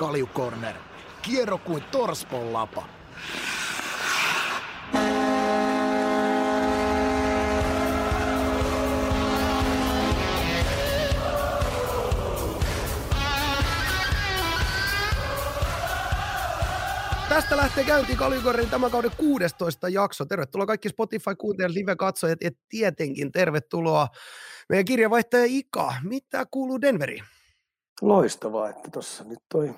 Kaljukorner. Kierro kuin torspon lapa. Tästä lähtee käyntiin Kaljukorrin tämän kauden 16 jakso. Tervetuloa kaikki Spotify-kuuntelijat, live-katsojat ja tietenkin tervetuloa meidän kirjavaihtaja Ika. Mitä kuuluu Denveriin? Loistavaa, että tuossa nyt toi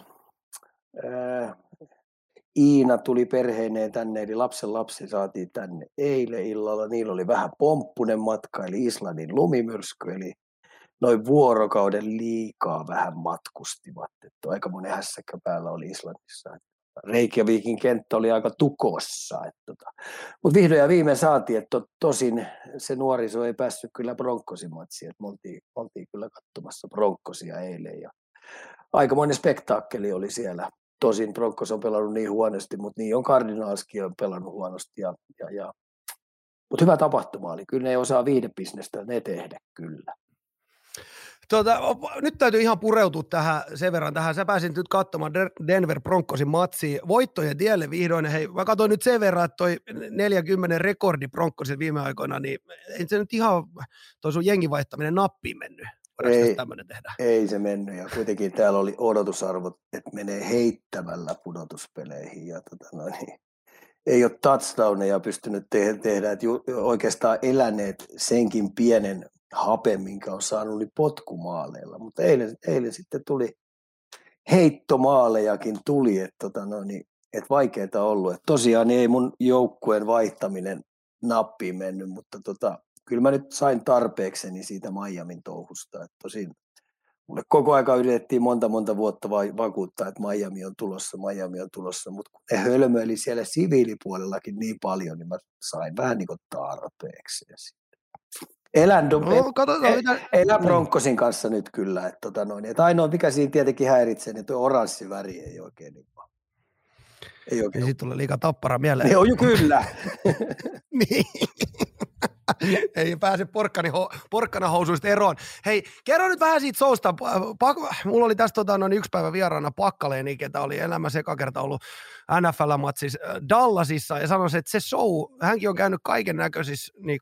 Iina tuli perheineen tänne, eli lapsen lapsi saatiin tänne eilen illalla. Niillä oli vähän pomppunen matka, eli Islannin lumimyrsky, eli noin vuorokauden liikaa vähän matkustivat. Että aika monen hässäkkä päällä oli Islannissa. Reykjavikin kenttä oli aika tukossa. Tota. Mutta vihdoin ja viimein saatiin, että to, tosin se nuoriso ei päässyt kyllä bronkkosimatsiin, että me oltiin, oltiin kyllä katsomassa bronkkosia eilen ja aikamoinen spektaakkeli oli siellä. Tosin Broncos on pelannut niin huonosti, mutta niin on Cardinalskin on pelannut huonosti. Ja, ja, ja. Mutta hyvä tapahtuma oli. Kyllä ne osaa viidebisnestä ne tehdä kyllä. Tuota, nyt täytyy ihan pureutua tähän sen verran tähän. Sä pääsit nyt katsomaan Denver Broncosin matsiin voittojen tielle vihdoin. Hei, mä katsoin nyt sen verran, että toi 40 rekordi Broncosin viime aikoina, niin ei se nyt ihan toi sun jengi vaihtaminen nappiin mennyt. Ei, tehdä? ei se mennyt ja kuitenkin täällä oli odotusarvot, että menee heittämällä pudotuspeleihin ja tota noin, niin ei ole touchdowneja pystynyt te- tehdä, että ju- oikeastaan eläneet senkin pienen hape, minkä on saanut niin potkumaaleilla. Mutta eilen, eilen sitten tuli heittomaalejakin tuli, että tota, no, niin, et vaikeaa ollut. Et tosiaan niin ei mun joukkueen vaihtaminen nappiin mennyt, mutta tota, kyllä mä nyt sain tarpeekseni siitä Miamin touhusta. Et tosin mulle koko aika yritettiin monta monta vuotta va- vakuuttaa, että Miami on tulossa, Miami on tulossa, mutta kun ne hölmöili siellä siviilipuolellakin niin paljon, niin mä sain vähän niin kuin tarpeeksi. Elän, no, katsotaan, mitä... elän niin. Bronccosin kanssa nyt kyllä. Että, tota noin, että ainoa, mikä siinä tietenkin häiritsee, niin tuo oranssi väri ei oikein niin Ei oikein. Ja sitten tulee liikaa tappara mieleen. Joo, jo, kyllä. niin. ei pääse porkkani, porkkana housuista eroon. Hei, kerro nyt vähän siitä sousta. Pak- mulla oli tässä tota, noin yksi päivä vieraana Pakkaleeni, ketä oli elämässä eka kerta ollut NFL-matsissa äh, Dallasissa ja sanoi, että se show, hänkin on käynyt kaiken näköisissä niin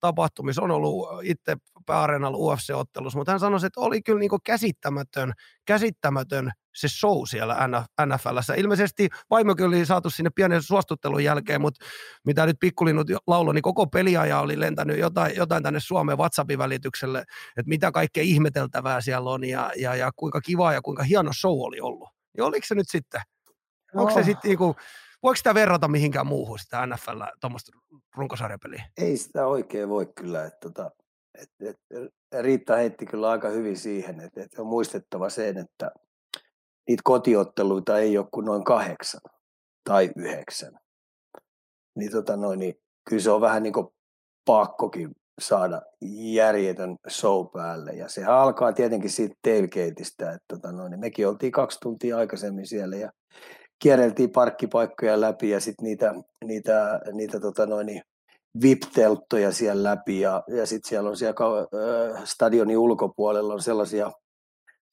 tapahtumissa, on ollut itse pääareenalla UFC-ottelussa, mutta hän sanoi, että oli kyllä niin käsittämätön, käsittämätön se show siellä NFLssä. Ilmeisesti vaimokin oli saatu sinne pienen suostuttelun jälkeen, mutta mitä nyt pikkulinnut laulo, niin koko peliaja oli lentänyt jotain, jotain tänne Suomeen WhatsAppin välitykselle, että mitä kaikkea ihmeteltävää siellä on ja, ja, ja kuinka kiva ja kuinka hieno show oli ollut. Ja oliko se nyt sitten? No. Onko se sitten niinku, voiko sitä verrata mihinkään muuhun sitä NFL, tuommoista runkosarjapeliä? Ei sitä oikein voi kyllä, että tota, et, et, Riitta heitti kyllä aika hyvin siihen, että, että on muistettava sen, että niitä kotiotteluita ei ole kuin noin kahdeksan tai yhdeksän. Niin, tota noin, niin kyllä se on vähän niin kuin pakkokin saada järjetön show päälle. Ja se alkaa tietenkin siitä tailgateista, että tota noin, niin mekin oltiin kaksi tuntia aikaisemmin siellä ja kierreltiin parkkipaikkoja läpi ja sitten niitä, niitä, niitä tota noin, niin VIP-telttoja siellä läpi ja, ja sitten siellä on siellä äh, stadionin ulkopuolella on sellaisia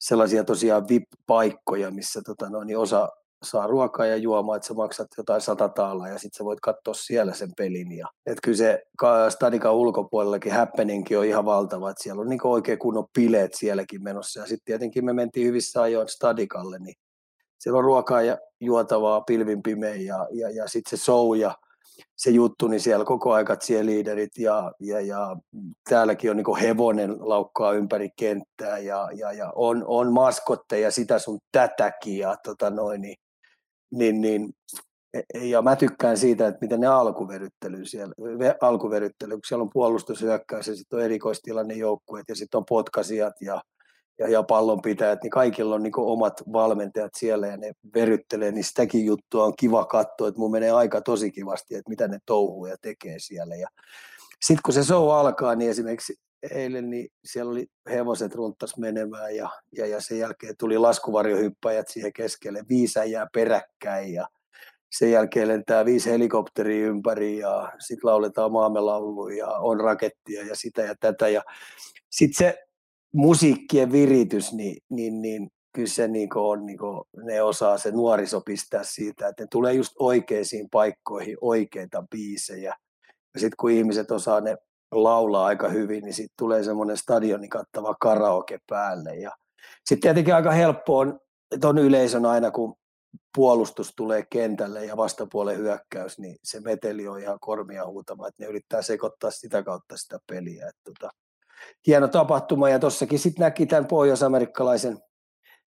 sellaisia tosiaan VIP-paikkoja, missä tota, no, niin osa saa ruokaa ja juomaa, että sä maksat jotain sata taalaa ja sitten sä voit katsoa siellä sen pelin. Ja, että kyllä se stadikan ulkopuolellakin happeningkin on ihan valtava, että siellä on niin oikein kunnon bileet sielläkin menossa. Ja sitten tietenkin me mentiin hyvissä ajoin stadikalle, niin siellä on ruokaa ja juotavaa pilvin pimein ja, ja, ja sitten se show ja se juttu, niin siellä koko aika cheerleaderit ja, ja, ja täälläkin on niin hevonen laukkaa ympäri kenttää ja, ja, ja on, on maskotteja sitä sun tätäkin ja tota noin, niin, niin, niin e, ja mä tykkään siitä, että miten ne alkuveryttely siellä, alkuveryttely, kun siellä on puolustushyökkäys ja sitten on erikoistilanne joukkueet ja sitten on potkasijat ja ja, ja pallonpitäjät, niin kaikilla on niin omat valmentajat siellä ja ne veryttelee, niin sitäkin juttua on kiva katsoa, että mun menee aika tosi kivasti, että mitä ne touhuu ja tekee siellä. Ja sitten kun se show alkaa, niin esimerkiksi eilen niin siellä oli hevoset runtas menemään ja, ja, ja sen jälkeen tuli laskuvarjohyppäjät siihen keskelle, viisäjää peräkkäin ja sen jälkeen lentää viisi helikopteria ympäri ja sitten lauletaan maamme ja on rakettia ja sitä ja tätä ja sitten se musiikkien viritys, niin, niin, niin kyllä se niin on, niin kuin, ne osaa se nuoriso pistää siitä, että ne tulee just oikeisiin paikkoihin oikeita biisejä. Ja sitten kun ihmiset osaa ne laulaa aika hyvin, niin sitten tulee semmoinen stadionin kattava karaoke päälle. Ja sitten tietenkin aika helppo on, että on yleisön aina, kun puolustus tulee kentälle ja vastapuolen hyökkäys, niin se meteli on ihan kormia huutama, että ne yrittää sekoittaa sitä kautta sitä peliä. Että tota, hieno tapahtuma ja tossakin sitten näki tämän pohjoisamerikkalaisen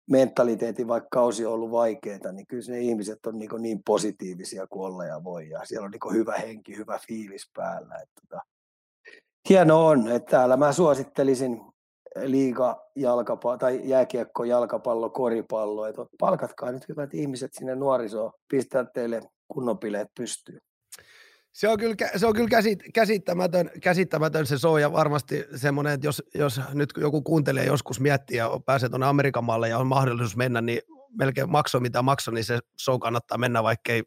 mentaliteetin, vaikka kausi on ollut vaikeaa, niin kyllä ne ihmiset on niin, niin positiivisia kuin olla ja voi. Ja siellä on niin hyvä henki, hyvä fiilis päällä. Että tota, hieno on, että täällä mä suosittelisin liiga, jalkapallo, tai jääkiekko, jalkapallo, koripallo. Että palkatkaa nyt hyvät ihmiset sinne nuorisoon, pistää teille kunnon bileet pystyyn. Se on kyllä, se on kyllä käsit, käsittämätön, käsittämätön se show ja varmasti semmoinen, että jos, jos nyt joku kuuntelee joskus miettiä ja pääsee tuonne Amerikan maalle ja on mahdollisuus mennä, niin melkein maksoi mitä maksoi, niin se show kannattaa mennä, vaikkei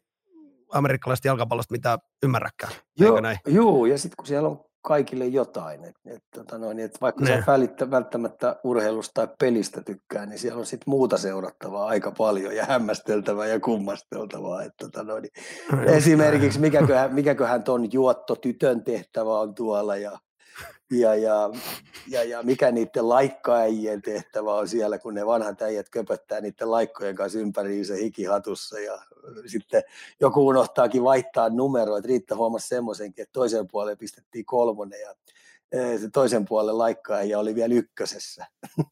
amerikkalaisesta jalkapallosta mitä ymmärräkään. Joo, joo, ja sitten kun siellä on kaikille jotain. Et, et, tota noin, et vaikka ne. sä välittä, välttämättä urheilusta tai pelistä tykkää, niin siellä on sitten muuta seurattavaa aika paljon ja hämmästeltävää ja kummasteltavaa. Et, tota noin, no esimerkiksi mikäköhän, mikäköhän ton juotto tytön tehtävä on tuolla ja ja, ja, ja, ja mikä niiden laikkaäijien tehtävä on siellä, kun ne vanhat äijät köpöttää niiden laikkojen kanssa ympäriinsä hikihatussa ja sitten joku unohtaakin vaihtaa numeroita. Riitta huomasi semmoisenkin, että toisen puolen pistettiin kolmonen ja e, se toisen puolen laikkaäijä oli vielä ykkösessä.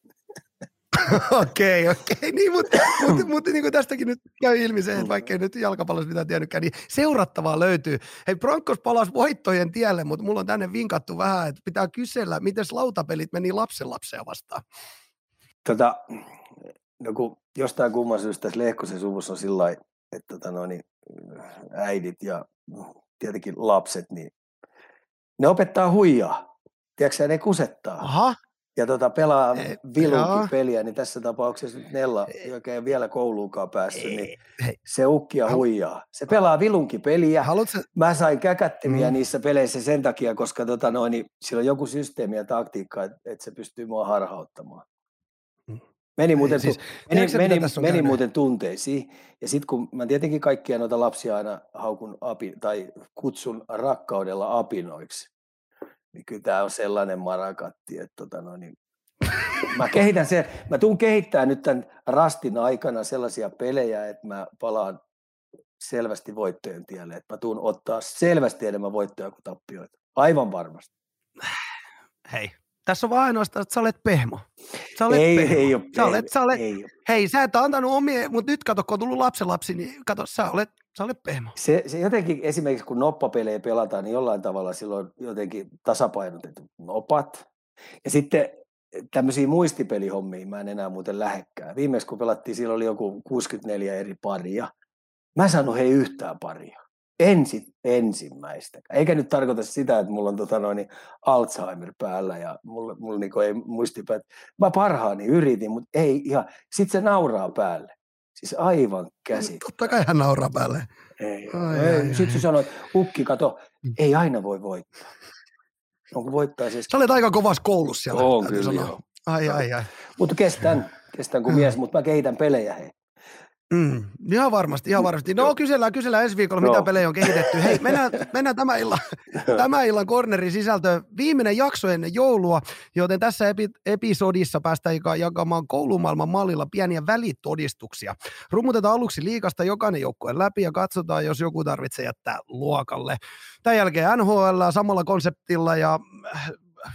Okei, okei. Niin, mutta, mutta, mutta niin kuin tästäkin nyt käy ilmi se, että vaikka ei nyt jalkapallossa mitään tiennytkään, niin seurattavaa löytyy. Hei, Broncos palasi voittojen tielle, mutta mulla on tänne vinkattu vähän, että pitää kysellä, miten lautapelit meni lapsenlapsea vastaan. Tota, no kun jostain kumman syystä tässä Lehkosen suvussa on sillä että tota no, niin, äidit ja tietenkin lapset, niin ne opettaa huijaa. Tiedätkö ne kusettaa. Aha ja tota, pelaa e, vilunkin peliä, niin tässä tapauksessa nyt Nella, joka ei vielä kouluunkaan päässyt, niin se ukkia huijaa. Se pelaa vilunkin peliä. Haluatko... Mä sain käkättimiä mm. niissä peleissä sen takia, koska tota noin, niin sillä on joku systeemi ja taktiikka, että, että se pystyy mua harhauttamaan. Mm. Meni muuten, siis, meni, meni, meni muuten tunteisiin. Ja sitten kun mä tietenkin kaikkia noita lapsia aina haukun api, tai kutsun rakkaudella apinoiksi, niin kyllä tämä on sellainen marakatti, että tota no, niin mä kehitän se, mä tuun kehittää nyt tämän rastin aikana sellaisia pelejä, että mä palaan selvästi voittojen tielle, että mä tuun ottaa selvästi enemmän voittoja kuin tappioita. Aivan varmasti. Hei, tässä on vaan ainoastaan, että sä olet pehmo. Sä olet ei, pehmo. ei ole sä olet, sä olet, ei Hei, sä et antanut omia, mutta nyt kato, kun on tullut lapsenlapsi, niin kato, sä olet, sä olet pehmo. Se, se jotenkin esimerkiksi kun noppapelejä pelataan, niin jollain tavalla silloin jotenkin tasapainotettu nopat. Ja sitten tämmöisiä muistipelihommia mä en enää muuten lähekkää. Viimeksi kun pelattiin, siellä oli joku 64 eri paria. Mä en saanut hei yhtään paria ensi, ensimmäistä. Eikä nyt tarkoita sitä, että mulla on tota noin, Alzheimer päällä ja mulla, mulla niinku ei muistipäät. Mä parhaani yritin, mutta ei ihan. Sitten se nauraa päälle. Siis aivan käsi. Totta kai hän nauraa päälle. Ei, ai, ei. ai, Sitten se sanoi, että ukki, kato, mm. ei aina voi voittaa. Onko voittaa siis... Sä olet aika kovassa koulussa siellä. On kyllä. Ai, ai, ai. Mutta kestän, kestän kuin mies, mutta mä kehitän pelejä hei. Mm, ihan varmasti, ihan varmasti. No kysellään, kysellään ensi viikolla, no. mitä pelejä on kehitetty. Hei, mennään, mennään tämän, illan, tämän illan cornerin sisältöön. Viimeinen jakso ennen joulua, joten tässä epi, episodissa päästään jakamaan koulumaailman mallilla pieniä välitodistuksia. Rummutetaan aluksi liikasta jokainen joukkue läpi ja katsotaan, jos joku tarvitsee jättää luokalle. Tämän jälkeen NHL samalla konseptilla ja äh,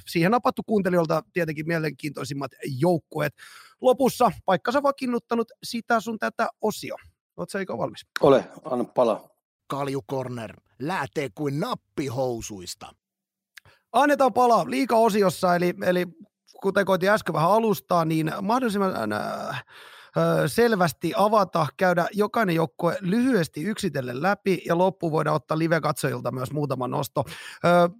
siihen napattu kuuntelijoilta tietenkin mielenkiintoisimmat joukkueet. Lopussa paikkansa vakiinnuttanut sitä sun tätä osio. Oletko Eiko valmis? Ole, anna pala. Kalju Corner, lähtee kuin nappihousuista. Annetaan pala liika-osiossa, eli, eli kuten koitin äsken vähän alustaa, niin mahdollisimman äh, selvästi avata, käydä jokainen joukkue lyhyesti yksitellen läpi ja loppu voidaan ottaa live-katsojilta myös muutama nosto.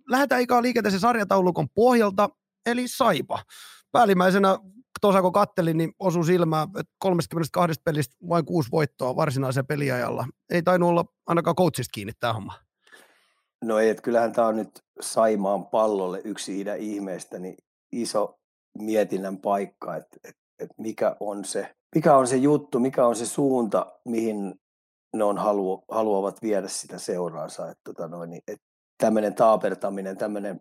Lähdetään ikään liikenteeseen sarjataulukon pohjalta, eli Saipa. Päällimmäisenä tuossa kun kattelin, niin osui silmään, että 32 pelistä vain kuusi voittoa varsinaisen peliajalla. Ei tainnut olla ainakaan coachista kiinni tämä homma. No ei, että kyllähän tämä on nyt Saimaan pallolle yksi idän ihmeestä, niin iso mietinnän paikka, että, että, että mikä on se mikä on se juttu, mikä on se suunta, mihin ne on halu, haluavat viedä sitä seuraansa. Että tota noin, niin, että tämmöinen taapertaminen, tämmöinen,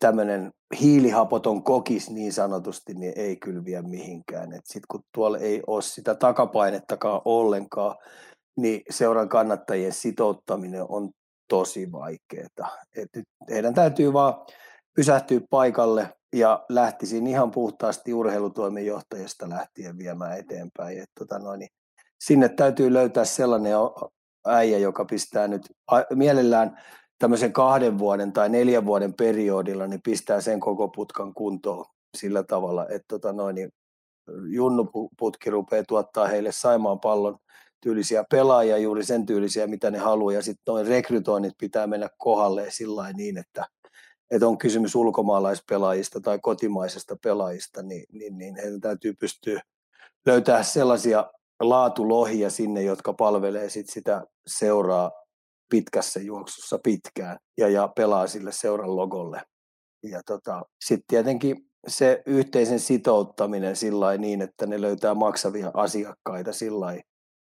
tämmöinen hiilihapoton kokis niin sanotusti, niin ei kyllä vie mihinkään. Sitten kun tuolla ei ole sitä takapainettakaan ollenkaan, niin seuran kannattajien sitouttaminen on tosi vaikeaa. Heidän täytyy vaan pysähtyä paikalle ja lähtisin ihan puhtaasti urheilutoimenjohtajasta lähtien viemään eteenpäin. Et tota noin, niin sinne täytyy löytää sellainen äijä, joka pistää nyt mielellään tämmöisen kahden vuoden tai neljän vuoden periodilla, niin pistää sen koko putkan kuntoon sillä tavalla, että tota noin, niin junnuputki rupeaa tuottaa heille Saimaan pallon tyylisiä pelaajia, juuri sen tyylisiä, mitä ne haluaa, ja sitten noin rekrytoinnit pitää mennä kohdalle sillä niin, että, että on kysymys ulkomaalaispelaajista tai kotimaisesta pelaajista, niin, niin, niin heidän täytyy pystyä löytää sellaisia laatulohia sinne, jotka palvelee sit sitä seuraa pitkässä juoksussa pitkään ja, ja pelaa sille seuran logolle. Ja tota, sitten tietenkin se yhteisen sitouttaminen sillä niin, että ne löytää maksavia asiakkaita sillä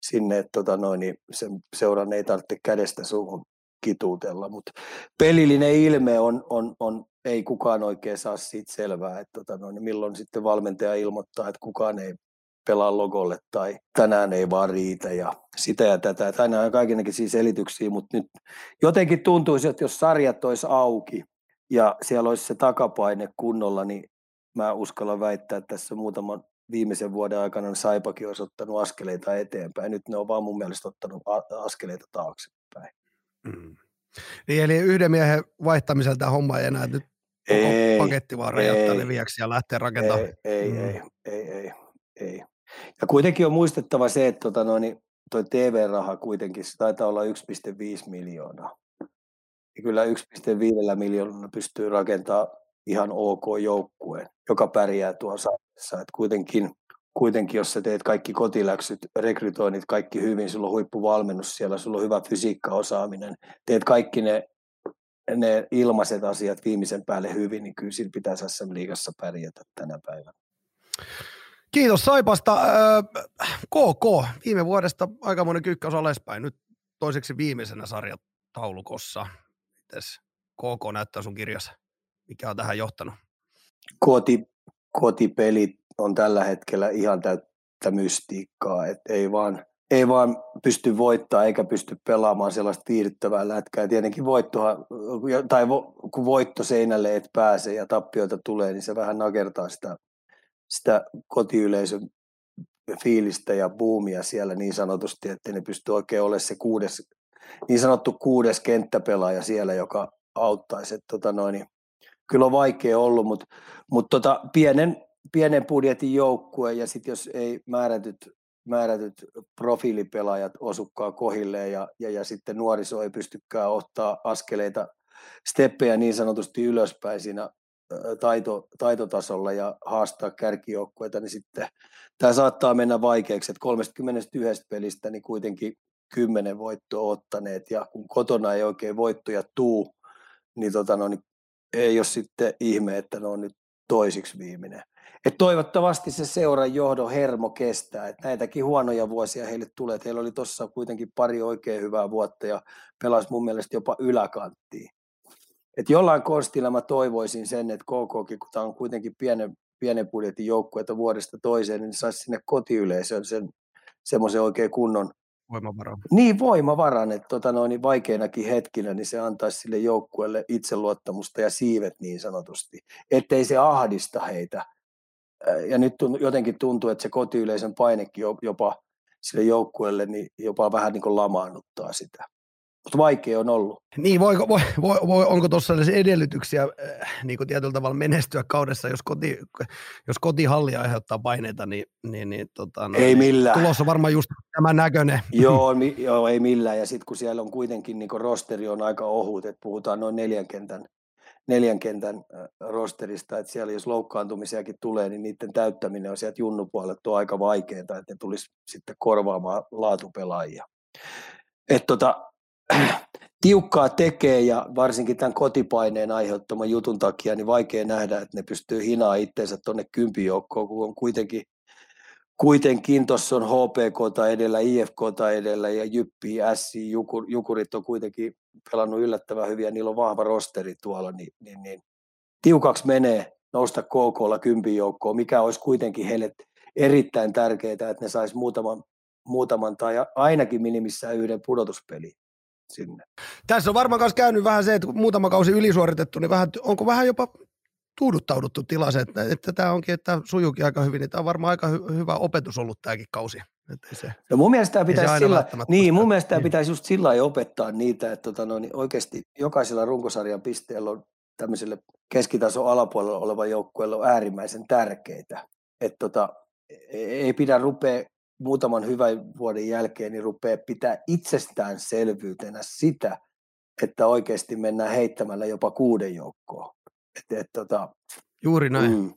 sinne, että tota noin, niin sen seuran ei tarvitse kädestä suuhun kituutella, mutta pelillinen ilme on, on, on, ei kukaan oikein saa siitä selvää, että tota noin, milloin sitten valmentaja ilmoittaa, että kukaan ei pelaa logolle tai tänään ei vaan riitä ja sitä ja tätä. Aina on kaikenlaisia selityksiä, mutta nyt jotenkin tuntuisi, että jos sarjat olisi auki ja siellä olisi se takapaine kunnolla, niin mä uskallan väittää, että tässä muutaman viimeisen vuoden aikana Saipakin olisi ottanut askeleita eteenpäin. Nyt ne on vaan mun mielestä ottanut askeleita taaksepäin. Mm. Niin, eli yhden miehen vaihtamisella tämä homma ei enää nyt ei, paketti vaan räjäyttää leviäksi ja lähtee rakentamaan. Ei, ei, mm. ei, ei, ei, ei. Ja kuitenkin on muistettava se, että tota noin, toi TV-raha kuitenkin, se taitaa olla 1,5 miljoonaa. Ja kyllä 1,5 miljoonaa pystyy rakentamaan ihan ok joukkueen, joka pärjää tuossa. Että kuitenkin, kuitenkin, jos sä teet kaikki kotiläksyt, rekrytoinnit kaikki hyvin, sulla on huippuvalmennus siellä, sulla on hyvä fysiikkaosaaminen, teet kaikki ne, ne ilmaiset asiat viimeisen päälle hyvin, niin kyllä sillä pitäisi SM-liigassa pärjätä tänä päivänä. Kiitos Saipasta. KK, viime vuodesta aikamoinen kyykkäys alaspäin. Nyt toiseksi viimeisenä sarjataulukossa. Mites KK näyttää sun kirjassa? Mikä on tähän johtanut? Koti, kotipelit on tällä hetkellä ihan täyttä mystiikkaa. Et ei, vaan, ei vaan pysty voittaa eikä pysty pelaamaan sellaista viihdyttävää lätkää. Tietenkin voittoha, tai vo, kun voitto seinälle et pääse ja tappioita tulee, niin se vähän nakertaa sitä sitä kotiyleisön fiilistä ja buumia siellä niin sanotusti, että ne pystyy oikein olemaan se kuudes, niin sanottu kuudes kenttäpelaaja siellä, joka auttaisi. Että tota noin, niin kyllä on vaikea ollut, mutta, mutta tota, pienen, pienen budjetin joukkue ja sitten jos ei määrätyt, määrätyt profiilipelaajat osukkaa kohilleen ja, ja, ja sitten nuoriso ei pystykään ottaa askeleita, steppejä niin sanotusti ylöspäin siinä taito, taitotasolla ja haastaa kärkijoukkueita, niin sitten tämä saattaa mennä vaikeaksi, että 31 pelistä niin kuitenkin 10 voittoa ottaneet ja kun kotona ei oikein voittoja tuu, niin, tota, no, niin ei ole sitten ihme, että ne on nyt toisiksi viimeinen. Et toivottavasti se seuran johdon hermo kestää, että näitäkin huonoja vuosia heille tulee. Heillä oli tuossa kuitenkin pari oikein hyvää vuotta ja pelasi mun mielestä jopa yläkanttiin että jollain konstilla mä toivoisin sen, että KKkin, kun tämä on kuitenkin pienen, pienen budjetin että vuodesta toiseen, niin saisi sinne kotiyleisön sen semmoisen oikein kunnon voimavaran. Niin, voimavaran, että tota noin, niin vaikeinakin hetkinä niin se antaisi sille joukkueelle itseluottamusta ja siivet niin sanotusti, ettei se ahdista heitä. Ja nyt jotenkin tuntuu, että se kotiyleisön painekin jopa sille joukkueelle niin jopa vähän niin kuin lamaannuttaa sitä mutta vaikea on ollut. Niin, voiko, voi, voi, voi, onko tuossa edellytyksiä äh, niin kuin tietyllä tavalla menestyä kaudessa, jos, koti, jos kotihalli aiheuttaa paineita, niin, niin, niin tota, no, ei millään. Tulossa on varmaan just tämän näköinen. Joo, mi, joo ei millään. Ja sitten kun siellä on kuitenkin niin rosteri on aika ohut, että puhutaan noin neljän kentän, neljän kentän rosterista, että siellä jos loukkaantumisiakin tulee, niin niiden täyttäminen on sieltä junnupuolelta on aika vaikeaa, että ne tulisi sitten korvaamaan laatupelaajia. Et tota, tiukkaa tekee ja varsinkin tämän kotipaineen aiheuttaman jutun takia niin vaikea nähdä, että ne pystyy hinaa itseensä tuonne kympijoukkoon, kun on kuitenkin, kuitenkin tuossa on HPK edellä, IFK edellä ja Jyppi, S, Jukur, Jukurit on kuitenkin pelannut yllättävän hyviä, niillä on vahva rosteri tuolla, niin, niin, niin tiukaksi menee nousta KKlla kympin joukkoon, mikä olisi kuitenkin heille erittäin tärkeää, että ne sais muutaman, muutaman tai ainakin minimissään yhden pudotuspeli sinne. Tässä on varmaan myös käynyt vähän se, että kun muutama kausi ylisuoritettu, niin vähän, onko vähän jopa tuuduttauduttu tilassa, että, että tämä onkin, että sujuukin aika hyvin, niin tämä on varmaan aika hy- hyvä opetus ollut tämäkin kausi. Että se, no mun mielestä tämä pitäisi, sillä, niin, mun mielestä tämä niin. pitäisi just sillä opettaa niitä, että tota, no, niin oikeasti jokaisella runkosarjan pisteellä on tämmöiselle keskitason alapuolella oleva joukkueella on äärimmäisen tärkeitä. Että tota, e-, ei pidä rupea muutaman hyvän vuoden jälkeen niin rupeaa pitää itsestäänselvyytenä sitä, että oikeasti mennään heittämällä jopa kuuden joukkoon. Et, et, tota, Juuri näin. Mm,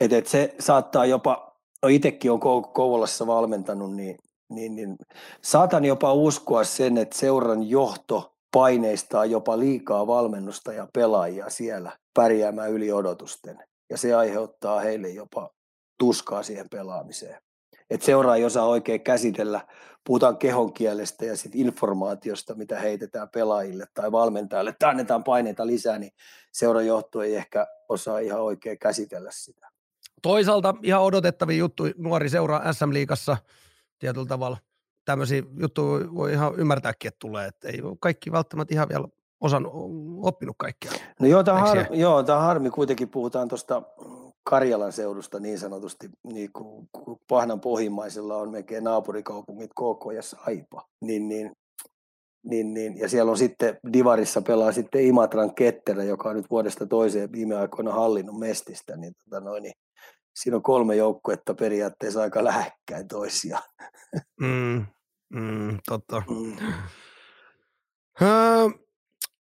et, et se saattaa jopa, no itsekin on Kouvolassa valmentanut, niin, niin, niin saatan jopa uskoa sen, että seuran johto paineistaa jopa liikaa valmennusta ja pelaajia siellä pärjäämään yli odotusten. Ja se aiheuttaa heille jopa tuskaa siihen pelaamiseen että seuraa ei osaa oikein käsitellä, puhutaan kehon kielestä ja sit informaatiosta, mitä heitetään pelaajille tai valmentajalle, tai annetaan paineita lisää, niin seuran johto ei ehkä osaa ihan oikein käsitellä sitä. Toisaalta ihan odotettavia juttu nuori seuraa SM-liigassa tietyllä tavalla. Tämmöisiä juttuja voi ihan ymmärtääkin, että tulee, että ei kaikki välttämättä ihan vielä osan oppinut kaikkea. No joo, tämä har, joo, tämä harmi kuitenkin puhutaan tuosta Karjalan seudusta niin sanotusti, niin kuin, Pahnan pohjimmaisella on melkein naapurikaupungit KK ja Saipa, niin, niin, niin, niin, ja siellä on sitten Divarissa pelaa sitten Imatran Ketterä, joka on nyt vuodesta toiseen viime aikoina hallinnut Mestistä, niin, tota noin, niin siinä on kolme joukkuetta periaatteessa aika lähekkäin toisiaan. Mm, mm, totta. Mm. Öö,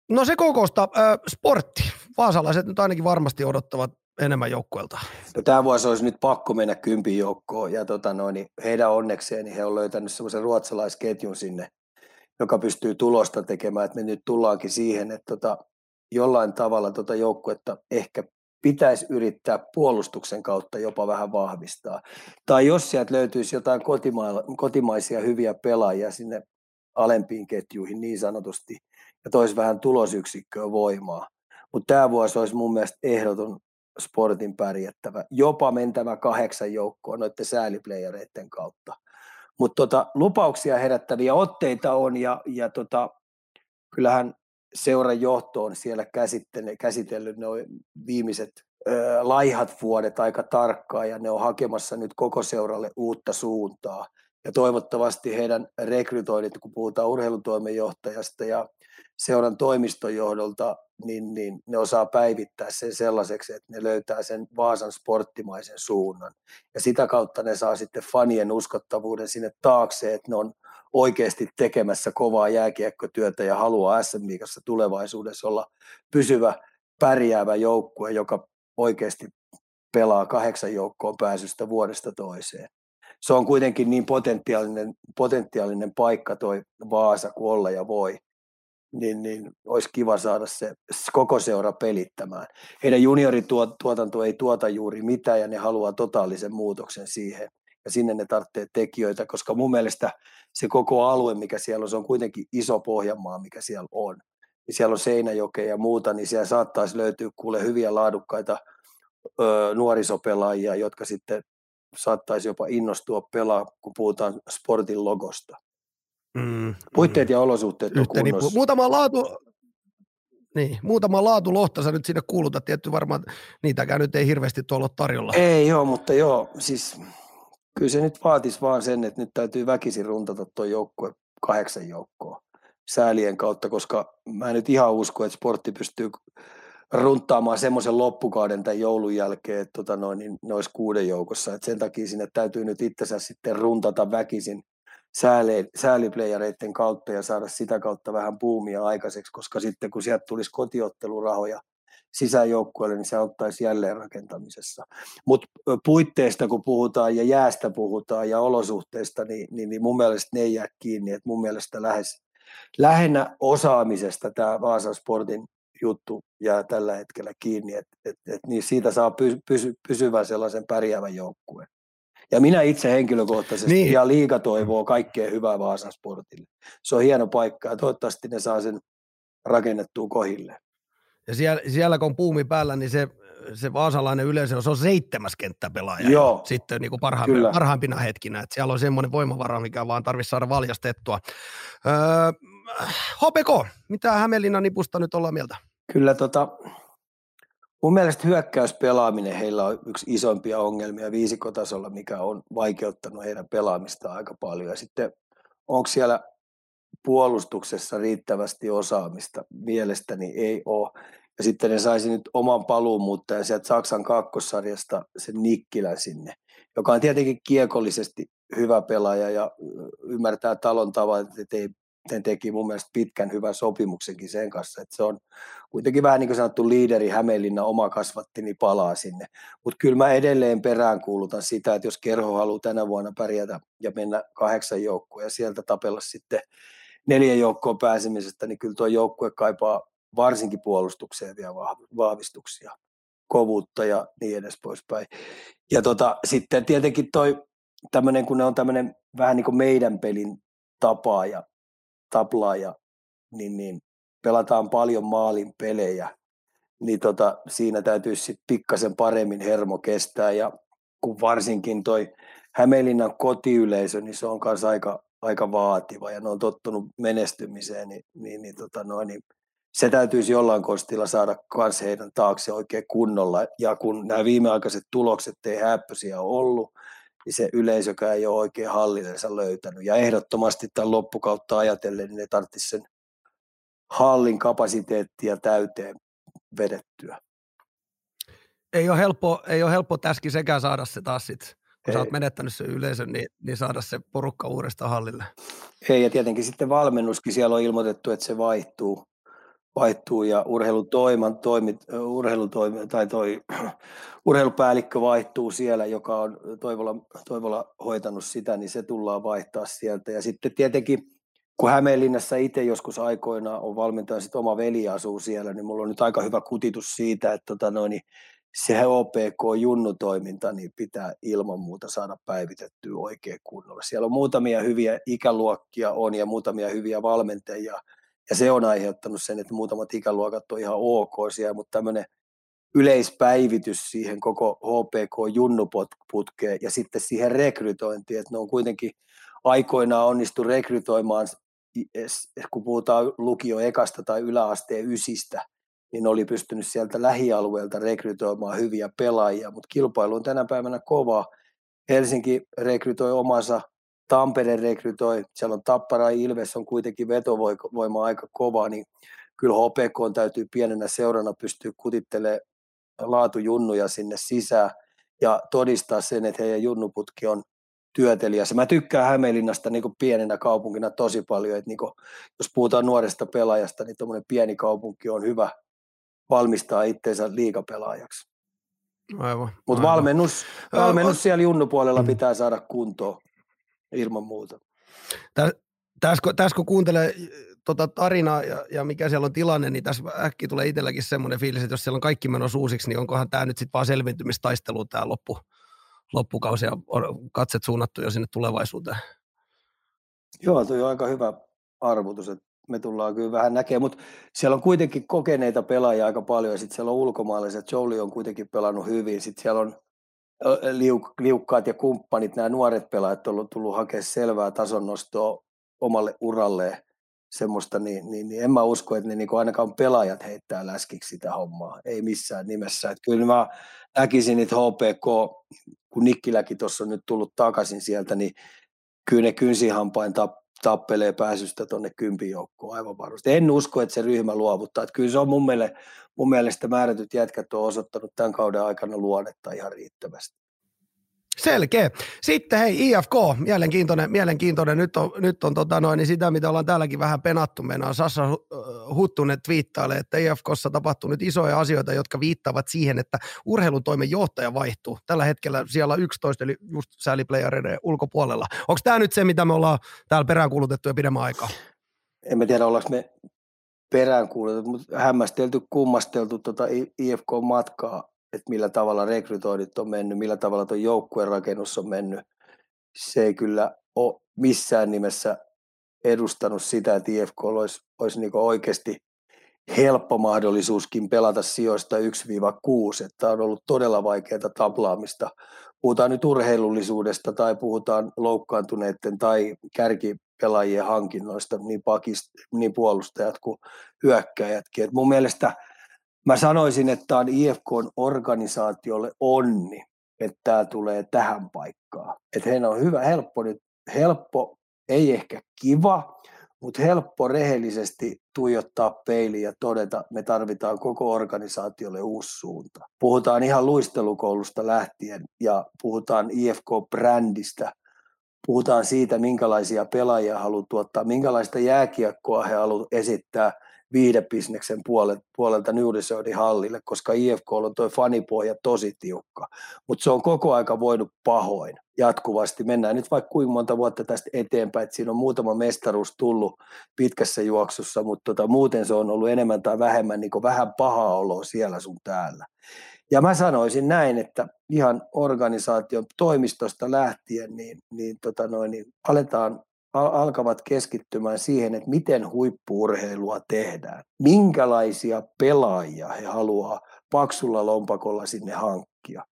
no se kokosta, öö, sportti. Vaasalaiset nyt ainakin varmasti odottavat enemmän joukkueelta? No, tämä vuosi olisi nyt pakko mennä kympin joukkoon ja tota noin, niin heidän onnekseen niin he on löytänyt semmoisen ruotsalaisketjun sinne, joka pystyy tulosta tekemään, että me nyt tullaankin siihen, että tota, jollain tavalla tota joukkuetta ehkä pitäisi yrittää puolustuksen kautta jopa vähän vahvistaa. Tai jos sieltä löytyisi jotain kotima- kotimaisia hyviä pelaajia sinne alempiin ketjuihin niin sanotusti, ja toisi vähän tulosyksikköä voimaa. Mutta tämä vuosi olisi mun mielestä ehdoton sportin pärjättävä, jopa mentävä kahdeksan joukkoon noiden sääliplayereiden kautta. Mutta tota, lupauksia herättäviä otteita on ja, ja tota, kyllähän seuran johto on siellä käsitellyt noin viimeiset ö, laihat vuodet aika tarkkaan ja ne on hakemassa nyt koko seuralle uutta suuntaa. Ja toivottavasti heidän rekrytoinnit, kun puhutaan urheilutoimenjohtajasta ja seuran toimistojohdolta, niin, niin ne osaa päivittää sen sellaiseksi, että ne löytää sen Vaasan sporttimaisen suunnan. Ja sitä kautta ne saa sitten fanien uskottavuuden sinne taakse, että ne on oikeasti tekemässä kovaa jääkiekkotyötä ja haluaa SM tulevaisuudessa olla pysyvä pärjäävä joukkue, joka oikeasti pelaa kahdeksan joukkoon pääsystä vuodesta toiseen. Se on kuitenkin niin potentiaalinen, potentiaalinen paikka toi Vaasa kuin olla ja voi niin, niin olisi kiva saada se koko seura pelittämään. Heidän juniorituotanto ei tuota juuri mitään ja ne haluaa totaalisen muutoksen siihen. Ja sinne ne tarvitsee tekijöitä, koska mun mielestä se koko alue, mikä siellä on, se on kuitenkin iso Pohjanmaa, mikä siellä on. Ja siellä on Seinäjoke ja muuta, niin siellä saattaisi löytyä kuule hyviä laadukkaita ö, nuorisopelaajia, jotka sitten saattaisi jopa innostua pelaa, kun puhutaan sportin logosta. Mm, Puitteet mm. ja olosuhteet on kunnossa. Niin, muutama laatu, niin, muutama laatu lohta sä nyt sinne kuulutat, tietty varmaan niitäkään nyt ei hirveästi tuolla ole tarjolla. Ei joo, mutta joo, siis kyllä se nyt vaatisi vaan sen, että nyt täytyy väkisin runtata tuo joukkue kahdeksan joukkoa säälien kautta, koska mä en nyt ihan usko, että sportti pystyy runttaamaan semmoisen loppukauden tämän joulun jälkeen, että tota noin, niin ne olisi kuuden joukossa. Et sen takia sinne täytyy nyt itsensä sitten runtata väkisin sääliplayereiden kautta ja saada sitä kautta vähän puumia aikaiseksi, koska sitten kun sieltä tulisi kotiottelurahoja sisäjoukkueelle, niin se auttaisi jälleen rakentamisessa. Mutta puitteista kun puhutaan ja jäästä puhutaan ja olosuhteista, niin, niin, niin mun mielestä ne ei jää kiinni. Et mun mielestä lähes, lähinnä osaamisesta tämä Vaasan Sportin juttu jää tällä hetkellä kiinni, että et, et, niin siitä saa pysy, pysy, pysyvän sellaisen pärjäävän joukkueen. Ja minä itse henkilökohtaisesti niin. ja liiga toivoo kaikkea hyvää Vaasan sportille. Se on hieno paikka ja toivottavasti ne saa sen rakennettua kohille. Ja siellä, siellä kun on puumi päällä, niin se, se vaasalainen yleisö, se on seitsemäs kenttäpelaaja. Joo, sitten niin kuin parhaimpina, parhaimpina hetkinä. Että siellä on semmoinen voimavara, mikä vaan tarvitsisi saada valjastettua. Öö, HPK, mitä Hämeenlinnan nipusta nyt ollaan mieltä? Kyllä tota, mun mielestä hyökkäyspelaaminen heillä on yksi isompia ongelmia viisikotasolla, mikä on vaikeuttanut heidän pelaamista aika paljon. Ja sitten onko siellä puolustuksessa riittävästi osaamista? Mielestäni ei ole. Ja sitten ne saisi nyt oman paluumuuttajan sieltä Saksan kakkossarjasta sen Nikkilän sinne, joka on tietenkin kiekollisesti hyvä pelaaja ja ymmärtää talon tavan, että ei sen teki mun mielestä pitkän hyvän sopimuksenkin sen kanssa, että se on kuitenkin vähän niin kuin sanottu liideri Hämeenlinna oma kasvatti, niin palaa sinne. Mutta kyllä mä edelleen peräänkuulutan sitä, että jos Kerho haluaa tänä vuonna pärjätä ja mennä kahdeksan joukkoa ja sieltä tapella sitten neljän joukkoon pääsemisestä, niin kyllä tuo joukkue kaipaa varsinkin puolustukseen vielä vahvistuksia, kovuutta ja niin edes poispäin. Ja tota, sitten tietenkin toi tämmöinen, kun ne on tämmöinen vähän niin kuin meidän pelin tapaa ja taplaa ja niin, niin pelataan paljon maalin pelejä, niin tota, siinä täytyisi sitten pikkasen paremmin hermo kestää ja kun varsinkin toi Hämeenlinnan kotiyleisö, niin se on myös aika, aika vaativa ja ne on tottunut menestymiseen, niin, niin, niin, tota noin, niin se täytyisi jollain kostilla saada myös heidän taakse oikein kunnolla. Ja kun nämä viimeaikaiset tulokset ei häppöisiä ollut, niin se yleisökään ei ole oikein hallinensa löytänyt. Ja ehdottomasti tämän loppukautta ajatellen, niin ne tarvitsisi sen hallin kapasiteettia täyteen vedettyä. Ei ole helppo, ei ole helppo täski sekään saada se taas sit, kun ei. sä oot menettänyt sen yleisön, niin, niin saada se porukka uudestaan hallille. Ei, ja tietenkin sitten valmennuskin siellä on ilmoitettu, että se vaihtuu vaihtuu ja urheilutoiman, toimit, urheilutoimi, tai toi, urheilupäällikkö vaihtuu siellä, joka on Toivola, Toivola hoitanut sitä, niin se tullaan vaihtaa sieltä. Ja sitten tietenkin, kun Hämeenlinnassa itse joskus aikoina on valmentaja, sitten oma veli asuu siellä, niin mulla on nyt aika hyvä kutitus siitä, että tota noin, niin se OPK-junnutoiminta niin pitää ilman muuta saada päivitettyä oikein kunnolla. Siellä on muutamia hyviä ikäluokkia on ja muutamia hyviä valmentajia – ja se on aiheuttanut sen, että muutamat ikäluokat on ihan ok siellä, mutta tämmöinen yleispäivitys siihen koko HPK-junnuputkeen ja sitten siihen rekrytointiin, että ne on kuitenkin aikoinaan onnistu rekrytoimaan, kun puhutaan lukio ekasta tai yläasteen ysistä, niin oli pystynyt sieltä lähialueelta rekrytoimaan hyviä pelaajia, mutta kilpailu on tänä päivänä kova. Helsinki rekrytoi omansa Tampere rekrytoi, siellä on Tappara ja Ilves on kuitenkin vetovoima aika kova, niin kyllä HPK täytyy pienenä seurana pystyä kutittelemaan laatujunnuja sinne sisään ja todistaa sen, että heidän junnuputki on työtelijäs. Mä tykkään Hämeenlinnasta niin kuin pienenä kaupunkina tosi paljon, että niin kuin, jos puhutaan nuoresta pelaajasta, niin tuommoinen pieni kaupunki on hyvä valmistaa itseensä liikapelaajaksi. Aivan. Mutta valmennus, valmennus siellä junnupuolella mm. pitää saada kuntoon ilman muuta. Tässä kun, täs kun kuuntelee tota tarinaa ja, ja, mikä siellä on tilanne, niin tässä äkki tulee itselläkin semmoinen fiilis, että jos siellä on kaikki menossa uusiksi, niin onkohan tämä nyt sitten vaan selvintymistaistelu tämä loppu, loppukausi ja katset suunnattu jo sinne tulevaisuuteen. Joo, tuo on aika hyvä arvotus, että me tullaan kyllä vähän näkemään, mutta siellä on kuitenkin kokeneita pelaajia aika paljon ja sitten siellä on ulkomaalaiset, Jolie on kuitenkin pelannut hyvin, sitten siellä on liuk, liukkaat ja kumppanit, nämä nuoret pelaajat on tullut hakemaan selvää tason nostoa omalle uralleen semmoista, niin, niin, niin en mä usko, että ne niin ainakaan pelaajat heittää läskiksi sitä hommaa, ei missään nimessä. Että kyllä mä näkisin, että HPK, kun Nikkiläkin tuossa on nyt tullut takaisin sieltä, niin kyllä ne kynsihampain tap, tappelee pääsystä tuonne kympijoukkoon aivan varmasti. En usko, että se ryhmä luovuttaa. Että kyllä se on mun mielestä, mun mielestä määrätyt jätkät on osoittanut tämän kauden aikana luonnetta ihan riittävästi. Selkeä. Sitten hei, IFK, mielenkiintoinen, mielenkiintoinen. Nyt on, nyt on tota noin, niin sitä, mitä ollaan täälläkin vähän penattu. Meillä on Sassa Huttunen twiittailee, että IFKssa tapahtuu nyt isoja asioita, jotka viittaavat siihen, että urheilutoimen johtaja vaihtuu. Tällä hetkellä siellä 11, eli just sääliplayereiden ulkopuolella. Onko tämä nyt se, mitä me ollaan täällä peräänkuulutettu jo pidemmän aikaa? En mä tiedä, ollaanko me peräänkuulutettu, mutta hämmästelty, kummasteltu tota IFK-matkaa että millä tavalla rekrytoinnit on mennyt, millä tavalla tuo joukkueen rakennus on mennyt. Se ei kyllä ole missään nimessä edustanut sitä, että IFK olisi, olisi niin oikeasti helppo mahdollisuuskin pelata sijoista 1-6, että on ollut todella vaikeaa taplaamista. Puhutaan nyt urheilullisuudesta tai puhutaan loukkaantuneiden tai kärkipelaajien hankinnoista, niin, pakist, niin puolustajat kuin hyökkäjätkin. Et mun mielestä mä sanoisin, että on IFK-organisaatiolle onni, että tämä tulee tähän paikkaan. Että heillä on hyvä, helppo nyt, helppo, ei ehkä kiva, mutta helppo rehellisesti tuijottaa peiliin ja todeta, me tarvitaan koko organisaatiolle uusi suunta. Puhutaan ihan luistelukoulusta lähtien ja puhutaan IFK-brändistä, puhutaan siitä, minkälaisia pelaajia haluaa tuottaa, minkälaista jääkiekkoa he haluavat esittää – viidebisneksen puolelta, puolelta Newdisördin hallille, koska IFK on tuo fanipohja tosi tiukka. Mutta se on koko aika voinut pahoin jatkuvasti. Mennään nyt vaikka kuinka monta vuotta tästä eteenpäin, että siinä on muutama mestaruus tullut pitkässä juoksussa, mutta tota, muuten se on ollut enemmän tai vähemmän niin vähän pahaa oloa siellä sun täällä. Ja mä sanoisin näin, että ihan organisaation toimistosta lähtien, niin, niin, tota noin, niin aletaan alkavat keskittymään siihen, että miten huippuurheilua tehdään. Minkälaisia pelaajia he haluaa paksulla lompakolla sinne hankkia.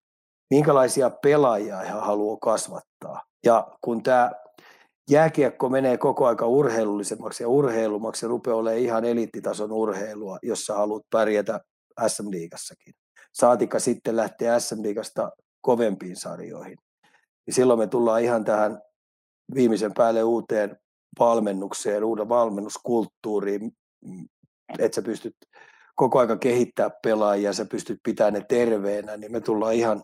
Minkälaisia pelaajia he haluaa kasvattaa. Ja kun tämä jääkiekko menee koko aika urheilullisemmaksi ja urheilumaksi ja rupeaa olemaan ihan eliittitason urheilua, jossa haluat pärjätä SM-liigassakin. Saatika sitten lähteä SM-liigasta kovempiin sarjoihin. Niin silloin me tullaan ihan tähän viimeisen päälle uuteen valmennukseen, uuden valmennuskulttuuriin, että sä pystyt koko aika kehittää pelaajia, sä pystyt pitämään ne terveenä, niin me tullaan ihan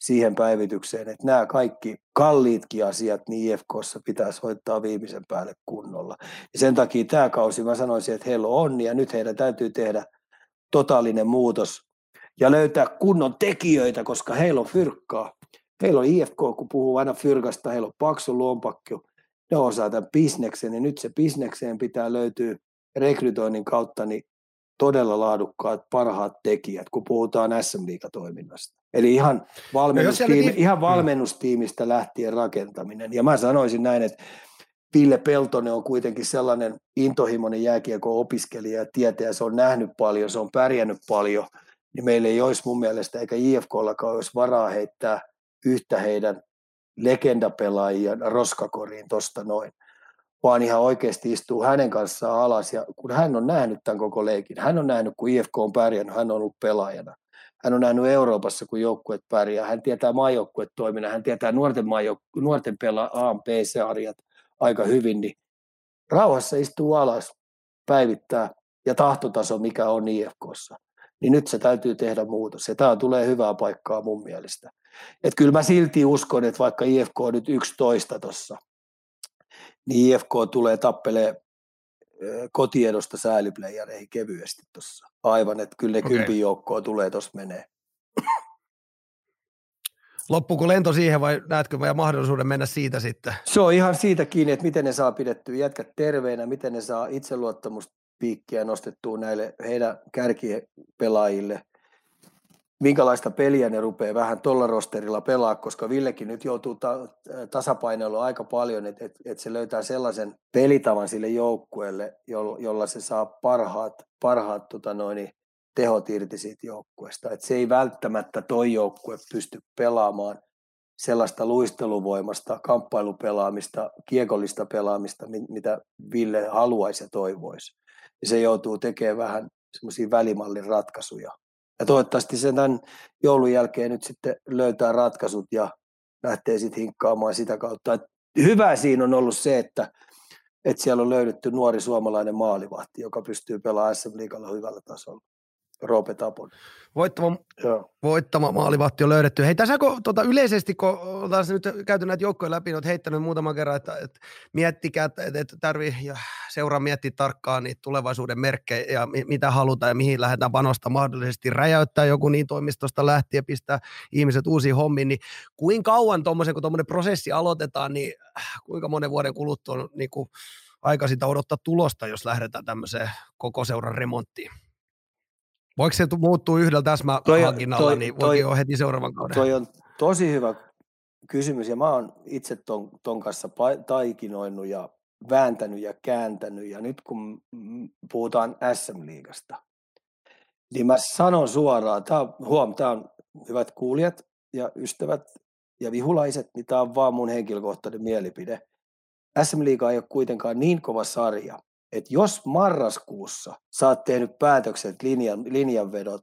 siihen päivitykseen, että nämä kaikki kalliitkin asiat niin IFKssa pitäisi hoitaa viimeisen päälle kunnolla. Ja sen takia tämä kausi mä sanoisin, että heillä on ja nyt heidän täytyy tehdä totaalinen muutos ja löytää kunnon tekijöitä, koska heillä on fyrkkaa. Heillä on IFK, kun puhuu aina fyrkasta, heillä on paksu lompakko, ne osaa tämän bisneksen, ja nyt se bisnekseen pitää löytyä rekrytoinnin kautta niin todella laadukkaat, parhaat tekijät, kun puhutaan sm toiminnasta. Eli ihan, no valmennustiimi, niin... ihan valmennustiimistä lähtien rakentaminen. Ja mä sanoisin näin, että Ville Peltonen on kuitenkin sellainen intohimoinen jääkiekko-opiskelija ja tietäjä, se on nähnyt paljon, se on pärjännyt paljon, niin meillä ei olisi mun mielestä, eikä IFKllakaan olisi varaa heittää yhtä heidän legendapelaajia roskakoriin tuosta noin, vaan ihan oikeasti istuu hänen kanssaan alas ja kun hän on nähnyt tämän koko leikin, hän on nähnyt, kun IFK on pärjännyt, hän on ollut pelaajana. Hän on nähnyt Euroopassa, kun joukkueet pärjää. Hän tietää maajoukkueet toiminnan, hän tietää nuorten, maajouk- nuorten pela A, B, C-arjat aika hyvin, niin rauhassa istuu alas, päivittää ja tahtotaso, mikä on IFKssa. Niin nyt se täytyy tehdä muutos. Ja tämä tulee hyvää paikkaa mun mielestä. Että kyllä mä silti uskon, että vaikka IFK on nyt 11 tuossa, niin IFK tulee tappelee kotiedosta sääliplayereihin kevyesti tuossa. Aivan, että kyllä ne okay. kympin joukkoa tulee tuossa menee. Loppuuko lento siihen vai näetkö meidän mahdollisuuden mennä siitä sitten? Se on ihan siitä kiinni, että miten ne saa pidettyä jätkät terveenä, miten ne saa itseluottamusta piikkiä nostettua näille heidän kärkipelaajille minkälaista peliä ne rupeaa vähän tuolla rosterilla pelaa, koska Villekin nyt joutuu ta- tasapainoilla aika paljon, että et, et se löytää sellaisen pelitavan sille joukkueelle, jolla, jolla se saa parhaat, parhaat tota noin, tehot irti siitä joukkueesta. Et se ei välttämättä toi joukkue pysty pelaamaan sellaista luisteluvoimasta, kamppailupelaamista, kiekollista pelaamista, mitä Ville haluaisi ja toivoisi. Ja se joutuu tekemään vähän semmoisia välimallin ratkaisuja ja toivottavasti sen tämän joulun jälkeen nyt sitten löytää ratkaisut ja lähtee sitten hinkkaamaan sitä kautta. Et hyvä siinä on ollut se, että, että siellä on löydetty nuori suomalainen maalivahti, joka pystyy pelaamaan SM Liigalla hyvällä tasolla. Roope Tapon. Voittava, voittama maalivahti on löydetty. Hei tässä kun, tuota, yleisesti, kun ollaan nyt käyty näitä joukkoja läpi, olet heittänyt muutaman kerran, että, että miettikää, että, että tarvii ja seuraa miettiä tarkkaan niitä tulevaisuuden merkkejä ja mitä halutaan ja mihin lähdetään panostamaan mahdollisesti räjäyttää joku niin toimistosta lähtien, pistää ihmiset uusiin hommiin, niin kuinka kauan tuommoisen, kun tuommoinen prosessi aloitetaan, niin kuinka monen vuoden kuluttua on niin kuin aika sitä odottaa tulosta, jos lähdetään tämmöiseen koko seuran remonttiin? Voiko se muuttua yhdellä täsmähankinnalla, niin voi jo heti seuraavan kauden? Toi on tosi hyvä kysymys, ja mä oon itse ton, ton kanssa taikinoinut ja vääntänyt ja kääntänyt, ja nyt kun puhutaan SM-liigasta, niin mä sanon suoraan, tää on, huom, tää on hyvät kuulijat ja ystävät ja vihulaiset, niin tämä on vaan mun henkilökohtainen mielipide. SM Liiga ei ole kuitenkaan niin kova sarja, että jos marraskuussa sä oot tehnyt päätökset, linjan, linjanvedot,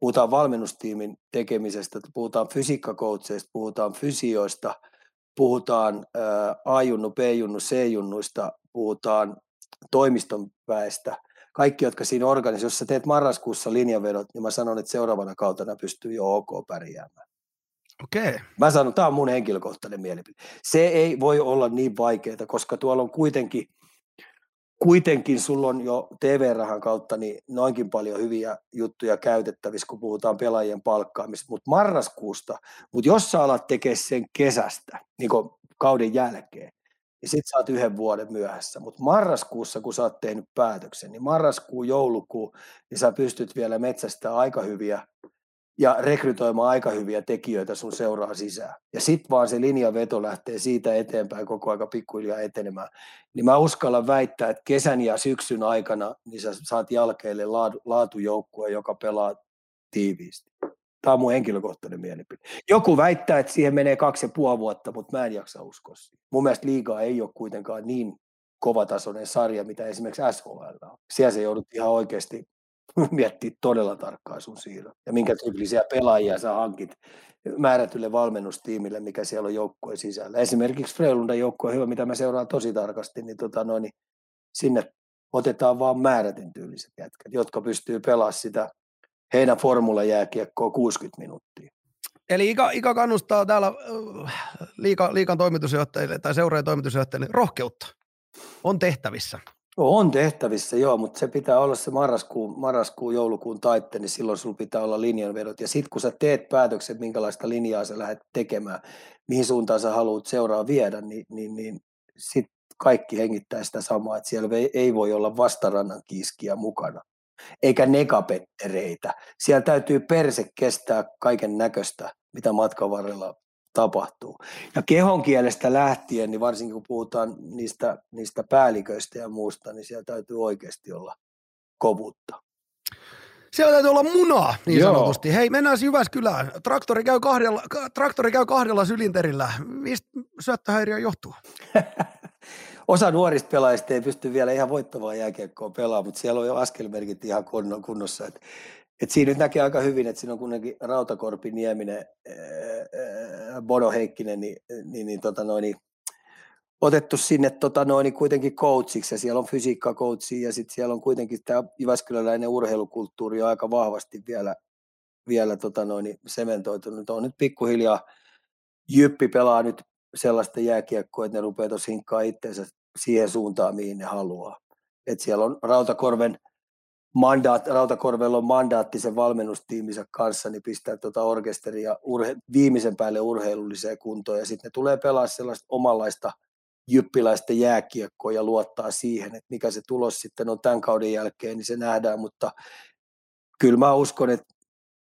puhutaan valmennustiimin tekemisestä, puhutaan fysiikkakoutseista, puhutaan fysioista, puhutaan A-junnu, B-junnu, C-junnuista, puhutaan toimiston väestä, kaikki, jotka siinä organisoivat, jos sä teet marraskuussa linjanvedot, niin mä sanon, että seuraavana kautena pystyy jo ok pärjäämään. Okei. Okay. Mä sanon, tämä on mun henkilökohtainen mielipide. Se ei voi olla niin vaikeaa, koska tuolla on kuitenkin, kuitenkin sulla on jo TV-rahan kautta niin noinkin paljon hyviä juttuja käytettävissä, kun puhutaan pelaajien palkkaamista, mutta marraskuusta, mutta jos sä alat tekemään sen kesästä, niin kauden jälkeen, niin sit sä oot yhden vuoden myöhässä. Mutta marraskuussa, kun sä oot tehnyt päätöksen, niin marraskuu, joulukuu, niin sä pystyt vielä metsästä aika hyviä ja rekrytoimaan aika hyviä tekijöitä sun seuraa sisään. Ja sitten vaan se linjaveto lähtee siitä eteenpäin koko aika pikkuhiljaa etenemään. Niin mä uskallan väittää, että kesän ja syksyn aikana niin sä saat jälkeelle laatu, laatujoukkue, joka pelaa tiiviisti. Tämä on mun henkilökohtainen mielipide. Joku väittää, että siihen menee kaksi ja puoli vuotta, mutta mä en jaksa uskoa siihen. Mun mielestä liigaa ei ole kuitenkaan niin kovatasoinen sarja, mitä esimerkiksi SHL on. Siellä se joudut ihan oikeasti miettiä todella tarkkaan sun siirron. Ja minkä tyyppisiä pelaajia sä hankit määrätylle valmennustiimille, mikä siellä on joukkueen sisällä. Esimerkiksi Freilundan joukkue hyvä, mitä mä seuraan tosi tarkasti, niin, tota noin, niin sinne otetaan vaan määrätyn tyyliset jätkät, jotka pystyy pelaamaan sitä heidän formulajääkiekkoa 60 minuuttia. Eli Ika, Ika kannustaa täällä äh, liika, liikan toimitusjohtajille tai seuraajan toimitusjohtajille rohkeutta. On tehtävissä. On tehtävissä, joo, mutta se pitää olla se marraskuun, marraskuun joulukuun taitte, niin silloin sulla pitää olla linjanvedot. Ja sitten kun sä teet päätöksen, minkälaista linjaa sä lähdet tekemään, mihin suuntaan sä haluat seuraa viedä, niin, niin, niin sitten kaikki hengittää sitä samaa, että siellä ei voi olla vastarannan kiiskiä mukana eikä negapettereitä. Siellä täytyy perse kestää kaiken näköistä, mitä matkan varrella tapahtuu. Ja kehon kielestä lähtien, niin varsinkin kun puhutaan niistä, niistä päälliköistä ja muusta, niin siellä täytyy oikeasti olla kovuutta. Siellä täytyy olla munaa, niin Joo. sanotusti. Hei, mennään Jyväskylään. Traktori käy kahdella, traktori käy kahdella sylinterillä. Mistä syöttöhäiriö johtuu? osa nuorista pelaajista ei pysty vielä ihan voittavaa jääkiekkoa pelaamaan, mutta siellä on jo askelmerkit ihan kunnossa. Et, et siinä nyt näkee aika hyvin, että siinä on kuitenkin Rautakorpi, Nieminen, Bodo Heikkinen, niin, niin, niin, tota noin, niin otettu sinne tota noin, niin kuitenkin coachiksi ja siellä on fysiikkakoutsi ja sitten siellä on kuitenkin tämä Jyväskyläläinen urheilukulttuuri on aika vahvasti vielä, vielä tota noin, niin sementoitunut. On nyt pikkuhiljaa Jyppi pelaa nyt sellaista jääkiekkoa, että ne rupeaa tuossa hinkkaa itseensä siihen suuntaan, mihin ne haluaa. Et siellä on Rautakorven mandaat, Rautakorvella on mandaatti sen valmennustiiminsä kanssa, niin pistää tuota orkesteria urhe, viimeisen päälle urheilulliseen kuntoon ja sitten ne tulee pelaa sellaista omanlaista jyppiläistä jääkiekkoa ja luottaa siihen, että mikä se tulos sitten on tämän kauden jälkeen, niin se nähdään, mutta kyllä mä uskon, että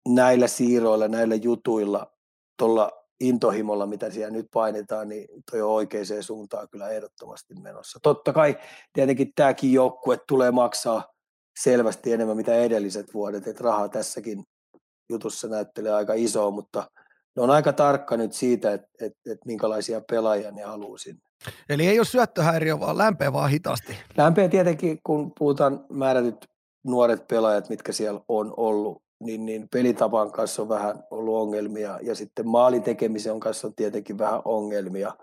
näillä siirroilla, näillä jutuilla, tuolla intohimolla, mitä siellä nyt painetaan, niin toi on oikeaan suuntaan kyllä ehdottomasti menossa. Totta kai tietenkin tämäkin joukkue tulee maksaa selvästi enemmän mitä edelliset vuodet, että rahaa tässäkin jutussa näyttelee aika isoa, mutta ne on aika tarkka nyt siitä, että, että, että minkälaisia pelaajia ne haluaa sinne. Eli ei ole syöttöhäiriö, vaan lämpeä vaan hitaasti. Lämpeä tietenkin, kun puhutaan määrätyt nuoret pelaajat, mitkä siellä on ollut, niin, niin pelitapan kanssa on vähän ollut ongelmia ja sitten maalin tekemisen kanssa on tietenkin vähän ongelmia.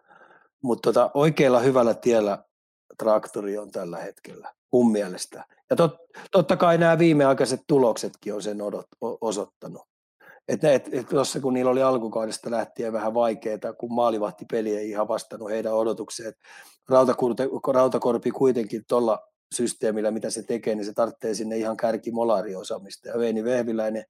Mutta tota, oikealla hyvällä tiellä traktori on tällä hetkellä, mun mielestä. Ja tot, totta kai nämä viimeaikaiset tuloksetkin on sen odot, osoittanut. Että et, et tuossa kun niillä oli alkukaudesta lähtien vähän vaikeaa, kun maalivahtipeli ei ihan vastannut heidän odotukseen. Rautakorpi kuitenkin tuolla systeemillä, mitä se tekee, niin se tarvitsee sinne ihan kärkimolaariosaamista. Ja Veini Vehviläinen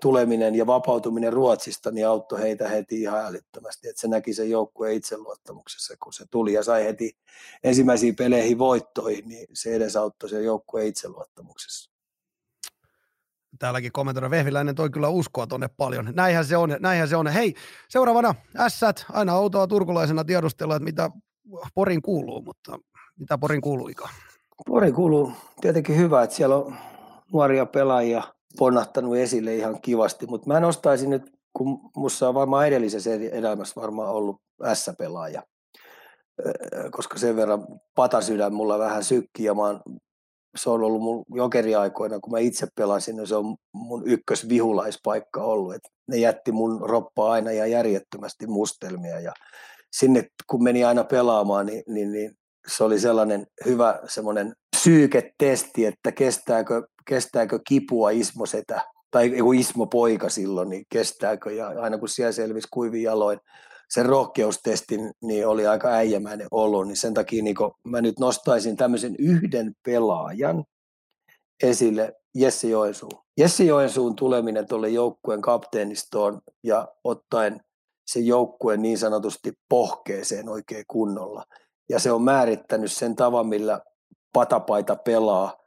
tuleminen ja vapautuminen Ruotsista niin auttoi heitä heti ihan älyttömästi. Että se näki sen joukkueen itseluottamuksessa, kun se tuli ja sai heti ensimmäisiin peleihin voittoihin, niin se edesauttoi sen joukkueen itseluottamuksessa. Täälläkin kommentoida Vehviläinen toi kyllä uskoa tonne paljon. Näinhän se on, näinhän se on. Hei, seuraavana ässät, aina outoa turkulaisena tiedustella, että mitä Porin kuuluu, mutta mitä Porin kuuluu ikä? Porin kuuluu tietenkin hyvä, että siellä on nuoria pelaajia ponnahtanut esille ihan kivasti, mutta mä nostaisin nyt, kun mussa on varmaan edellisessä elämässä varmaan ollut S-pelaaja, koska sen verran patasydän mulla vähän sykki ja mä oon se on ollut mun jokeriaikoina, kun mä itse pelasin, niin se on mun ykkösvihulaispaikka ollut. Et ne jätti mun roppaa aina ja järjettömästi mustelmia ja sinne kun meni aina pelaamaan, niin, niin, niin se oli sellainen hyvä semmoinen psyyketesti, että kestääkö, kestääkö kipua Ismo Setä, tai joku Ismo Poika silloin, niin kestääkö, ja aina kun siellä selvisi kuivin jaloin sen rohkeustestin, niin oli aika äijämäinen olo, niin sen takia niin mä nyt nostaisin tämmöisen yhden pelaajan esille, Jesse Joensuu. Jesse Joensuun tuleminen tuolle joukkueen kapteenistoon ja ottaen se joukkue niin sanotusti pohkeeseen oikein kunnolla. Ja se on määrittänyt sen tavan, millä patapaita pelaa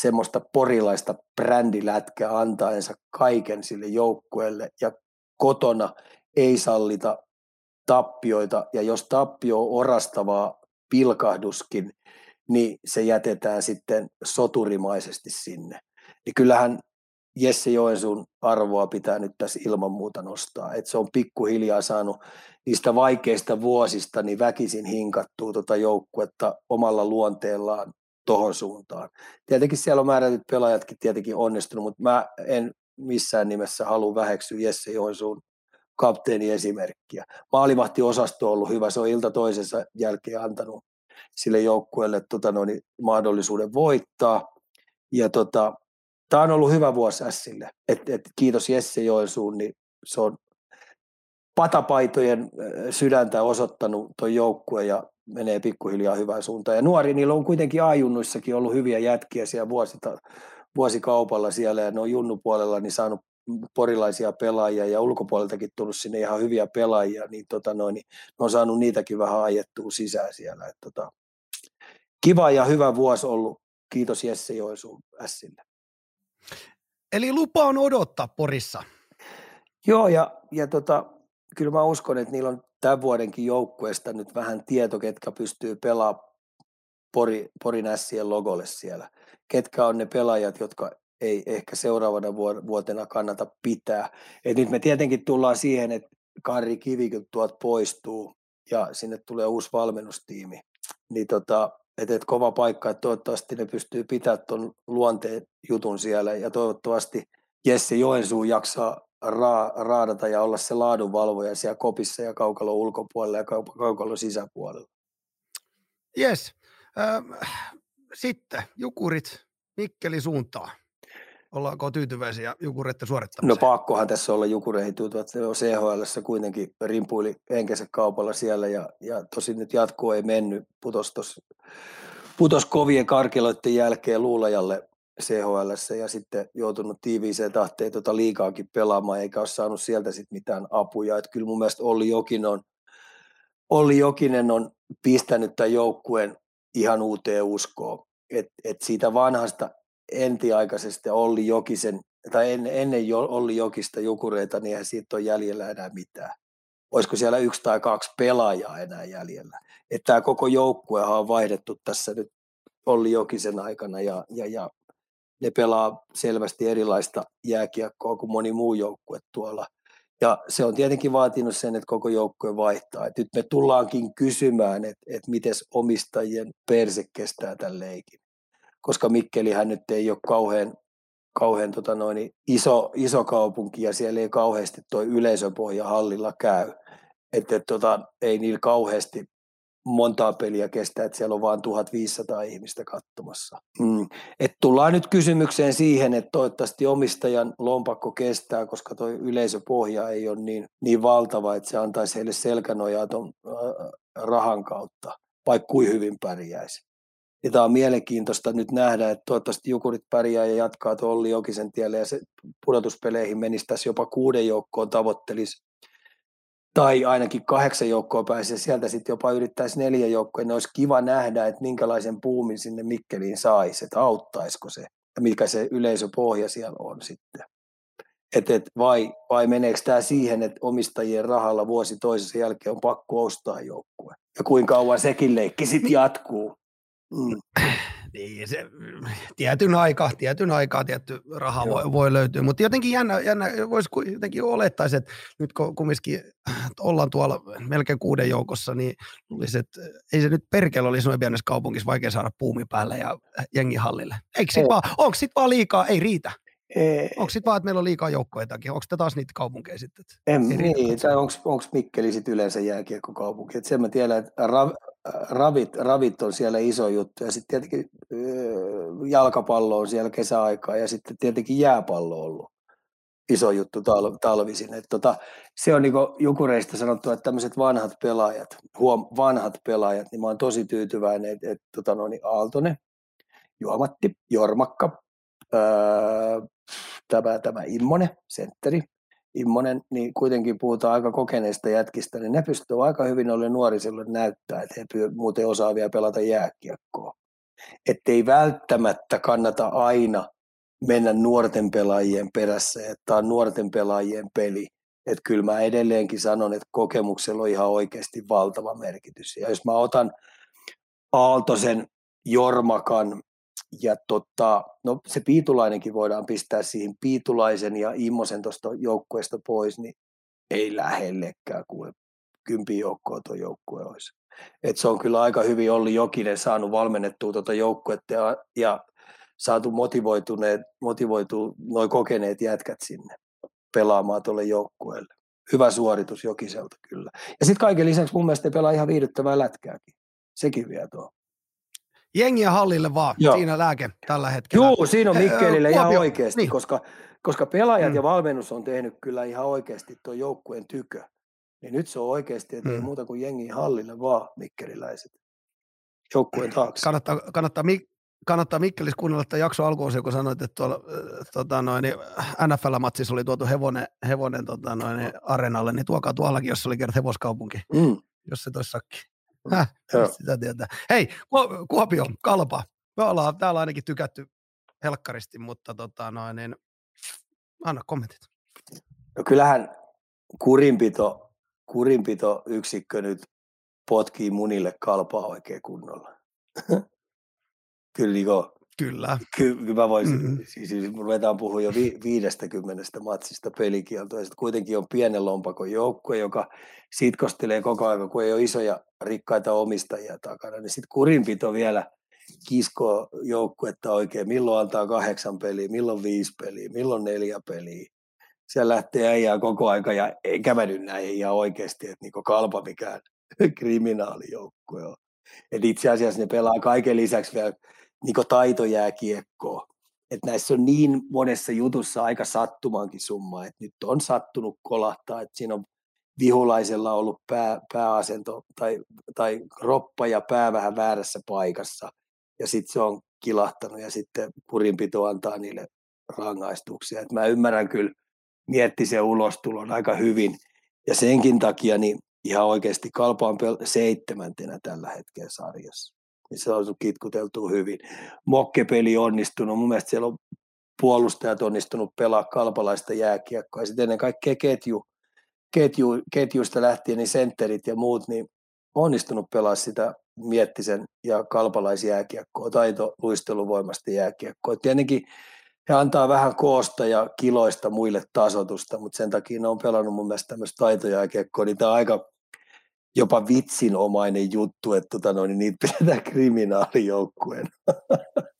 semmoista porilaista brändilätkää antaensa kaiken sille joukkueelle ja kotona ei sallita tappioita ja jos tappio on orastavaa pilkahduskin, niin se jätetään sitten soturimaisesti sinne. Niin kyllähän Jesse Joensuun arvoa pitää nyt tässä ilman muuta nostaa. Et se on pikkuhiljaa saanut niistä vaikeista vuosista niin väkisin hinkattua tuota joukkuetta omalla luonteellaan tohon suuntaan. Tietenkin siellä on määrätyt pelaajatkin tietenkin onnistunut, mutta mä en missään nimessä halua väheksyä Jesse Joensuun kapteeni esimerkkiä. Maalivahtiosasto on ollut hyvä, se on ilta toisensa jälkeen antanut sille joukkueelle tota noin, mahdollisuuden voittaa. Ja tota, tämä on ollut hyvä vuosi Sille. Et, et, kiitos Jesse Joensuun, niin se on patapaitojen sydäntä osoittanut tuo joukkue ja menee pikkuhiljaa hyvään suuntaan. Ja nuori, niillä on kuitenkin ajunnuissakin ollut hyviä jätkiä siellä vuosita, vuosikaupalla siellä ja ne on junnupuolella niin saanut porilaisia pelaajia ja ulkopuoleltakin tullut sinne ihan hyviä pelaajia, niin, tota noin, niin ne on saanut niitäkin vähän ajettua sisään siellä. Et tota, kiva ja hyvä vuosi ollut. Kiitos Jesse Joisuun Sille. Eli lupa on odottaa Porissa. Joo, ja, ja tota, kyllä mä uskon, että niillä on tämän vuodenkin joukkueesta nyt vähän tieto, ketkä pystyy pelaamaan Pori, Porin Sien logolle siellä. Ketkä on ne pelaajat, jotka ei ehkä seuraavana vuotena kannata pitää. Et nyt me tietenkin tullaan siihen, että Karri Kivikö tuot poistuu ja sinne tulee uusi valmennustiimi. Niin tota, et, et kova paikka, että toivottavasti ne pystyy pitämään tuon luonteen jutun siellä ja toivottavasti Jesse Joensuu jaksaa ra- raadata ja olla se laadunvalvoja siellä kopissa ja kaukalon ulkopuolella ja kaukalon sisäpuolella. Yes. Ähm, sitten Jukurit Mikkeli suuntaan. Ollaanko tyytyväisiä Jukureiden suorittamiseen? No pakkohan tässä olla Jukureihin on CHL kuitenkin rimpuili henkensä kaupalla siellä ja, ja tosin nyt jatko ei mennyt, putos, tos, putos kovien karkeloiden jälkeen Luulajalle CHL ja sitten joutunut tiiviiseen tahteen tota liikaakin pelaamaan eikä ole saanut sieltä sitten mitään apuja. Et kyllä mun mielestä Olli Jokinen on, Olli Jokinen on pistänyt tämän joukkueen ihan uuteen uskoon. Et, et siitä vanhasta entiaikaisesta Olli Jokisen, tai en, ennen Olli Jokista jukureita, niin eihän siitä ole jäljellä enää mitään. Olisiko siellä yksi tai kaksi pelaajaa enää jäljellä. Että tämä koko joukkuehan on vaihdettu tässä nyt Olli Jokisen aikana ja, ja, ja ne pelaa selvästi erilaista jääkiekkoa kuin moni muu joukkue tuolla. Ja se on tietenkin vaatinut sen, että koko joukkue vaihtaa. Et nyt me tullaankin kysymään, että et miten omistajien perse kestää tämän leikin koska Mikkelihän nyt ei ole kauhean, kauhean tota noin, iso, iso kaupunki ja siellä ei kauheasti tuo yleisöpohja hallilla käy. Että et, tota, ei niillä kauheasti montaa peliä kestää, että siellä on vain 1500 ihmistä katsomassa. Mm. Et tullaan nyt kysymykseen siihen, että toivottavasti omistajan lompakko kestää, koska tuo yleisöpohja ei ole niin, niin valtava, että se antaisi heille selkänojaa tuon äh, rahan kautta, vaikka kuin hyvin pärjäisi. Ja tämä on mielenkiintoista nyt nähdä, että toivottavasti Jukurit pärjää ja jatkaa tuon Olli Jokisen tielle ja se pudotuspeleihin menisi tässä jopa kuuden joukkoon tavoittelisi tai ainakin kahdeksan joukkoa pääsee ja sieltä sitten jopa yrittäisi neljä joukkoa, niin olisi kiva nähdä, että minkälaisen puumin sinne Mikkeliin saisi, että auttaisiko se. mikä se yleisöpohja siellä on sitten. Et, et vai, vai meneekö tämä siihen, että omistajien rahalla vuosi toisensa jälkeen on pakko ostaa joukkue? Ja kuinka kauan sekin leikki sitten jatkuu? Mm. Niin, se, tietyn aikaa, tietyn aikaa tietty raha voi, voi, löytyä, mutta jotenkin jännä, jännä voisi jotenkin olettaisi, että nyt kun kumminkin ollaan tuolla melkein kuuden joukossa, niin luulisi, että ei se nyt perkele olisi noin pienessä kaupungissa vaikea saada puumi päälle ja jengihallille. Eikö sit vaan, onko sit vaan liikaa, ei riitä. Ei. Onko sitten vaan, että meillä on liikaa joukkoitakin? Onko tämä taas niitä kaupunkeja sitten? En, niin, tai onko Mikkeli sitten yleensä jääkiekkokaupunki? Et sen mä tiedän, että ravit, ravit on siellä iso juttu ja sitten tietenkin jalkapallo on siellä kesäaikaa ja sitten tietenkin jääpallo on ollut iso juttu tal- talvisin. Et tota, se on niinku Jukureista sanottu, että tämmöiset vanhat pelaajat, huom, vanhat pelaajat, niin mä oon tosi tyytyväinen, että et, tota, no, niin Aaltonen, Juomatti, Jormakka, öö, tämä, tämä Immonen, sentteri, Immonen, niin kuitenkin puhutaan aika kokeneista jätkistä, niin ne pystyy aika hyvin olemaan nuorisille näyttää, että he muuten osaa vielä pelata jääkiekkoa. Että ei välttämättä kannata aina mennä nuorten pelaajien perässä, että tämä on nuorten pelaajien peli. Että kyllä mä edelleenkin sanon, että kokemuksella on ihan oikeasti valtava merkitys. Ja jos mä otan Aaltosen, Jormakan, ja tota, no se Piitulainenkin voidaan pistää siihen Piitulaisen ja Immosen tuosta joukkueesta pois, niin ei lähellekään kuule kympi joukkoa tuo joukkue olisi. Et se on kyllä aika hyvin Olli Jokinen saanut valmennettua tuota joukkuetta ja, ja saatu motivoituneet, motivoitu noin kokeneet jätkät sinne pelaamaan tuolle joukkueelle. Hyvä suoritus Jokiselta kyllä. Ja sitten kaiken lisäksi mun mielestä pelaa ihan viihdyttävää lätkääkin. Sekin vie tuo jengiä hallille vaan, Joo. siinä lääke tällä hetkellä. Joo, siinä on Mikkelille ihan oikeasti, niin. koska, koska pelaajat mm. ja valmennus on tehnyt kyllä ihan oikeasti tuon joukkueen tykö. Niin nyt se on oikeasti, että mm. ei muuta kuin jengiä hallille vaan mikkeliläiset joukkueen taakse. Kannattaa, kannattaa, kannattaa Mikkelis kuunnella että jakso alkuun, kun sanoit, että tuolla tota noin, niin NFL-matsissa oli tuotu hevonen, hevonen tota noin, niin areenalle, niin tuokaa tuollakin, jos oli kerran hevoskaupunki, mm. jos se toisi sakki. Häh, sitä tietää. Hei, Kuopio, Kalpa. Me ollaan täällä ainakin tykätty helkkaristi, mutta tota noin, niin, anna kommentit. No kyllähän kurinpito, kurinpito yksikkö nyt potkii munille kalpaa oikein kunnolla. Kyllä niin Kyllä. Kyllä mä voisin, mm-hmm. siis, siis ruvetaan puhua jo vi, 50 matsista pelikieltoa, ja sitten kuitenkin on pienen lompakon joukkue, joka sitkostelee koko ajan, kun ei ole isoja rikkaita omistajia takana, niin sitten kurinpito vielä kiskoo joukkuetta oikein, milloin antaa kahdeksan peliä, milloin viisi peliä, milloin neljä peliä. Siellä lähtee äijää koko aika ja ei kävely näin ihan oikeasti, että niinku kalpa mikään kriminaalijoukkue on. Et itse asiassa ne pelaa kaiken lisäksi vielä niin taitojääkiekkoa. Että näissä on niin monessa jutussa aika sattumankin summa, että nyt on sattunut kolahtaa, että siinä on vihulaisella ollut pää, pääasento tai, tai roppa ja pää vähän väärässä paikassa ja sitten se on kilahtanut ja sitten purinpito antaa niille rangaistuksia. Et mä ymmärrän kyllä miettisen ulostulon aika hyvin ja senkin takia niin ihan oikeasti Kalpa on seitsemäntenä tällä hetkellä sarjassa niin se on kitkuteltu hyvin. Mokkepeli onnistunut, mun mielestä siellä on puolustajat onnistunut pelaa kalpalaista jääkiekkoa, ja sitten ennen kaikkea ketju, ketju, ketjuista lähtien, niin sentterit ja muut, niin onnistunut pelaa sitä miettisen ja kalpalaisjääkiekkoa, taito luisteluvoimasta jääkiekkoa. Tietenkin he antaa vähän koosta ja kiloista muille tasotusta, mutta sen takia ne on pelannut mun mielestä tämmöistä taitojääkiekkoa, niin tämä on aika jopa vitsinomainen juttu, että tota noin, niin niitä pidetään kriminaalijoukkueen.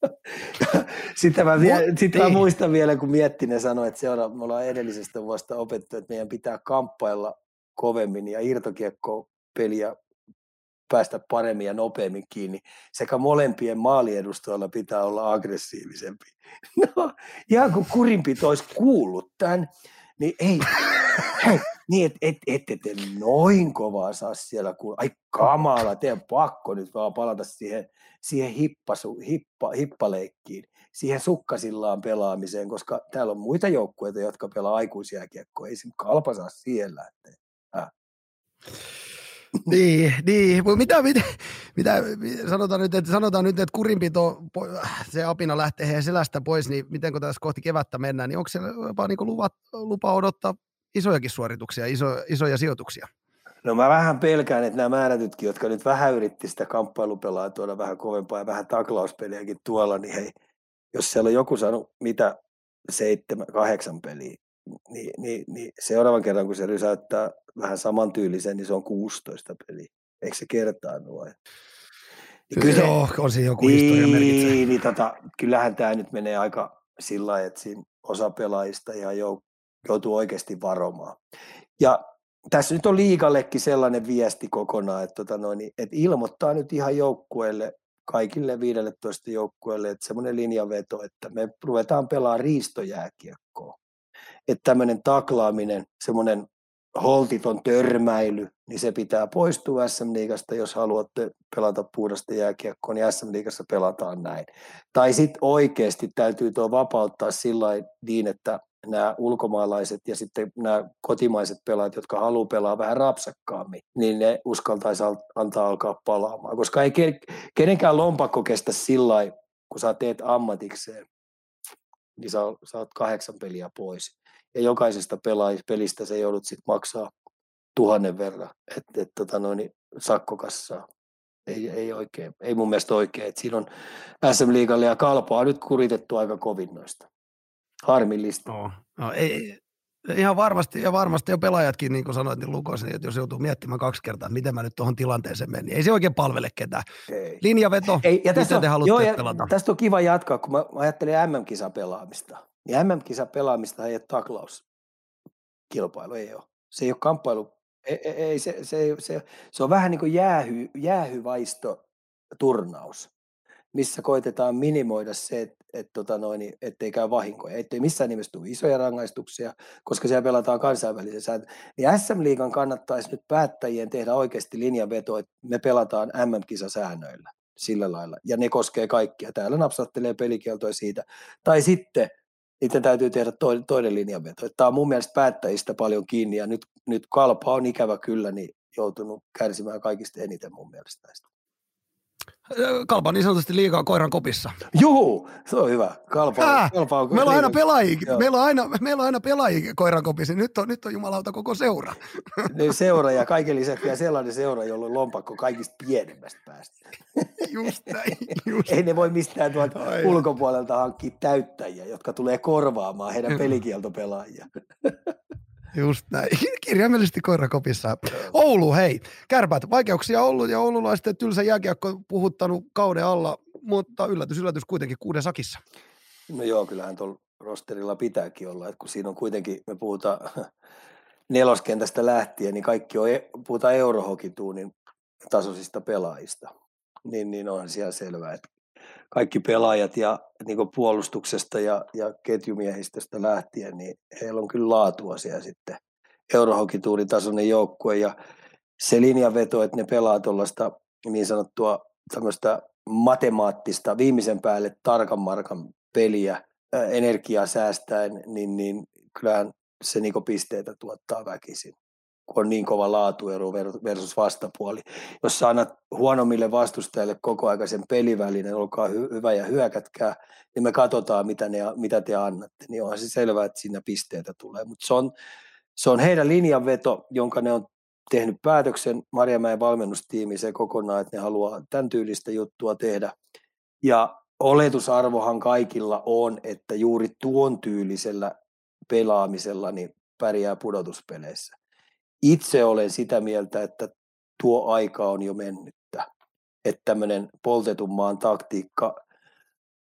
sitten mä, vie, sit mä muistan vielä, kun Miettinen sanoi, että seura, me ollaan edellisestä vuosta opettu, että meidän pitää kamppailla kovemmin ja irtokiekko peliä päästä paremmin ja nopeammin kiinni. Sekä molempien maaliedustajilla pitää olla aggressiivisempi. No, ihan kun kurinpito olisi kuullut tämän, niin ei, hei, niin, et, et, et, et noin kovaa saa siellä, kun ai kamala, teidän pakko nyt vaan palata siihen, siihen hippasu, hippa, hippaleikkiin, siihen sukkasillaan pelaamiseen, koska täällä on muita joukkueita, jotka pelaa aikuisjääkiekkoa, ei se kalpa saa siellä. Että, äh. Niin, niin. Mitä, mitä, mitä, sanotaan nyt, että, sanotaan nyt, että kurinpito, se apina lähtee selästä pois, niin miten kun tässä kohti kevättä mennään, niin onko se jopa niin lupa, lupa odottaa isojakin suorituksia, iso, isoja sijoituksia? No mä vähän pelkään, että nämä määrätytkin, jotka nyt vähän yritti sitä kamppailupelaa tuoda vähän kovempaa ja vähän taklauspeliäkin tuolla, niin hei, jos siellä on joku saanut mitä seitsemän, kahdeksan peliä, niin, niin, niin seuraavan kerran, kun se rysäyttää vähän samantyylisen, niin se on 16 peliä. Eikö se kertaa nuo? Niin kyllä Joo, on siinä joku niin, historia merkitsee. Niin, tota, kyllähän tämä nyt menee aika sillä lailla, että siinä osa pelaajista ihan joutuu oikeasti varomaan. Ja tässä nyt on liikallekin sellainen viesti kokonaan, että, tota noin, että ilmoittaa nyt ihan joukkueelle, kaikille 15 joukkueelle, että semmoinen linjaveto, että me ruvetaan pelaamaan riistojääkiekkoa. Että tämmöinen taklaaminen, semmoinen holtiton törmäily, niin se pitää poistua SM Liigasta, jos haluatte pelata puhdasta jääkiekkoa, niin SM Liigassa pelataan näin. Tai sitten oikeasti täytyy tuo vapauttaa sillä niin, että nämä ulkomaalaiset ja sitten nämä kotimaiset pelaajat, jotka haluaa pelaa vähän rapsakkaammin, niin ne uskaltaisi antaa alkaa palaamaan. Koska ei kenenkään lompakko kestä sillä kun sä teet ammatikseen, niin sä, sä oot kahdeksan peliä pois. Ja jokaisesta pelaajista pelistä se joudut sitten maksaa tuhannen verran, että et, tota noin, sakkokassaa. Ei, ei, oikein, ei mun mielestä oikein. Et siinä on SM Liigalle ja Kalpaa nyt kuritettu aika kovin noista. Harmillista. No, no ei, ihan varmasti, ja varmasti jo pelaajatkin, niin kuin sanoit, niin lukosin, että jos joutuu miettimään kaksi kertaa, miten mä nyt tuohon tilanteeseen menin, ei se oikein palvele ketään. Ei. Linjaveto, ei, ja miten on, te haluatte joo, pelata? Tästä on kiva jatkaa, kun mä, mä ajattelin MM-kisan pelaamista. Niin MM-kisan pelaamista ei ole taklauskilpailu, ei ole. Se ei ole kamppailu, ei, ei se, se, se, se, on vähän niin kuin jäähy, jäähyvaisto turnaus missä koitetaan minimoida se, että et, tota noin, ettei käy vahinkoja, ettei missään nimessä tule isoja rangaistuksia, koska siellä pelataan kansainvälisen sääntö. Niin SM-liigan kannattaisi nyt päättäjien tehdä oikeasti linjanveto, että me pelataan MM-kisasäännöillä sillä lailla, ja ne koskee kaikkia. Täällä napsattelee pelikieltoja siitä. Tai sitten niiden täytyy tehdä toinen, toinen linjanveto. Tämä on mun mielestä päättäjistä paljon kiinni, ja nyt, nyt kalpa on ikävä kyllä niin joutunut kärsimään kaikista eniten mun mielestä näistä. Kalpa niin sanotusti liikaa koiran kopissa. Joo, se on hyvä. Kalpa, Ää, kalpa on meillä, on aina pelaajia, meillä, on aina, meillä on aina pelaajia koiran kopissa. Nyt on, nyt on jumalauta koko seura. Ne seura ja kaiken lisäksi vielä sellainen seura, jolla on lompakko kaikista pienemmästä päästä. Just näin. Just. Ei ne voi mistään tuolta ulkopuolelta hankkia täyttäjiä, jotka tulee korvaamaan heidän pelikieltopelaajia. Just näin. Kirjaimellisesti koirakopissa. Oulu, hei. Kärpät, vaikeuksia ollut ja oululaisten tylsä jääkiekko puhuttanut kauden alla, mutta yllätys, yllätys kuitenkin kuuden sakissa. No joo, kyllähän tuolla rosterilla pitääkin olla, että kun siinä on kuitenkin, me puhutaan neloskentästä lähtien, niin kaikki on, e, puhutaan eurohokituunin tasoisista pelaajista. Niin, niin on siellä selvää, että kaikki pelaajat ja niin puolustuksesta ja, ja ketjumiehistöstä lähtien, niin heillä on kyllä laatua siellä sitten eurohokituuritasoinen joukkue. Ja se linjaveto, että ne pelaa tuollaista niin sanottua tämmöistä matemaattista viimeisen päälle tarkan markan peliä energiaa säästäen, niin, niin kyllähän se niin pisteitä tuottaa väkisin on niin kova laatuero versus vastapuoli. Jos sä annat huonommille vastustajille koko ajan sen pelivälinen, olkaa hy- hyvä ja hyökätkää, niin me katsotaan, mitä, ne, mitä te annatte. Niin onhan se selvää, että siinä pisteitä tulee. Mutta se on, se on heidän linjanveto, jonka ne on tehnyt päätöksen, Marjamäen valmennustiimi se kokonaan, että ne haluaa tämän tyylistä juttua tehdä. Ja oletusarvohan kaikilla on, että juuri tuon tyylisellä pelaamisella niin pärjää pudotuspeleissä itse olen sitä mieltä, että tuo aika on jo mennyttä. Että tämmöinen poltetun maan taktiikka,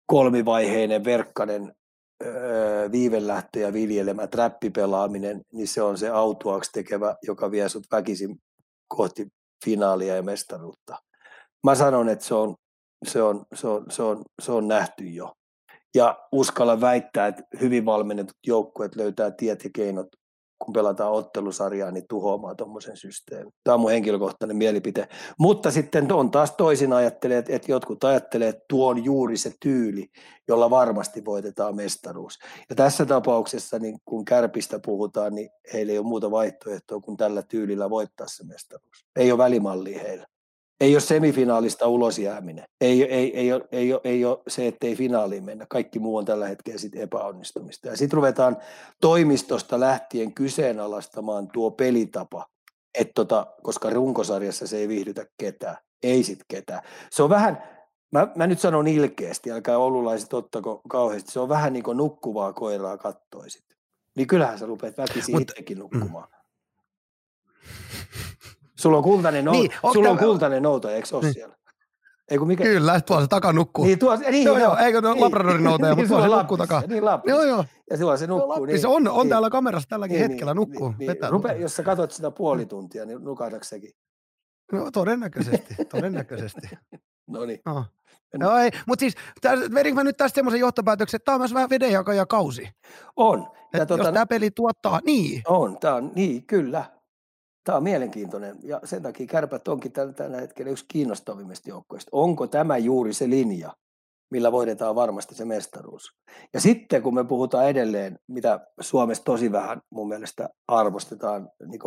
kolmivaiheinen, verkkainen öö, viivelähtö ja viljelemä trappipelaaminen, niin se on se autuaksi tekevä, joka vie sut väkisin kohti finaalia ja mestaruutta. Mä sanon, että se on, se on, se on, se on, se on nähty jo. Ja uskalla väittää, että hyvin valmennetut joukkueet löytää tiet ja keinot kun pelataan ottelusarjaa, niin tuhoamaan tuommoisen systeemin. Tämä on mun henkilökohtainen mielipite. Mutta sitten on taas toisin ajattelee, että jotkut ajattelee, että tuo on juuri se tyyli, jolla varmasti voitetaan mestaruus. Ja tässä tapauksessa, niin kun kärpistä puhutaan, niin heillä ei ole muuta vaihtoehtoa kuin tällä tyylillä voittaa se mestaruus. Ei ole välimallia heillä. Ei ole semifinaalista ulos jääminen. Ei, ei, ei, ole, ei, ole, ei ole se, ettei finaaliin mennä. Kaikki muu on tällä hetkellä sit epäonnistumista. Ja sitten ruvetaan toimistosta lähtien kyseenalaistamaan tuo pelitapa, et tota, koska runkosarjassa se ei viihdytä ketään. Ei sit ketään. Se on vähän, mä, mä nyt sanon ilkeästi, älkää oululaiset ottako kauheasti, se on vähän niin kuin nukkuvaa koiraa kattoisit. Niin kyllähän sä rupeat väkisin Mut, itsekin nukkumaan. Sulla on kultainen, nou- niin, sulla on kultainen nouto, eikö ole niin. siellä? Eiku mikä... Kyllä, tuolla se taka nukkuu. Niin, tuossa, niin, joo, joo, eikö ne Labradorin noutaja, mutta tuolla se nukkuu takaa. Niin, Lappis. Joo, joo. Ja silloin se nukkuu. Niin, se on, on niin, täällä kamerassa tälläkin niin, hetkellä, niin, nukkuu. Niin, niin, rupe, jos sä katsot sitä puoli tuntia, niin nukahdatko sekin? No todennäköisesti, todennäköisesti. no niin. No. No ei, mutta siis vedinkö mä nyt tästä semmoisen johtopäätöksen, että tämä on myös vähän vedenjakaja kausi. On. Ja tota, jos tämä peli tuottaa, niin. On, tämä on, niin, kyllä. Tämä on mielenkiintoinen ja sen takia kärpät onkin tällä, tällä hetkellä yksi kiinnostavimmista joukkoista. Onko tämä juuri se linja, millä voitetaan varmasti se mestaruus? Ja sitten kun me puhutaan edelleen, mitä Suomessa tosi vähän mun mielestä arvostetaan niin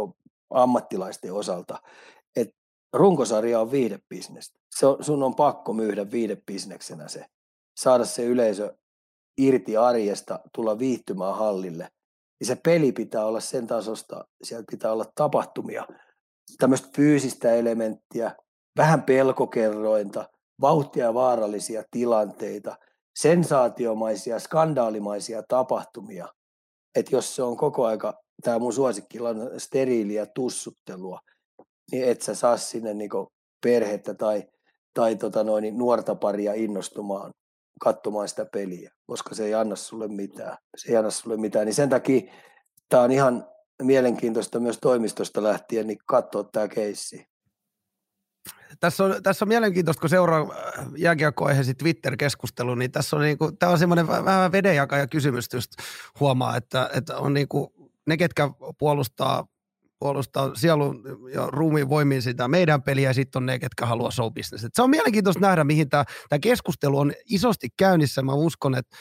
ammattilaisten osalta, että runkosarja on viidebisnestä. Se on, sun on pakko myydä viidebisneksenä se. Saada se yleisö irti arjesta, tulla viihtymään hallille – niin se peli pitää olla sen tasosta, siellä pitää olla tapahtumia, tämmöistä fyysistä elementtiä, vähän pelkokerrointa, vauhtia ja vaarallisia tilanteita, sensaatiomaisia, skandaalimaisia tapahtumia. Että jos se on koko aika, tämä mun suosikkila on steriiliä tussuttelua, niin et sä saa sinne niinku perhettä tai, tai tota noin, nuorta paria innostumaan katsomaan sitä peliä, koska se ei anna sulle mitään. Se ei anna sulle mitään, niin sen takia tämä on ihan mielenkiintoista myös toimistosta lähtien, niin katsoa tämä keissi. Tässä on, tässä on mielenkiintoista, kun seuraa äh, jääkiekkoaiheesi Twitter-keskustelu, niin tässä on, niinku, tämä on semmoinen vähän vedenjakaja kysymys, just huomaa, että, että on niinku, ne, ketkä puolustaa puolustaa sielun ja ruumiin voimiin sitä meidän peliä ja sitten on ne, ketkä haluaa show business. Et se on mielenkiintoista nähdä, mihin tämä keskustelu on isosti käynnissä. Mä uskon, että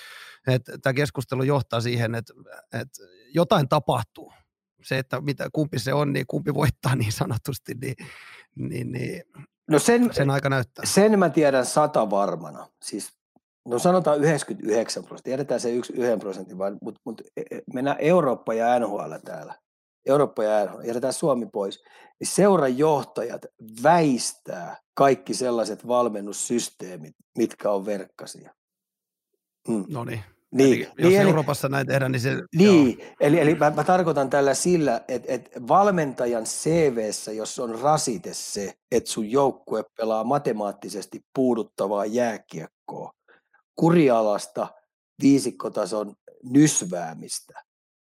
tämä keskustelu johtaa siihen, että että jotain tapahtuu. Se, että mitä, kumpi se on, niin kumpi voittaa niin sanotusti, niin, niin, niin no sen, sen aika näyttää. Sen mä tiedän sata varmana. Siis No sanotaan 99 prosenttia, tiedetään se yksi, yhden prosentin, vaan, mutta, mutta e, e, mennään Eurooppa ja NHL täällä. Eurooppa ja NHL, jätetään Suomi pois, niin seuran johtajat väistää kaikki sellaiset valmennussysteemit, mitkä on verkkasia. Mm. No niin. Niin, eli, niin, jos eli, Euroopassa näin tehdään, niin se... Niin, joo. eli, eli mä, mä tarkoitan tällä sillä, että, että valmentajan CVssä, jos on rasite se, että sun joukkue pelaa matemaattisesti puuduttavaa jääkiekkoa, kurialasta viisikkotason nysväämistä,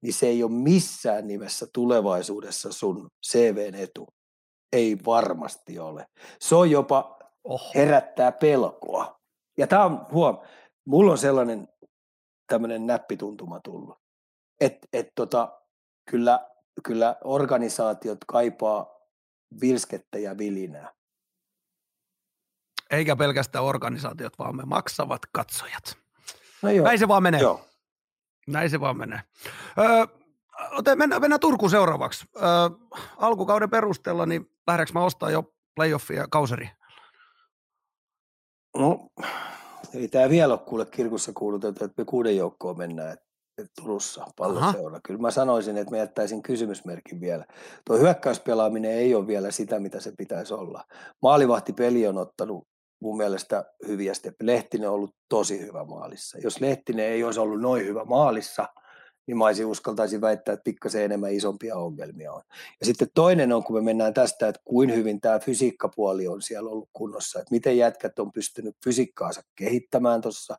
niin se ei ole missään nimessä tulevaisuudessa sun CVn etu. Ei varmasti ole. Se on jopa Oho. herättää pelkoa. Ja tämä on, huom, mulla on sellainen tämmöinen näppituntuma tullut, että et tota, kyllä, kyllä organisaatiot kaipaa vilskettä ja vilinää. Eikä pelkästään organisaatiot, vaan me maksavat katsojat. No joo. Näin se vaan menee. Joo. Näin se vaan menee. Öö, mennään, mennään Turkuun seuraavaksi. Öö, alkukauden perusteella, niin lähdekö mä ostaa jo playoffia kauseri? No, ei tämä vielä ole kuule kirkussa kuulutettu, että me kuuden joukkoon mennään Turussa palloseura. Kyllä mä sanoisin, että mä jättäisin kysymysmerkin vielä. Tuo hyökkäyspelaaminen ei ole vielä sitä, mitä se pitäisi olla. Maalivahtipeli on ottanut mun mielestä hyviä steppi. Lehtinen on ollut tosi hyvä maalissa. Jos Lehtinen ei olisi ollut noin hyvä maalissa, niin mä olisin uskaltaisin väittää, että pikkasen enemmän isompia ongelmia on. Ja sitten toinen on, kun me mennään tästä, että kuin hyvin tämä fysiikkapuoli on siellä ollut kunnossa, että miten jätkät on pystynyt fysiikkaansa kehittämään tuossa,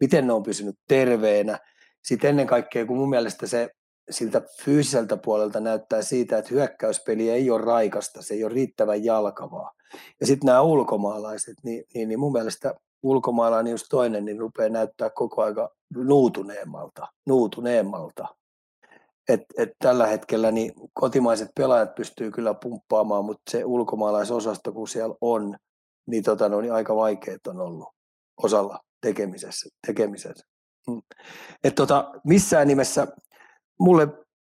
miten ne on pysynyt terveenä. Sitten ennen kaikkea, kun mun mielestä se siltä fyysiseltä puolelta näyttää siitä, että hyökkäyspeli ei ole raikasta, se ei ole riittävän jalkavaa. Ja sitten nämä ulkomaalaiset, niin, niin, niin mun mielestä ulkomaalainen just toinen, niin rupeaa näyttää koko aika nuutuneemmalta, nuutuneemmalta. et, et tällä hetkellä niin kotimaiset pelaajat pystyy kyllä pumppaamaan, mutta se ulkomaalaisosasto, kun siellä on, niin, tota, no, niin aika vaikeet on ollut osalla tekemisessä. tekemisessä. Hmm. Et tota, missään nimessä mulle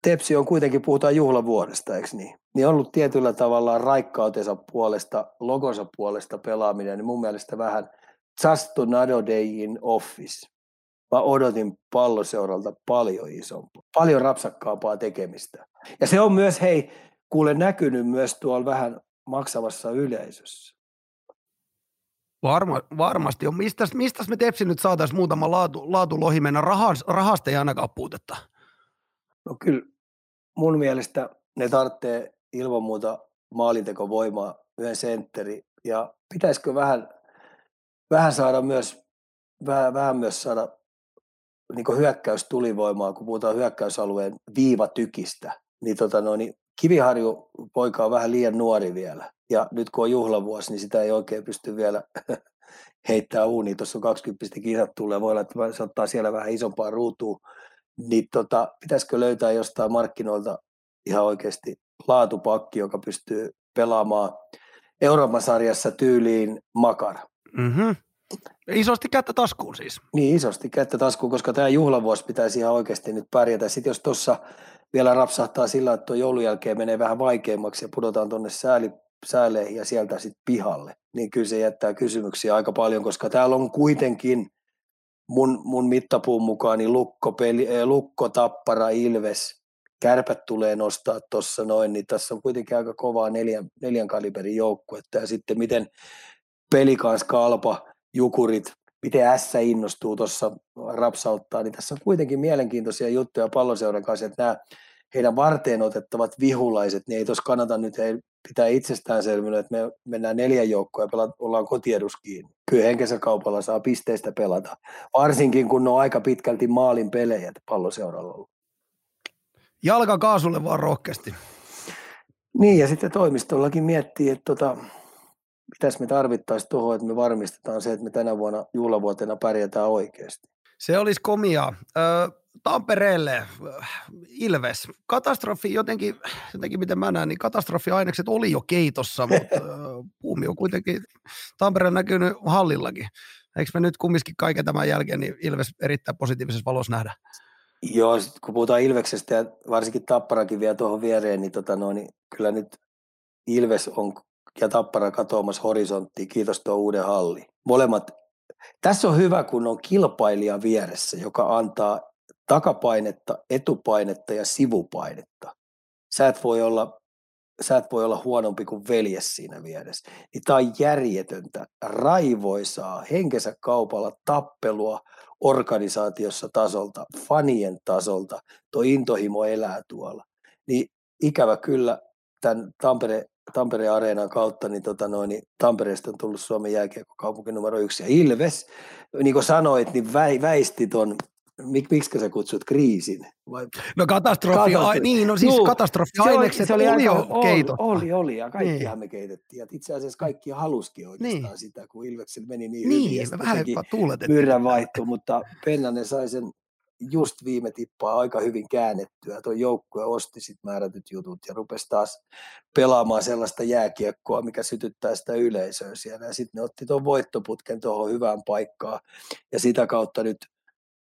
Tepsi on kuitenkin, puhutaan juhlavuodesta, eikö niin? Niin on ollut tietyllä tavalla raikkautensa puolesta, logonsa puolesta pelaaminen, niin mun mielestä vähän just another day in office. Mä odotin palloseuralta paljon isompaa, paljon rapsakkaampaa tekemistä. Ja se on myös, hei, kuule näkynyt myös tuolla vähän maksavassa yleisössä. Varma, varmasti on. Mistä, mistä me Tepsi nyt saataisiin muutama laatu, laatu mennä? Rahas, rahasta ei ainakaan puutetta. No kyllä mun mielestä ne tarvitsee ilman muuta maalintekovoimaa, yhden sentteri. Ja pitäisikö vähän, vähän saada myös, vähän, vähän myös saada niin hyökkäys tulivoimaa, kun puhutaan hyökkäysalueen viivatykistä, niin, tota no, niin Kiviharju poika on vähän liian nuori vielä. Ja nyt kun on juhlavuosi, niin sitä ei oikein pysty vielä heittää uuniin. Tuossa on 20 kisat tulee, voi olla, että se ottaa siellä vähän isompaa ruutua. Niin tota, pitäisikö löytää jostain markkinoilta ihan oikeasti laatupakki, joka pystyy pelaamaan Euroopan sarjassa tyyliin Makar. Mm-hmm. Isosti kättä taskuun siis. Niin, isosti kättä taskuun, koska tämä juhlavuosi pitäisi ihan oikeasti nyt pärjätä. Sitten jos tuossa vielä rapsahtaa sillä, että tuo joulun jälkeen menee vähän vaikeammaksi ja pudotaan tuonne sääli, sääleihin ja sieltä sitten pihalle, niin kyllä se jättää kysymyksiä aika paljon, koska täällä on kuitenkin mun, mun mittapuun mukaan niin lukko, peli, eh, lukko, tappara, ilves, kärpät tulee nostaa tuossa noin, niin tässä on kuitenkin aika kovaa neljän, neljän kaliberin joukkuetta. Ja sitten miten pelikans kalpa, jukurit, miten S innostuu tuossa rapsauttaa, niin tässä on kuitenkin mielenkiintoisia juttuja palloseuran kanssa, että nämä heidän varteen otettavat vihulaiset, niin ei tuossa kannata nyt he pitää itsestäänselvyyden, että me mennään neljän joukkoa ja pela, ollaan kotiedus kiinni. Kyllä henkensä kaupalla saa pisteistä pelata, varsinkin kun ne on aika pitkälti maalin pelejä palloseuralla ollut. Jalka kaasulle vaan rohkeasti. Niin, ja sitten toimistollakin miettii, että tota, mitäs me tarvittaisiin tuohon, että me varmistetaan se, että me tänä vuonna juhlavuotena pärjätään oikeasti. Se olisi komia. Ö, Tampereelle, Ilves, katastrofi jotenkin, jotenkin miten mä näen, niin katastrofiainekset oli jo keitossa, mutta puumi on kuitenkin Tampereen näkynyt hallillakin. Eikö me nyt kumminkin kaiken tämän jälkeen niin Ilves erittäin positiivisessa valossa nähdä? Joo, kun puhutaan Ilveksestä ja varsinkin Tapparakin vielä tuohon viereen, niin, tota no, niin kyllä nyt Ilves on ja Tappara katoamassa horisonttiin, kiitos tuo uuden halli. Molemmat. Tässä on hyvä, kun on kilpailija vieressä, joka antaa takapainetta, etupainetta ja sivupainetta. Sä et voi olla, sä et voi olla huonompi kuin veljes siinä vieressä. Niin tämä on järjetöntä, raivoisaa, henkensä kaupalla tappelua organisaatiossa tasolta, fanien tasolta. Tuo intohimo elää tuolla. Niin ikävä kyllä tämän Tampere Tampereen areenan kautta, niin, tota noin, niin Tampereesta on tullut Suomen jääkiekkokaupunki numero yksi. Ja Ilves, niin kuin sanoit, niin vä, väisti ton, mik, miksi sä kutsut kriisin? Vai? No katastrofi, katastrofi. A, niin, no siis Juu, katastrofi-ainekset se oli, se oli, oli jo. Oli, oli, ja kaikkihan niin. me keitettiin. Ja itse asiassa kaikki haluskin oikeastaan niin. sitä, kun Ilveksellä meni niin, niin hyvin. Niin, vähän tuuletettiin. vaihto, mutta Pennanen sai sen just viime tippaa aika hyvin käännettyä. Tuo joukkue osti sit määrätyt jutut ja rupesi taas pelaamaan sellaista jääkiekkoa, mikä sytyttää sitä yleisöä siellä. Ja sitten ne otti tuon voittoputken tuohon hyvään paikkaan. Ja sitä kautta nyt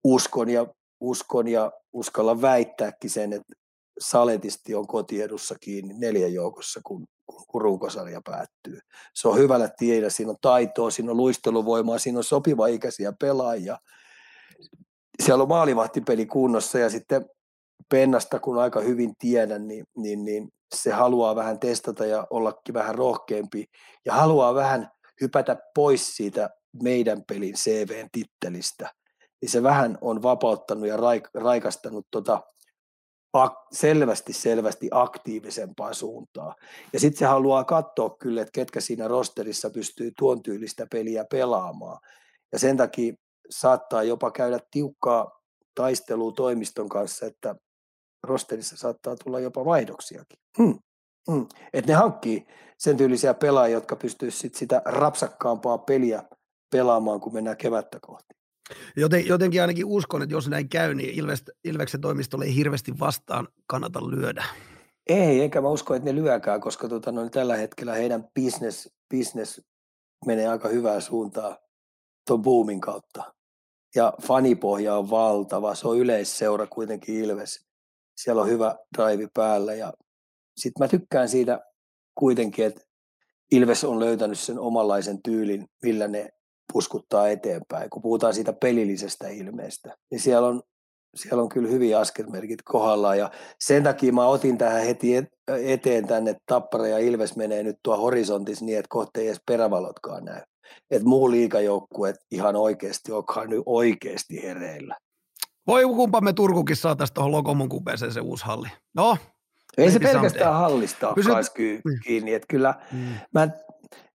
uskon ja, uskon ja uskalla väittääkin sen, että saletisti on kotiedussa kiinni neljän joukossa, kun, kun, runkosarja päättyy. Se on hyvällä tiedä, siinä on taitoa, siinä on luisteluvoimaa, siinä on sopiva ikäisiä pelaajia – siellä on maalivahtipeli kunnossa ja sitten Pennasta, kun aika hyvin tiedän, niin, niin, niin se haluaa vähän testata ja ollakin vähän rohkeampi ja haluaa vähän hypätä pois siitä meidän pelin CVn tittelistä. Niin se vähän on vapauttanut ja raik- raikastanut tota selvästi, selvästi aktiivisempaa suuntaa. Ja sitten se haluaa katsoa kyllä, että ketkä siinä rosterissa pystyy tuon tyylistä peliä pelaamaan. Ja sen takia saattaa jopa käydä tiukkaa taistelua toimiston kanssa, että rosterissa saattaa tulla jopa vaihdoksiakin. Hmm. Hmm. Että ne hankkii sen tyylisiä pelaajia, jotka pystyisivät sit sitä rapsakkaampaa peliä pelaamaan, kun mennään kevättä kohti. Joten, jotenkin ainakin uskon, että jos näin käy, niin Ilves, Ilveksen toimistolle ei hirveästi vastaan kannata lyödä. Ei, enkä mä usko, että ne lyökään, koska tota, no, tällä hetkellä heidän business, business menee aika hyvää suuntaa tuon boomin kautta. Ja fanipohja on valtava, se on yleisseura kuitenkin Ilves. Siellä on hyvä drive päällä ja sitten mä tykkään siitä kuitenkin, että Ilves on löytänyt sen omanlaisen tyylin, millä ne puskuttaa eteenpäin. Kun puhutaan siitä pelillisestä ilmeestä, niin siellä on, siellä on kyllä hyviä askelmerkit kohdallaan. Ja sen takia mä otin tähän heti eteen tänne, että Tappara ja Ilves menee nyt tuo horisontissa niin, että kohta ei edes perävalotkaan näy. Että muu liikajoukkue ihan oikeasti onkaan nyt oikeasti hereillä. Voi kumpa me Turkukin saataisiin tuohon Lokomon kupeeseen se uusi halli. No, ei se pelkästään hallista ole Pysyt... Mm. kiinni. Että kyllä mm. mä,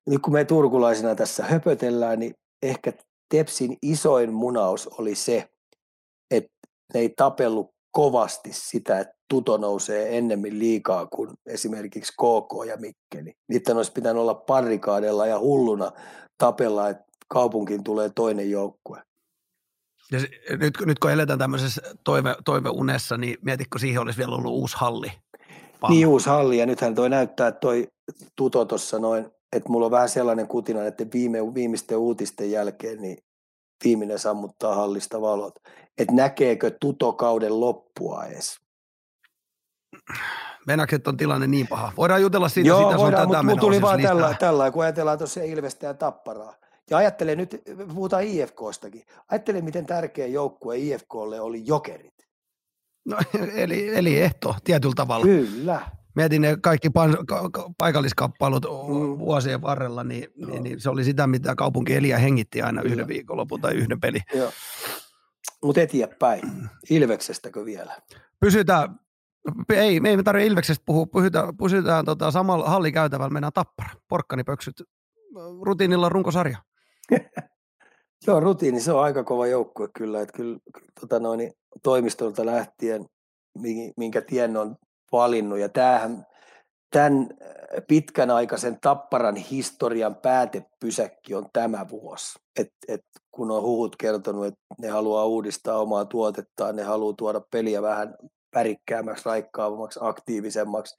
nyt kun me turkulaisina tässä höpötellään, niin ehkä Tepsin isoin munaus oli se, että ne ei tapellut kovasti sitä, että Tuto nousee ennemmin liikaa kuin esimerkiksi KK ja Mikkeli. Niiden olisi pitänyt olla parikaadella ja hulluna tapella, että kaupunkiin tulee toinen joukkue. Ja nyt, nyt kun eletään tämmöisessä toive, toiveunessa, niin mietitkö siihen olisi vielä ollut uusi halli? Paha. Niin uusi halli ja nythän toi näyttää, että toi Tuto tuossa noin, että mulla on vähän sellainen kutina, että viime, viimeisten uutisten jälkeen niin viimeinen sammuttaa hallista valot. Että näkeekö Tuto kauden loppua edes? Venäkset on tilanne niin paha. Voidaan jutella siitä, Joo, sitä voidaan, mutta mut tuli vaan tällä, tällä, kun ajatellaan tuossa Ilvestä ja Tapparaa. Ja ajattele nyt, puhutaan IFKstakin. Ajattele, miten tärkeä joukkue IFKlle oli jokerit. No, eli, eli ehto tietyllä tavalla. Kyllä. Mietin ne kaikki pan, ka, ka, paikalliskappailut mm. vuosien varrella, niin, niin, niin, se oli sitä, mitä kaupunki eli ja hengitti aina yhden viikonlopun tai yhden peli. Mutta eteenpäin. Ilveksestäkö vielä? Pysytään, ei, me ei tarvitse Ilveksestä puhua, pysytään, pysytään tota, samalla hallikäytävällä, mennään tappara, porkkanipöksyt, rutiinilla runkosarja. Joo, rutiini, se on aika kova joukkue kyllä, että kyllä tota noin, toimistolta lähtien, minkä tien on valinnut. Ja tämähän, tämän äh, pitkän aikaisen tapparan historian päätepysäkki on tämä vuosi. Et, et kun on huhut kertonut, että ne haluaa uudistaa omaa tuotettaan, ne haluaa tuoda peliä vähän värikkäämmäksi, raikkaavammaksi, aktiivisemmaksi,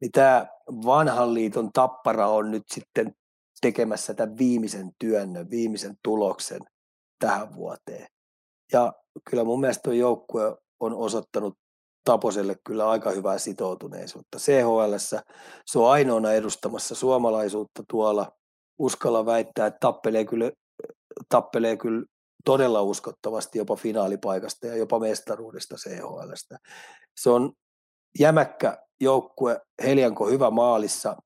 niin tämä vanhan liiton tappara on nyt sitten tekemässä tämän viimeisen työnnön, viimeisen tuloksen tähän vuoteen. Ja kyllä mun mielestä tuo joukkue on osoittanut Taposelle kyllä aika hyvää sitoutuneisuutta. CHL se on ainoana edustamassa suomalaisuutta tuolla. Uskalla väittää, että tappelee kyllä, tappelee kyllä todella uskottavasti jopa finaalipaikasta ja jopa mestaruudesta CHL. Se on jämäkkä joukkue, Helianko hyvä maalissa,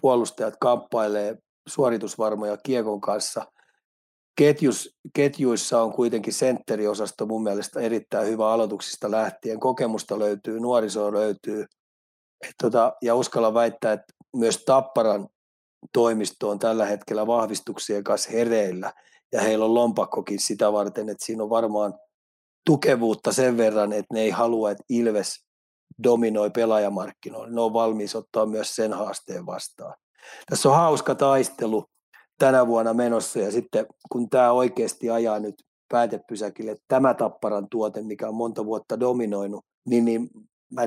puolustajat kamppailee suoritusvarmoja kiekon kanssa – ketjus, ketjuissa on kuitenkin sentteriosasto mun mielestä erittäin hyvä aloituksista lähtien. Kokemusta löytyy, nuorisoa löytyy. Et tota, ja uskalla väittää, että myös Tapparan toimisto on tällä hetkellä vahvistuksien kanssa hereillä. Ja heillä on lompakkokin sitä varten, että siinä on varmaan tukevuutta sen verran, että ne ei halua, että Ilves dominoi pelaajamarkkinoilla. Ne on valmis ottaa myös sen haasteen vastaan. Tässä on hauska taistelu tänä vuonna menossa ja sitten kun tämä oikeasti ajaa nyt päätepysäkille tämä tapparan tuote, mikä on monta vuotta dominoinut, niin, niin mä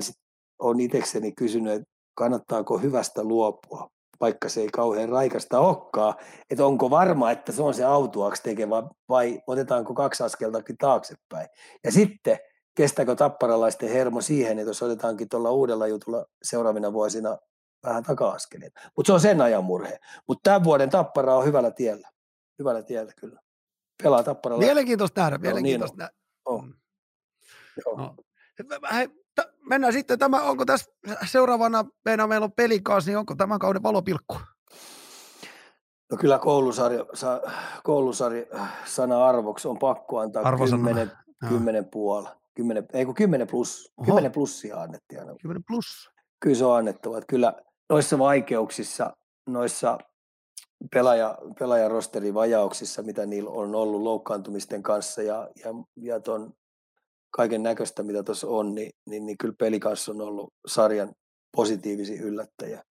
olen itsekseni kysynyt, että kannattaako hyvästä luopua, vaikka se ei kauhean raikasta olekaan, että onko varma, että se on se autuaksi tekevä vai otetaanko kaksi askeltakin taaksepäin. Ja sitten kestääkö tapparalaisten hermo siihen, että jos otetaankin tuolla uudella jutulla seuraavina vuosina vähän taka-askeleen. Mutta se on sen ajan murhe. Mutta tämän vuoden Tappara on hyvällä tiellä. Hyvällä tiellä kyllä. Pelaa Tapparalla. Mielenkiintoista nähdä, mielenkiintoista nähdä. Oh. Mm. Joo. No. Hei, t- mennään sitten, tämä, onko tässä seuraavana, meillä, meillä on pelikaas, niin onko tämän kauden valopilkku? No kyllä koulusari, sa, koulusari sana arvoksi on pakko antaa Arvosana. 10, 10 puolella. 10, ei kun 10 plus, Oho. 10 plussia annettiin aina. 10 plus. Kyllä se on annettava. Että kyllä noissa vaikeuksissa, noissa pelaaja, pelaajarosterin vajauksissa, mitä niillä on ollut loukkaantumisten kanssa ja, ja, ja ton kaiken näköistä, mitä tuossa on, niin, niin, niin kyllä peli kanssa on ollut sarjan positiivisia yllättäjä.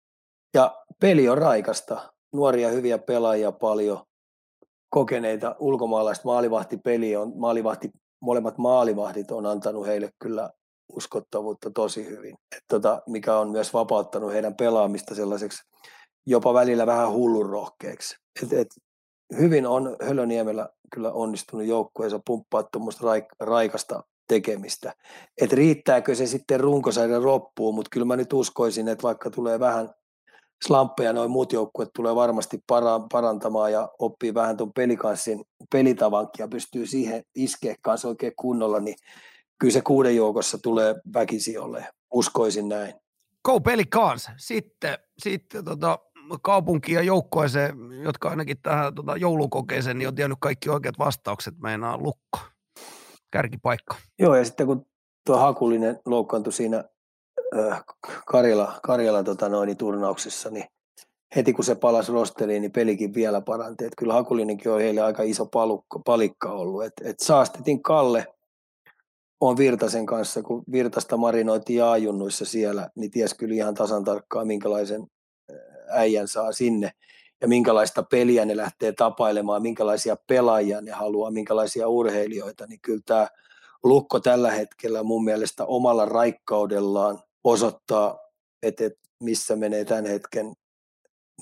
Ja peli on raikasta, nuoria hyviä pelaajia paljon, kokeneita ulkomaalaista maalivahtipeliä on, maalivahti, molemmat maalivahdit on antanut heille kyllä uskottavuutta tosi hyvin, et tota, mikä on myös vapauttanut heidän pelaamista sellaiseksi jopa välillä vähän hullun rohkeaksi. Et, et, hyvin on Hölöniemellä kyllä onnistunut joukkueensa pumppaa tuommoista raik, raikasta tekemistä. Et riittääkö se sitten runkosarjan loppuun, mutta kyllä mä nyt uskoisin, että vaikka tulee vähän slamppeja, noin muut joukkueet tulee varmasti para- parantamaan ja oppii vähän tuon pelikanssin pelitavankin ja pystyy siihen iskeä kanssa oikein kunnolla, niin kyllä se kuuden joukossa tulee väkisi olemaan. Uskoisin näin. Go Pelicans. Sitten, sitten tota, kaupunki ja joukkueeseen, jotka ainakin tähän tota, joulukokeeseen, niin on tiennyt kaikki oikeat vastaukset, meinaa lukko. Kärkipaikka. Joo, ja sitten kun tuo Hakulinen loukkaantui siinä äh, Karjala, Karjala tota noin, turnauksessa, niin heti kun se palasi rosteriin, niin pelikin vielä paranti. Et kyllä Hakulinenkin on heille aika iso palukko, palikka ollut. Et, et Saastetin Kalle on Virtasen kanssa, kun Virtasta marinoitiin jaajunnuissa siellä, niin ties kyllä ihan tasan tarkkaan, minkälaisen äijän saa sinne ja minkälaista peliä ne lähtee tapailemaan, minkälaisia pelaajia ne haluaa, minkälaisia urheilijoita, niin kyllä tämä Lukko tällä hetkellä mun mielestä omalla raikkaudellaan osoittaa, että, missä menee tämän hetken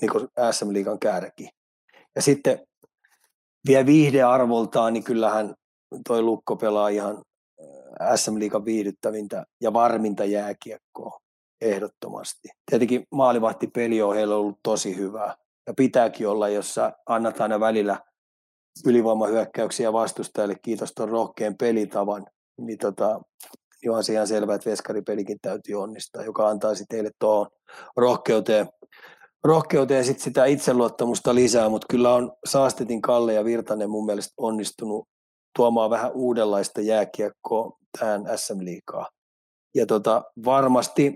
niin SM Liigan kärki. Ja sitten vielä viihdearvoltaan, niin kyllähän toi Lukko pelaa ihan SM Liigan viihdyttävintä ja varminta jääkiekkoa ehdottomasti. Tietenkin maalivahtipeli on heillä ollut tosi hyvä ja pitääkin olla, jos sä annat aina välillä ylivoimahyökkäyksiä vastustajille, kiitos tuon rohkean pelitavan, niin tota, niin on ihan selvää, että veskaripelikin täytyy onnistaa, joka antaa teille tuohon rohkeuteen, rohkeuteen sit sitä itseluottamusta lisää, mutta kyllä on Saastetin Kalle ja Virtanen mun mielestä onnistunut tuomaan vähän uudenlaista jääkiekkoa tähän SM-liikaa. Ja tota, varmasti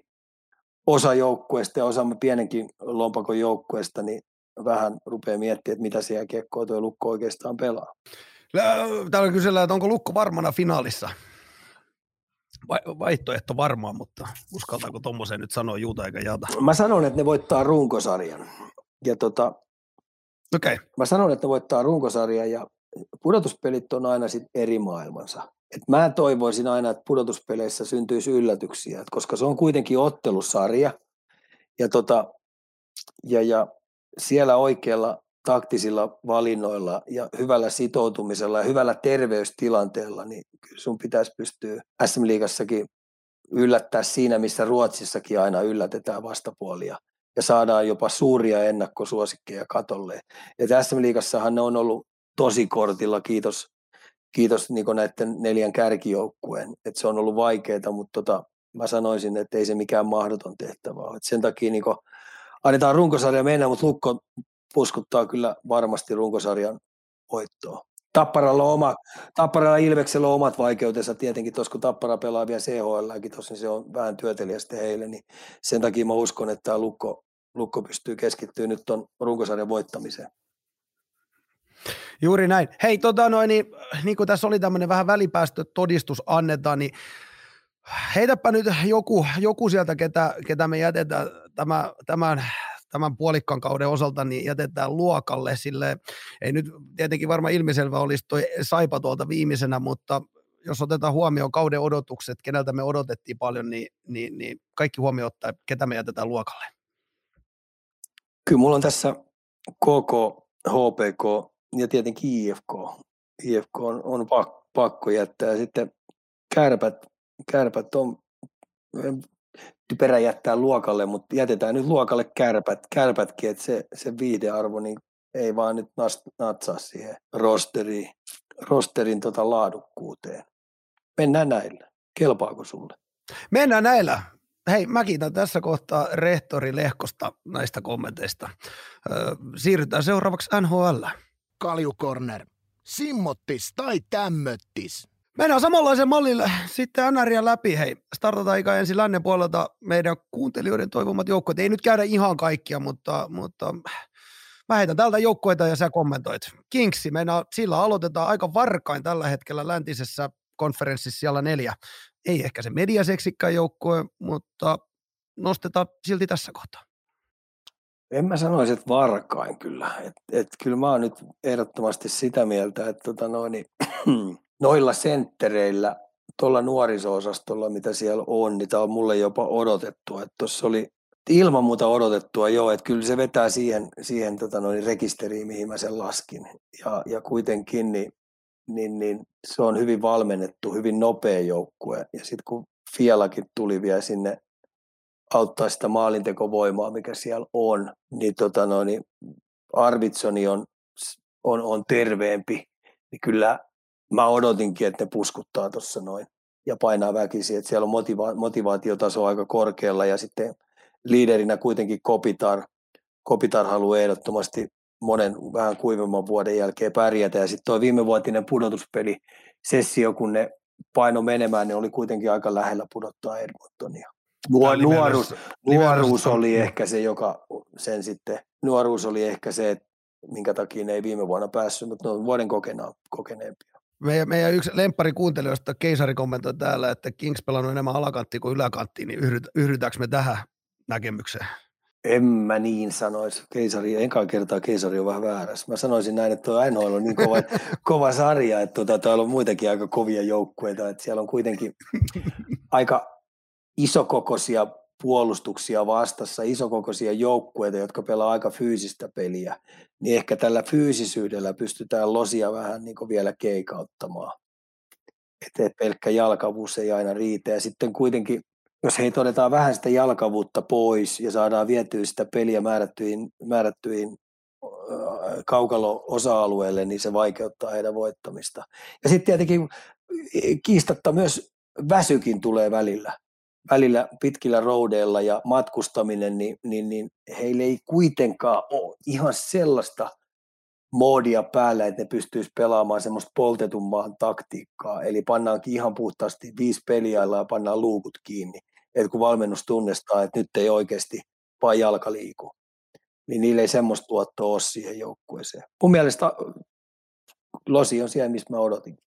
osa joukkueesta ja osa pienenkin lompakon joukkueesta, niin vähän rupeaa miettimään, että mitä siellä kiekkoa tuo Lukko oikeastaan pelaa. Täällä kysellään, että onko Lukko varmana finaalissa? vaihtoehto varmaan, mutta uskaltaako tuommoiseen nyt sanoa juuta eikä jata? Mä sanon, että ne voittaa runkosarjan. Ja tota, okay. Mä sanon, että ne voittaa runkosarjan ja pudotuspelit on aina sit eri maailmansa. Et mä toivoisin aina, että pudotuspeleissä syntyisi yllätyksiä, et koska se on kuitenkin ottelusarja ja, tota, ja, ja siellä oikealla taktisilla valinnoilla ja hyvällä sitoutumisella ja hyvällä terveystilanteella, niin sun pitäisi pystyä SM-liigassakin yllättää siinä, missä Ruotsissakin aina yllätetään vastapuolia ja saadaan jopa suuria ennakkosuosikkeja katolle. Ja SM-liigassahan ne on ollut tosi kortilla, kiitos, kiitos niin näiden neljän kärkijoukkueen. Et se on ollut vaikeaa, mutta tota, mä sanoisin, että ei se mikään mahdoton tehtävä ole. Et sen takia niin annetaan runkosarja mennä, mutta Lukko puskuttaa kyllä varmasti runkosarjan voittoa. Tapparalla, oma, Tapparalla Ilveksellä on omat vaikeutensa tietenkin, tuossa kun Tappara pelaa vielä tuossa, niin se on vähän työtelijä sitten heille, niin sen takia mä uskon, että tämä Lukko, Lukko pystyy keskittyä nyt tuon runkosarjan voittamiseen. Juuri näin. Hei, tota noin, niin, niin kuin tässä oli tämmöinen vähän välipäästötodistus annetaan, niin heitäpä nyt joku, joku sieltä, ketä, ketä me jätetään tämä, tämän, tämän puolikkaan kauden osalta, niin jätetään luokalle, sille ei nyt tietenkin varmaan ilmiselvä olisi tuo Saipa tuolta viimeisenä, mutta jos otetaan huomioon kauden odotukset, keneltä me odotettiin paljon, niin, niin, niin kaikki huomioon ottaa, ketä me jätetään luokalle. Kyllä mulla on tässä KK, HPK ja tietenkin IFK. IFK on, on pakko jättää. Sitten kärpät, kärpät on typerä jättää luokalle, mutta jätetään nyt luokalle kärpät, kärpätkin, että se, se viidearvo niin ei vaan nyt natsaa siihen rosteriin, rosterin tota laadukkuuteen. Mennään näillä. Kelpaako sulle? Mennään näillä. Hei, mä kiitän tässä kohtaa rehtori Lehkosta näistä kommenteista. Siirrytään seuraavaksi NHL. Kaljukorner. Simmottis tai tämmöttis. Mennään samanlaisen mallille sitten NRia läpi. Hei, startataan ikä ensin lännen puolelta meidän kuuntelijoiden toivomat joukkueet. Ei nyt käydä ihan kaikkia, mutta, mutta mä heitän tältä joukkueita ja sä kommentoit. Kingsi, mennään, sillä aloitetaan aika varkain tällä hetkellä läntisessä konferenssissa siellä neljä. Ei ehkä se mediaseksikään joukkue, mutta nostetaan silti tässä kohtaa. En mä sanoisi, että varkain kyllä. Et, et kyllä mä oon nyt ehdottomasti sitä mieltä, että tota noin, niin, noilla senttereillä, tuolla nuoriso-osastolla, mitä siellä on, niin tämä on mulle jopa odotettua. Tuossa oli ilman muuta odotettua, joo, että kyllä se vetää siihen, siihen tota noin, rekisteriin, mihin mä sen laskin. Ja, ja kuitenkin niin, niin, niin, se on hyvin valmennettu, hyvin nopea joukkue. Ja sitten kun Fialakin tuli vielä sinne auttaa sitä maalintekovoimaa, mikä siellä on, niin, tota noin, niin Arvitsoni on, on, on terveempi, niin kyllä mä odotinkin, että ne puskuttaa tuossa noin ja painaa väkisin, että siellä on motiva- motivaatiotaso aika korkealla ja sitten liiderinä kuitenkin Kopitar, Kopitar haluaa ehdottomasti monen vähän kuivemman vuoden jälkeen pärjätä ja sitten tuo viimevuotinen pudotuspeli sessio, kun ne paino menemään, niin oli kuitenkin aika lähellä pudottaa Edmontonia. Nuor, nuoruus, nuoruus oli ehkä se, joka sen sitten, nuoruus oli ehkä se, että minkä takia ne ei viime vuonna päässyt, mutta ne on vuoden kokena, kokeneempia. Meidän, meidän yksi lemppari kuuntelijoista, Keisari kommentoi täällä, että Kings pelannut enemmän alakanttia kuin yläkanttia, niin yhdyt, yhdytäänkö me tähän näkemykseen? En mä niin sanoisi. Keisari, enkä kertaa keisari on vähän väärässä. Mä sanoisin näin, että tuo NHL on niin kova, kova sarja, että tuota, täällä on muitakin aika kovia joukkueita. Että siellä on kuitenkin aika isokokoisia puolustuksia vastassa, isokokoisia joukkueita, jotka pelaa aika fyysistä peliä, niin ehkä tällä fyysisyydellä pystytään losia vähän niin vielä keikauttamaan. Että pelkkä jalkavuus ei aina riitä. Ja sitten kuitenkin, jos hei todetaan vähän sitä jalkavuutta pois ja saadaan vietyä sitä peliä määrättyihin, määrättyihin kaukalo-osa-alueelle, niin se vaikeuttaa heidän voittamista. Ja sitten tietenkin kiistatta myös väsykin tulee välillä välillä pitkillä roudeilla ja matkustaminen, niin, niin, niin heille ei kuitenkaan ole ihan sellaista moodia päällä, että ne pystyisi pelaamaan semmoista poltetun maan taktiikkaa. Eli pannaankin ihan puhtaasti viisi peliailla ja pannaan luukut kiinni. Että kun valmennus tunnistaa, että nyt ei oikeasti vain jalka liiku, niin niille ei semmoista tuottoa ole siihen joukkueeseen. Mun mielestä Losi on siellä, missä mä odotin.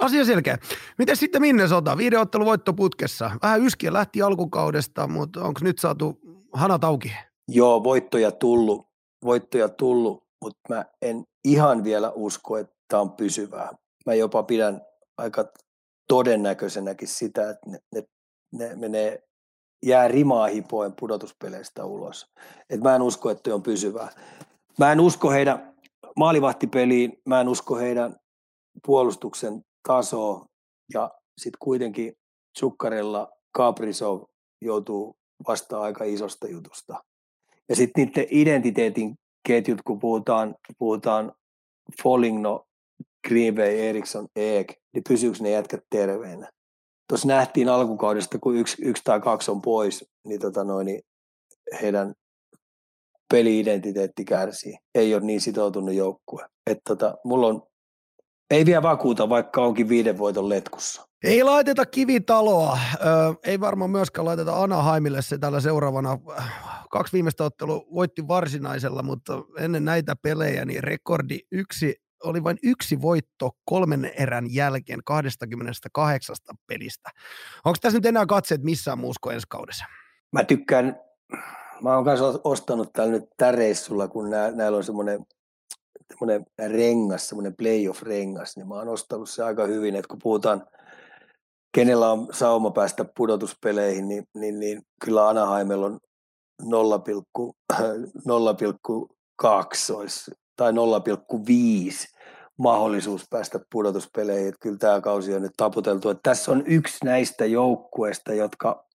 Asia selkeä. Miten sitten minne sota? Viiden ottelu voitto putkessa. Vähän yskiä lähti alkukaudesta, mutta onko nyt saatu hanat auki? Joo, voittoja tullut, voittoja tullut, mutta mä en ihan vielä usko, että tämä on pysyvää. Mä jopa pidän aika todennäköisenäkin sitä, että ne, ne, ne menee, jää rimaa hipoen pudotuspeleistä ulos. Et mä en usko, että on pysyvää. Mä en usko heidän maalivahtipeliin, mä en usko heidän puolustuksen tasoa ja sitten kuitenkin Tsukkarella Kaprizov joutuu vastaan aika isosta jutusta. Ja sitten niiden identiteetin ketjut, kun puhutaan, puhutaan Follingno, Greenway, Eriksson, Eek, niin pysyykö ne jätkät terveenä? Tuossa nähtiin alkukaudesta, kun yksi, yksi tai kaksi on pois, niin, tota noin, niin heidän peli-identiteetti kärsii. Ei ole niin sitoutunut joukkue. Tota, mulla on ei vielä vakuuta, vaikka onkin viiden voiton letkussa. Ei laiteta kivitaloa. Ö, ei varmaan myöskään laiteta Anaheimille se tällä seuraavana. Kaksi viimeistä ottelua voitti varsinaisella, mutta ennen näitä pelejä niin rekordi yksi oli vain yksi voitto kolmen erän jälkeen 28 pelistä. Onko tässä nyt enää katseet missään muussa ensi kaudessa? Mä tykkään, mä oon kanssa ostanut täällä nyt täreissulla, kun nää, näillä on semmoinen semmoinen rengas, semmoinen playoff-rengas, niin mä oon ostanut se aika hyvin, että kun puhutaan, kenellä on sauma päästä pudotuspeleihin, niin, niin, niin kyllä Anaheimilla on 0,2 olisi, tai 0,5 mahdollisuus päästä pudotuspeleihin. Että kyllä tämä kausi on nyt taputeltu. Että tässä on yksi näistä joukkueista, jotka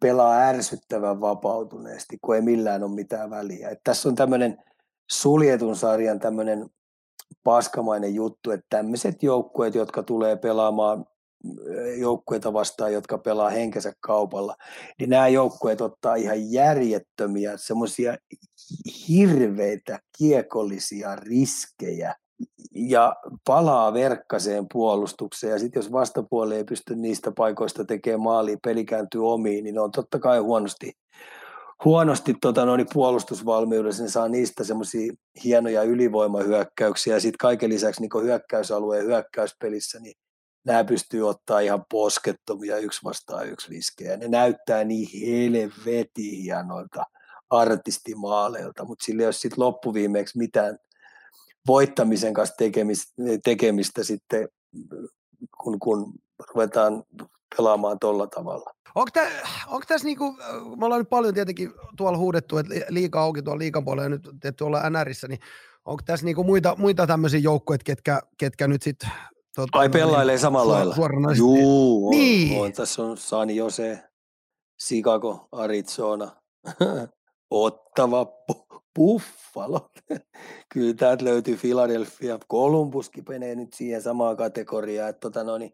pelaa ärsyttävän vapautuneesti, kun ei millään ole mitään väliä. Että tässä on tämmöinen – suljetun sarjan tämmöinen paskamainen juttu, että tämmöiset joukkueet, jotka tulee pelaamaan joukkueita vastaan, jotka pelaa henkensä kaupalla, niin nämä joukkueet ottaa ihan järjettömiä, semmoisia hirveitä kiekollisia riskejä ja palaa verkkaseen puolustukseen. Ja sitten jos vastapuoli ei pysty niistä paikoista tekemään maalia, peli kääntyy omiin, niin ne on totta kai huonosti huonosti tota, noin puolustusvalmiudessa, niin saa niistä semmoisia hienoja ylivoimahyökkäyksiä. Ja sitten kaiken lisäksi niin hyökkäysalueen hyökkäyspelissä, niin nämä pystyy ottaa ihan poskettomia yksi vastaan yksi viskejä. Ne näyttää niin helvetin hienoilta artistimaaleilta, mutta sillä ei ole sitten loppuviimeeksi mitään voittamisen kanssa tekemistä, tekemistä sitten, kun, kun ruvetaan pelaamaan tuolla tavalla. Onko, tä, onko tässä niinku, me ollaan nyt paljon tietenkin tuolla huudettu, että liika auki tuolla liikapuolella ja nyt tietty olla NRissä, niin onko tässä niinku muita, muita tämmöisiä joukkoja, ketkä, ketkä nyt sitten Tota, Ai pellailee niin, samalla lailla? Juu, on, niin. on, tässä on Sani Jose, Chicago, Arizona, Ottava, Buffalo. Kyllä täältä löytyy Philadelphia, Columbuskin menee nyt siihen samaan kategoriaan. Että tota no, niin,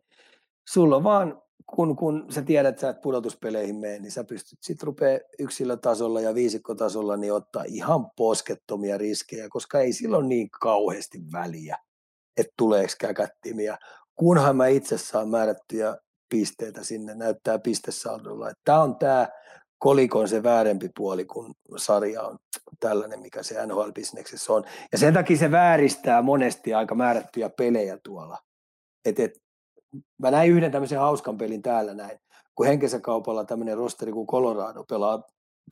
sulla on vaan, kun, kun sä tiedät, että sä et pudotuspeleihin mene, niin sä pystyt sitten rupea yksilötasolla ja viisikkotasolla niin ottaa ihan poskettomia riskejä, koska ei silloin niin kauheasti väliä että tuleeko käkättimiä, kunhan mä itse saan määrättyjä pisteitä sinne, näyttää pistesaldolla. Tämä on tämä kolikon se väärempi puoli, kun sarja on tällainen, mikä se NHL-bisneksessä on. Ja sen takia se vääristää monesti aika määrättyjä pelejä tuolla. Et, et, mä näin yhden tämmöisen hauskan pelin täällä näin, kun henkensä kaupalla tämmöinen rosteri kuin Colorado pelaa,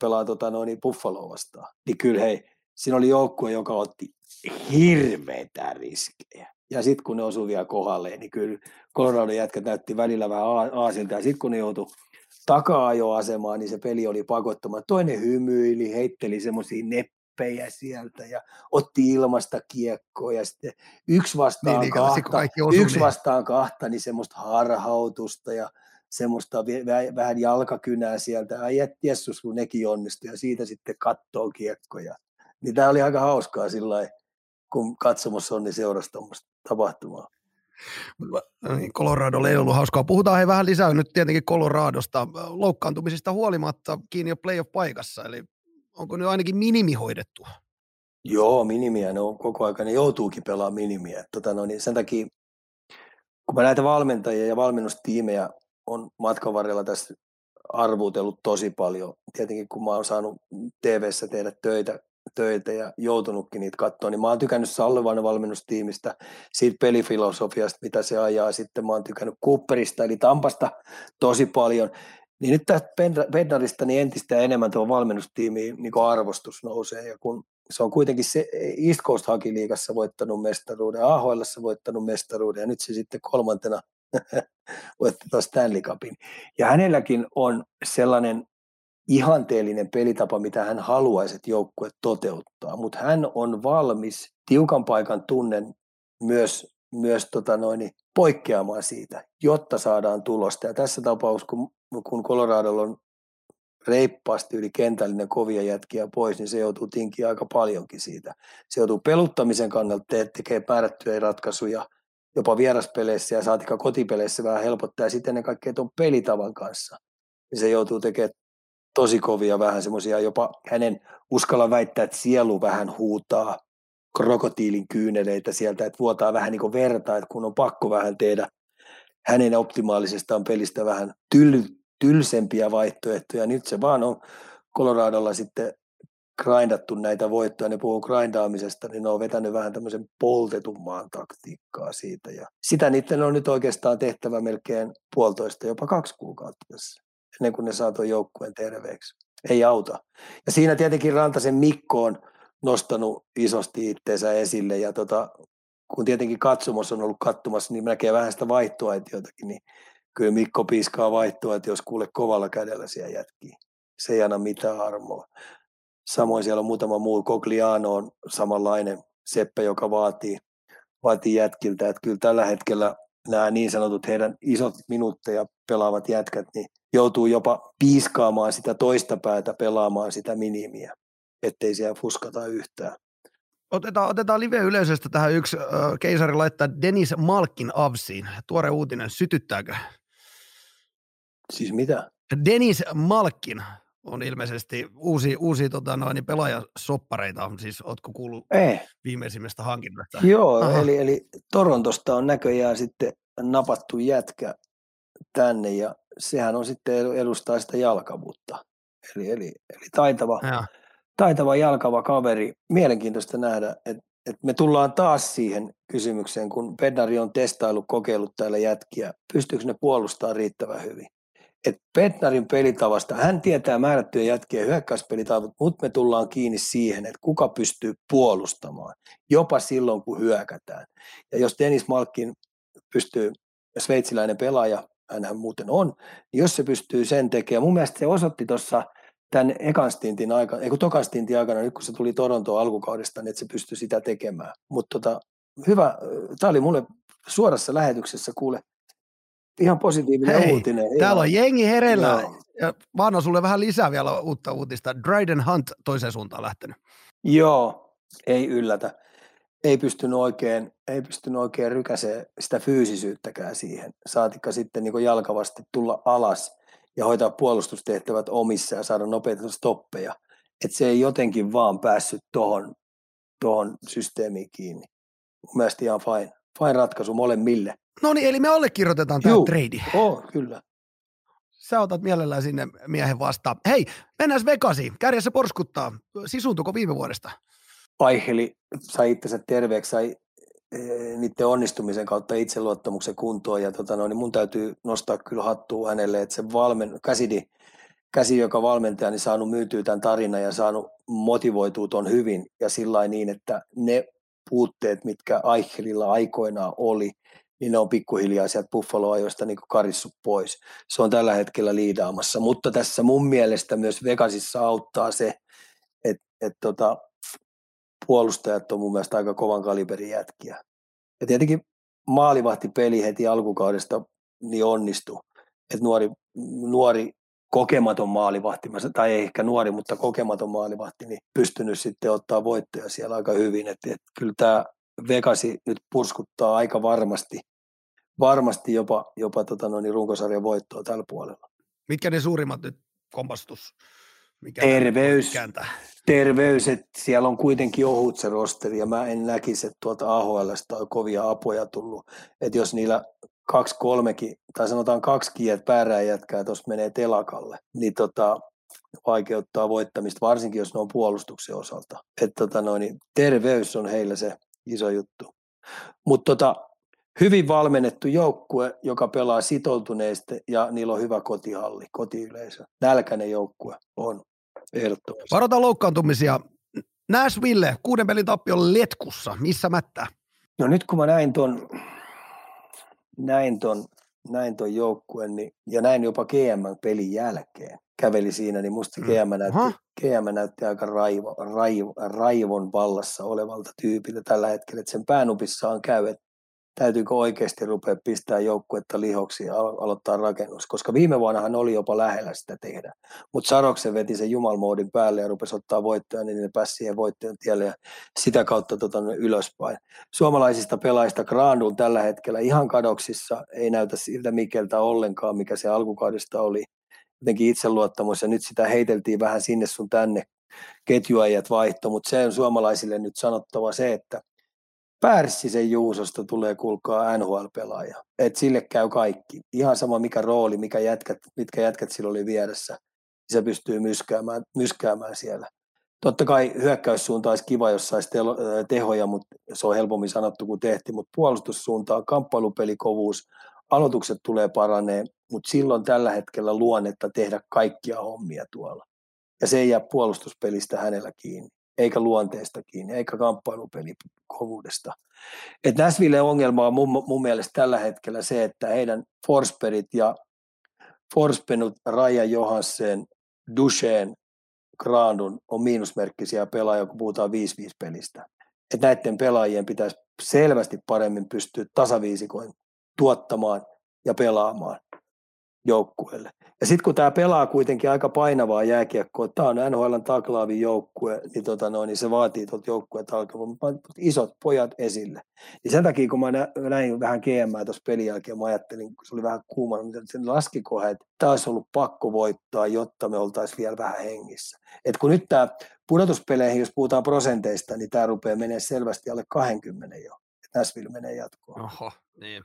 pelaa tota noin Buffalo vastaan. Niin kyllä hei, siinä oli joukkue, joka otti hirveitä riskejä. Ja sitten kun ne osui vielä kohdalleen, niin kyllä Colorado jätkät näytti välillä vähän aasilta. Ja sitten kun ne joutui taka-ajoasemaan, niin se peli oli pakottama. Toinen hymyili, heitteli semmoisia neppejä sieltä ja otti ilmasta kiekkoa ja sitten yksi vastaan, niin, niin kahta, yksi niin. vastaan kahta, niin semmoista harhautusta ja semmoista vähän jalkakynää sieltä. Ai jessus, kun nekin onnistui ja siitä sitten kattoo kiekkoja. Niin tämä oli aika hauskaa sillä kun katsomossa on, niin seurasi tapahtumaa. Niin, Colorado ei ollut hauskaa. Puhutaan he vähän lisää nyt tietenkin Coloradosta. Loukkaantumisista huolimatta kiinni jo playoff-paikassa, eli onko nyt ainakin minimi hoidettu? Joo, minimiä. Ne on koko ajan, ne joutuukin pelaamaan minimiä. Tota, no, niin sen takia, kun mä näitä valmentajia ja valmennustiimejä on matkan varrella tässä arvuutellut tosi paljon. Tietenkin kun mä oon saanut tv tehdä töitä töitä ja joutunutkin niitä katsoa, niin mä oon tykännyt Sallevan valmennustiimistä, siitä pelifilosofiasta, mitä se ajaa. Sitten mä oon tykännyt Cooperista, eli Tampasta tosi paljon. Niin nyt tästä Bednarista niin entistä enemmän tuo valmennustiimi niin arvostus nousee. Ja kun se on kuitenkin se East Coast Hockey voittanut mestaruuden, AHL voittanut mestaruuden ja nyt se sitten kolmantena voittaa Stanley Cupin. Ja hänelläkin on sellainen ihanteellinen pelitapa, mitä hän haluaisi, että joukkue toteuttaa, mutta hän on valmis tiukan paikan tunnen myös, myös tota noin, poikkeamaan siitä, jotta saadaan tulosta. Ja tässä tapauksessa, kun, kun Coloradolla on reippaasti yli kentällinen kovia jätkiä pois, niin se joutuu tinkiä aika paljonkin siitä. Se joutuu peluttamisen kannalta te- tekemään määrättyjä ratkaisuja, jopa vieraspeleissä ja saatika kotipeleissä vähän helpottaa, ja sitten ennen kaikkea tuon pelitavan kanssa. Niin se joutuu tekemään tosi kovia, vähän semmoisia jopa hänen uskalla väittää, että sielu vähän huutaa krokotiilin kyyneleitä sieltä, että vuotaa vähän niin kuin verta, että kun on pakko vähän tehdä hänen optimaalisestaan pelistä vähän tyl, tylsempiä vaihtoehtoja. Nyt se vaan on Coloradolla sitten grindattu näitä voittoja, ne puhuu grindaamisesta, niin ne on vetänyt vähän tämmöisen poltetun maan taktiikkaa siitä. Ja sitä niiden on nyt oikeastaan tehtävä melkein puolitoista, jopa kaksi kuukautta tässä ennen kuin ne saa tuon joukkueen terveeksi. Ei auta. Ja siinä tietenkin Rantasen Mikko on nostanut isosti itteensä esille ja tota, kun tietenkin katsomus on ollut katsomassa, niin näkee vähän sitä vaihtoaitiotakin, niin kyllä Mikko piiskaa vaihtoa, että jos kuule kovalla kädellä siellä jätkii. Se ei anna mitään armoa. Samoin siellä on muutama muu. Cogliano on samanlainen seppä, joka vaatii, vaatii jätkiltä. Että kyllä tällä hetkellä nämä niin sanotut heidän isot minuutteja pelaavat jätkät, niin joutuu jopa piiskaamaan sitä toista päätä pelaamaan sitä minimiä, ettei siellä fuskata yhtään. Otetaan, otetaan live-yleisöstä tähän yksi. Keisari laittaa Denis Malkin avsiin. Tuore uutinen. Sytyttääkö? Siis mitä? Denis Malkin on ilmeisesti uusi, uusi tota, noin, pelaajasoppareita. Siis ootko kuullut Ei. viimeisimmästä hankinnasta? Joo, eli, eli Torontosta on näköjään sitten napattu jätkä tänne ja sehän on sitten edustaa sitä jalkavuutta. Eli, eli, eli taitava, ja. taitava jalkava kaveri. Mielenkiintoista nähdä, että et me tullaan taas siihen kysymykseen, kun Bednari on testailu, kokeillut täällä jätkiä, pystyykö ne puolustamaan riittävän hyvin. Että Petnarin pelitavasta, hän tietää määrättyjä jätkiä hyökkäyspelitavat, mutta me tullaan kiinni siihen, että kuka pystyy puolustamaan, jopa silloin kun hyökätään. Ja jos Dennis Malkin pystyy, sveitsiläinen pelaaja, hän muuten on, niin jos se pystyy sen tekemään, mun mielestä se osoitti tuossa tämän ekan stintin aikana, ei kun tokan stintin aikana, nyt kun se tuli Torontoon alkukaudesta, niin että se pystyi sitä tekemään. Mutta tota, hyvä, tämä oli mulle suorassa lähetyksessä, kuule, ihan positiivinen Hei, uutinen. Täällä on jengi hereillä. Joo. Ja mä annan sulle vähän lisää vielä uutta uutista. Dryden Hunt toiseen suuntaan lähtenyt. Joo, ei yllätä. Ei pystynyt oikein, ei pystynyt oikein rykäseen sitä fyysisyyttäkään siihen. Saatikka sitten niin jalkavasti tulla alas ja hoitaa puolustustehtävät omissa ja saada nopeita stoppeja. Että se ei jotenkin vaan päässyt tuohon tohon systeemiin kiinni. Mielestäni ihan fine, fine ratkaisu molemmille. No niin, eli me allekirjoitetaan tämä trade. Oh, kyllä. Sä otat mielellään sinne miehen vastaan. Hei, mennään Vegasiin. Kärjessä porskuttaa. Sisuuntuko viime vuodesta? Aiheli sai itsensä terveeksi, sai e, niiden onnistumisen kautta itseluottamuksen kuntoon. Ja tota, no, niin mun täytyy nostaa kyllä hattua hänelle, että se valmen, käsidi, käsi, joka valmentaja, niin saanut myytyä tämän tarinan ja saanut motivoitua ton hyvin. Ja sillä niin, että ne puutteet, mitkä Aichelilla aikoinaan oli, niin ne on pikkuhiljaa sieltä Buffalo-ajoista niin karissut pois. Se on tällä hetkellä liidaamassa, mutta tässä mun mielestä myös Vegasissa auttaa se, että et tota, puolustajat on mun mielestä aika kovan kaliberin jätkiä. Ja tietenkin maalivahtipeli heti alkukaudesta niin onnistui, että nuori, nuori kokematon maalivahti, tai ei ehkä nuori, mutta kokematon maalivahti, niin pystynyt sitten ottaa voittoja siellä aika hyvin. Että, että kyllä tämä Vegasi nyt purskuttaa aika varmasti, varmasti jopa, jopa tota noin, runkosarjan voittoa tällä puolella. Mitkä ne suurimmat nyt kompastus? Mikä terveys, terveys, että siellä on kuitenkin ohut se rosteri ja mä en näkisi, että tuolta AHLsta on kovia apoja tullut. Että jos niillä kaksi kolmekin, tai sanotaan kaksi kiet päärää jätkää tuossa menee telakalle, niin tota, vaikeuttaa voittamista, varsinkin jos ne on puolustuksen osalta. Että tota noin, niin terveys on heillä se iso juttu. Mutta tota, hyvin valmennettu joukkue, joka pelaa sitoutuneesti ja niillä on hyvä kotihalli, kotiyleisö. Nälkäinen joukkue on ehdottomasti. Varotaan loukkaantumisia. Nashville, kuuden pelin tappio letkussa. Missä mättää? No nyt kun mä näin ton, näin ton, näin ton joukkueen niin, ja näin jopa GM-pelin jälkeen, käveli siinä, niin musta mm. GM, näytti, GM näytti aika raivo, raivo, raivon vallassa olevalta tyypiltä tällä hetkellä, että sen päänupissaan käy, että täytyykö oikeasti rupea pistää joukkuetta lihoksi ja aloittaa rakennus, koska viime vuonna hän oli jopa lähellä sitä tehdä. Mutta Saroksen veti sen jumalmoodin päälle ja rupesi ottaa voittoja, niin ne pääsi siihen voittojen tielle ja sitä kautta tota, ylöspäin. Suomalaisista pelaajista Grandul tällä hetkellä ihan kadoksissa, ei näytä siltä Mikeltä ollenkaan, mikä se alkukaudesta oli. Jotenkin itseluottamus ja nyt sitä heiteltiin vähän sinne sun tänne ketjuajat vaihto, mutta se on suomalaisille nyt sanottava se, että Pärssisen Juusosta tulee kuulkaa NHL-pelaaja. Et sille käy kaikki. Ihan sama mikä rooli, mikä jätkät, mitkä jätkät sillä oli vieressä. Se pystyy myskäämään, myskäämään siellä. Totta kai hyökkäyssuunta olisi kiva, jos saisi tehoja, mutta se on helpommin sanottu kuin tehty. Mutta puolustussuuntaan kamppailupelikovuus, aloitukset tulee paranee, mutta silloin tällä hetkellä luonnetta tehdä kaikkia hommia tuolla. Ja se ei jää puolustuspelistä hänellä kiinni eikä luonteesta kiinni, eikä kamppailupelikovuudesta. Et Näsville ongelma on mun, mun mielestä tällä hetkellä se, että heidän Forsperit ja Forspenut, Raja Johansen, Ducheen, Grandun on miinusmerkkisiä pelaajia, kun puhutaan 5-5 pelistä. Et näiden pelaajien pitäisi selvästi paremmin pystyä tasaviisikoin tuottamaan ja pelaamaan joukkueelle. Ja sitten kun tämä pelaa kuitenkin aika painavaa jääkiekkoa, tämä on NHL taklaavin joukkue, niin, tota noin, niin se vaatii tuolta joukkueelta isot pojat esille. Ja sen takia, kun mä näin vähän GM tuossa pelin jälkeen, mä ajattelin, kun se oli vähän kuuma, niin sen laskiko, että tämä olisi ollut pakko voittaa, jotta me oltaisiin vielä vähän hengissä. Et kun nyt tämä pudotuspeleihin, jos puhutaan prosenteista, niin tämä rupeaa menemään selvästi alle 20 jo. Nashville menee jatkoon. Oho, niin.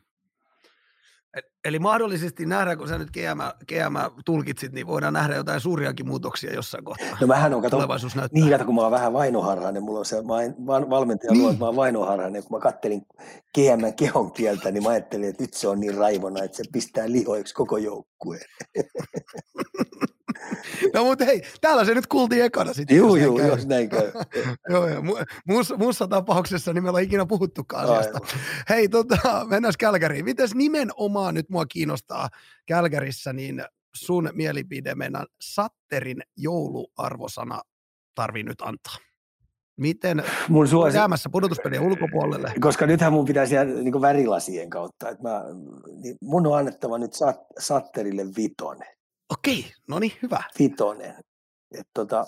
Eli mahdollisesti nähdään, kun sä nyt GM, GM tulkitsit, niin voidaan nähdä jotain suuriakin muutoksia jossain kohtaa. No mähän on, kato, Tulevaisuus näyttää. niin kato, kun mä oon vähän vainoharhainen, mulla on se valmentaja niin. luo, että mä oon vainoharhainen, kun mä kattelin GM kehon kieltä, niin mä ajattelin, että nyt se on niin raivona, että se pistää lihoiksi koko joukkueen. No mutta hei, täällä se nyt kuultiin ekana sitten. Joo, joo, jos näin käy. joo, joo. Muussa, muussa tapauksessa niin meillä on ikinä puhuttukaan asiasta. Hei, tota, mennään Kälkäriin. Mites nimenomaan nyt mua kiinnostaa Kälkärissä, niin sun mielipide meidän Satterin jouluarvosana tarvii nyt antaa? Miten mun suosi... jäämässä pudotuspelien ulkopuolelle? Koska nythän mun pitäisi jäädä niin värilasien kautta. Että mä, niin mun on annettava nyt sat, Satterille vitonen. Okei, no niin, hyvä. Vitonen. Et tota,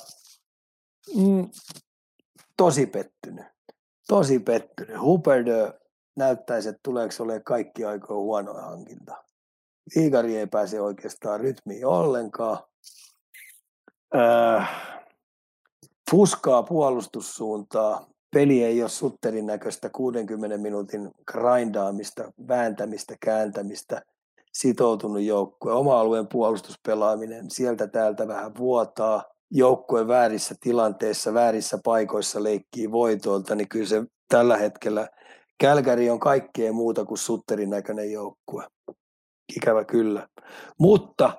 mm, tosi pettynyt. Tosi pettynyt. Hubbard näyttäisi, että tuleeko olemaan kaikki aikoina huono hankinta. Viikari ei pääse oikeastaan rytmiin ollenkaan. Äh, fuskaa puolustussuuntaa. Peli ei ole sutterin näköistä 60 minuutin grindaamista, vääntämistä, kääntämistä – sitoutunut joukkue. Oma alueen puolustuspelaaminen sieltä täältä vähän vuotaa. Joukkue väärissä tilanteissa, väärissä paikoissa leikkii voitoilta, niin kyllä se tällä hetkellä Kälkäri on kaikkea muuta kuin sutterin näköinen joukkue. Ikävä kyllä. Mutta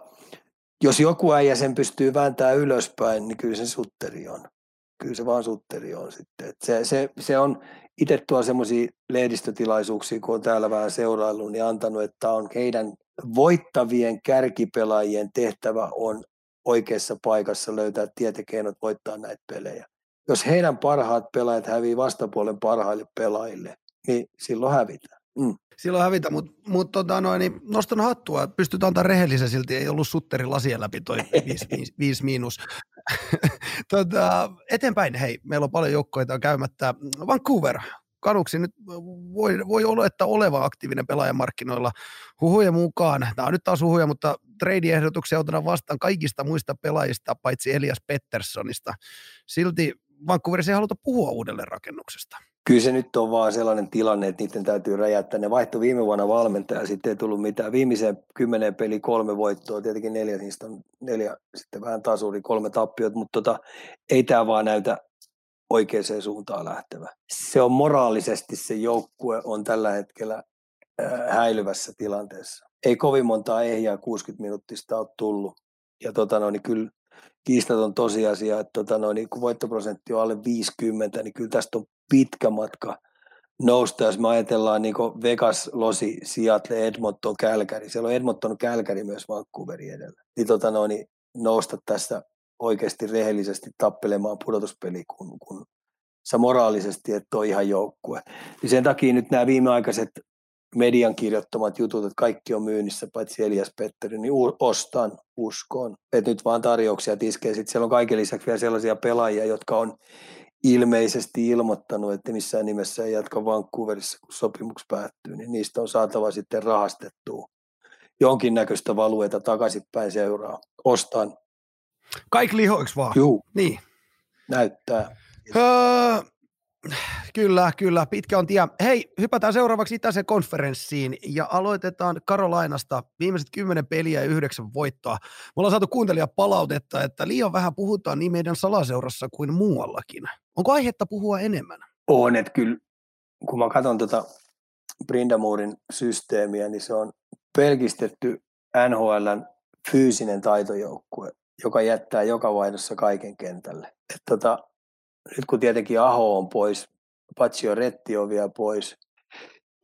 jos joku äijä sen pystyy vääntämään ylöspäin, niin kyllä se sutteri on. Kyllä se vaan sutteri on sitten. se, se, se on itse tuo semmoisia lehdistötilaisuuksia, kun on täällä vähän seuraillut, niin antanut, että on heidän voittavien kärkipelaajien tehtävä on oikeassa paikassa löytää tietekeinot voittaa näitä pelejä. Jos heidän parhaat pelaajat hävii vastapuolen parhaille pelaajille, niin silloin hävitään. Mm. Silloin hävitä, mutta mut, tota noin, niin nostan hattua, pystytään antaa rehellisen silti, ei ollut sutteri lasien läpi toi 5 miinus. tota, eteenpäin, hei, meillä on paljon joukkoita käymättä. Vancouver, Kanuksi nyt voi, voi olla, että oleva aktiivinen pelaajamarkkinoilla huhujen mukaan. Tämä on nyt taas huhuja, mutta trade-ehdotuksia otetaan vastaan kaikista muista pelaajista, paitsi Elias Petterssonista. Silti Vancouverissa ei haluta puhua uudelleen rakennuksesta. Kyllä se nyt on vaan sellainen tilanne, että niiden täytyy räjäyttää. Ne vaihtoi viime vuonna valmentaja, sitten ei tullut mitään. Viimeiseen kymmenen peli kolme voittoa, tietenkin neljä niistä on neljä, sitten vähän tasuri, kolme tappiot, mutta tota, ei tämä vaan näytä oikeaan suuntaan lähtevä. Se on moraalisesti se joukkue on tällä hetkellä häilyvässä tilanteessa. Ei kovin montaa ehjää 60 minuuttista ole tullut. Ja tota no, niin kyllä kiistaton tosiasia, että tota no, niin kun voittoprosentti on alle 50, niin kyllä tästä on pitkä matka nousta, jos me ajatellaan niin Vegas, Losi, Seattle, Edmonton, Kälkäri. Siellä on Edmonton, Kälkäri myös Vancouverin edellä. Niin, tota no, niin nousta tässä oikeasti rehellisesti tappelemaan pudotuspeli, kun, kun sä moraalisesti et ole ihan joukkue. Niin sen takia nyt nämä viimeaikaiset median kirjoittamat jutut, että kaikki on myynnissä, paitsi Elias Petteri, niin ostan, uskon. Että nyt vaan tarjouksia tiskee. Sitten siellä on kaiken lisäksi vielä sellaisia pelaajia, jotka on ilmeisesti ilmoittanut, että missään nimessä ei jatka Vancouverissa, kun sopimuks päättyy, niin niistä on saatava sitten rahastettua jonkinnäköistä valueta takaisinpäin seuraa. Ostan, kaikki lihoiksi vaan. Juu. Niin. Näyttää. Öö, kyllä, kyllä. Pitkä on tie. Hei, hypätään seuraavaksi itäiseen konferenssiin ja aloitetaan Karolainasta. Viimeiset kymmenen peliä ja yhdeksän voittoa. Me ollaan saatu kuuntelijaa palautetta, että liian vähän puhutaan niin meidän salaseurassa kuin muuallakin. Onko aihetta puhua enemmän? On, että kyllä kun mä katson tuota Brindamurin systeemiä, niin se on pelkistetty NHLn fyysinen taitojoukkue joka jättää joka vaihdossa kaiken kentälle. Et tota, nyt kun tietenkin Aho on pois, Patsio Retti on vielä pois,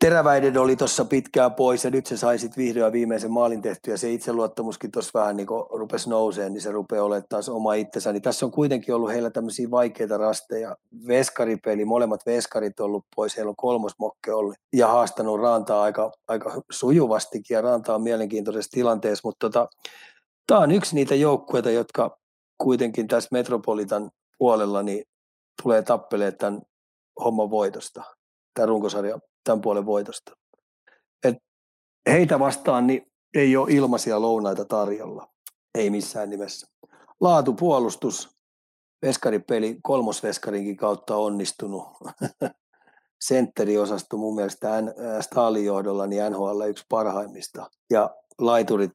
Teräväiden oli tuossa pitkään pois ja nyt se sai sitten vihdoin viimeisen maalin tehty ja se itseluottamuskin tuossa vähän niin rupesi nouseen, niin se rupeaa olemaan taas oma itsensä. Niin tässä on kuitenkin ollut heillä tämmöisiä vaikeita rasteja. Veskaripeli, molemmat veskarit on ollut pois, heillä on kolmosmokke ollut ja haastanut Rantaa aika, aika sujuvastikin ja Rantaa on mielenkiintoisessa tilanteessa, mutta tota, tämä on yksi niitä joukkueita, jotka kuitenkin tässä Metropolitan puolella niin tulee tappelemaan tämän homman voitosta, tämän runkosarjan tämän puolen voitosta. Et heitä vastaan niin ei ole ilmaisia lounaita tarjolla, ei missään nimessä. Laatu, puolustus, veskaripeli kolmosveskarinkin kautta onnistunut. sentteriosasto mun mielestä N, Stalin johdolla niin NHL yksi parhaimmista. Ja laiturit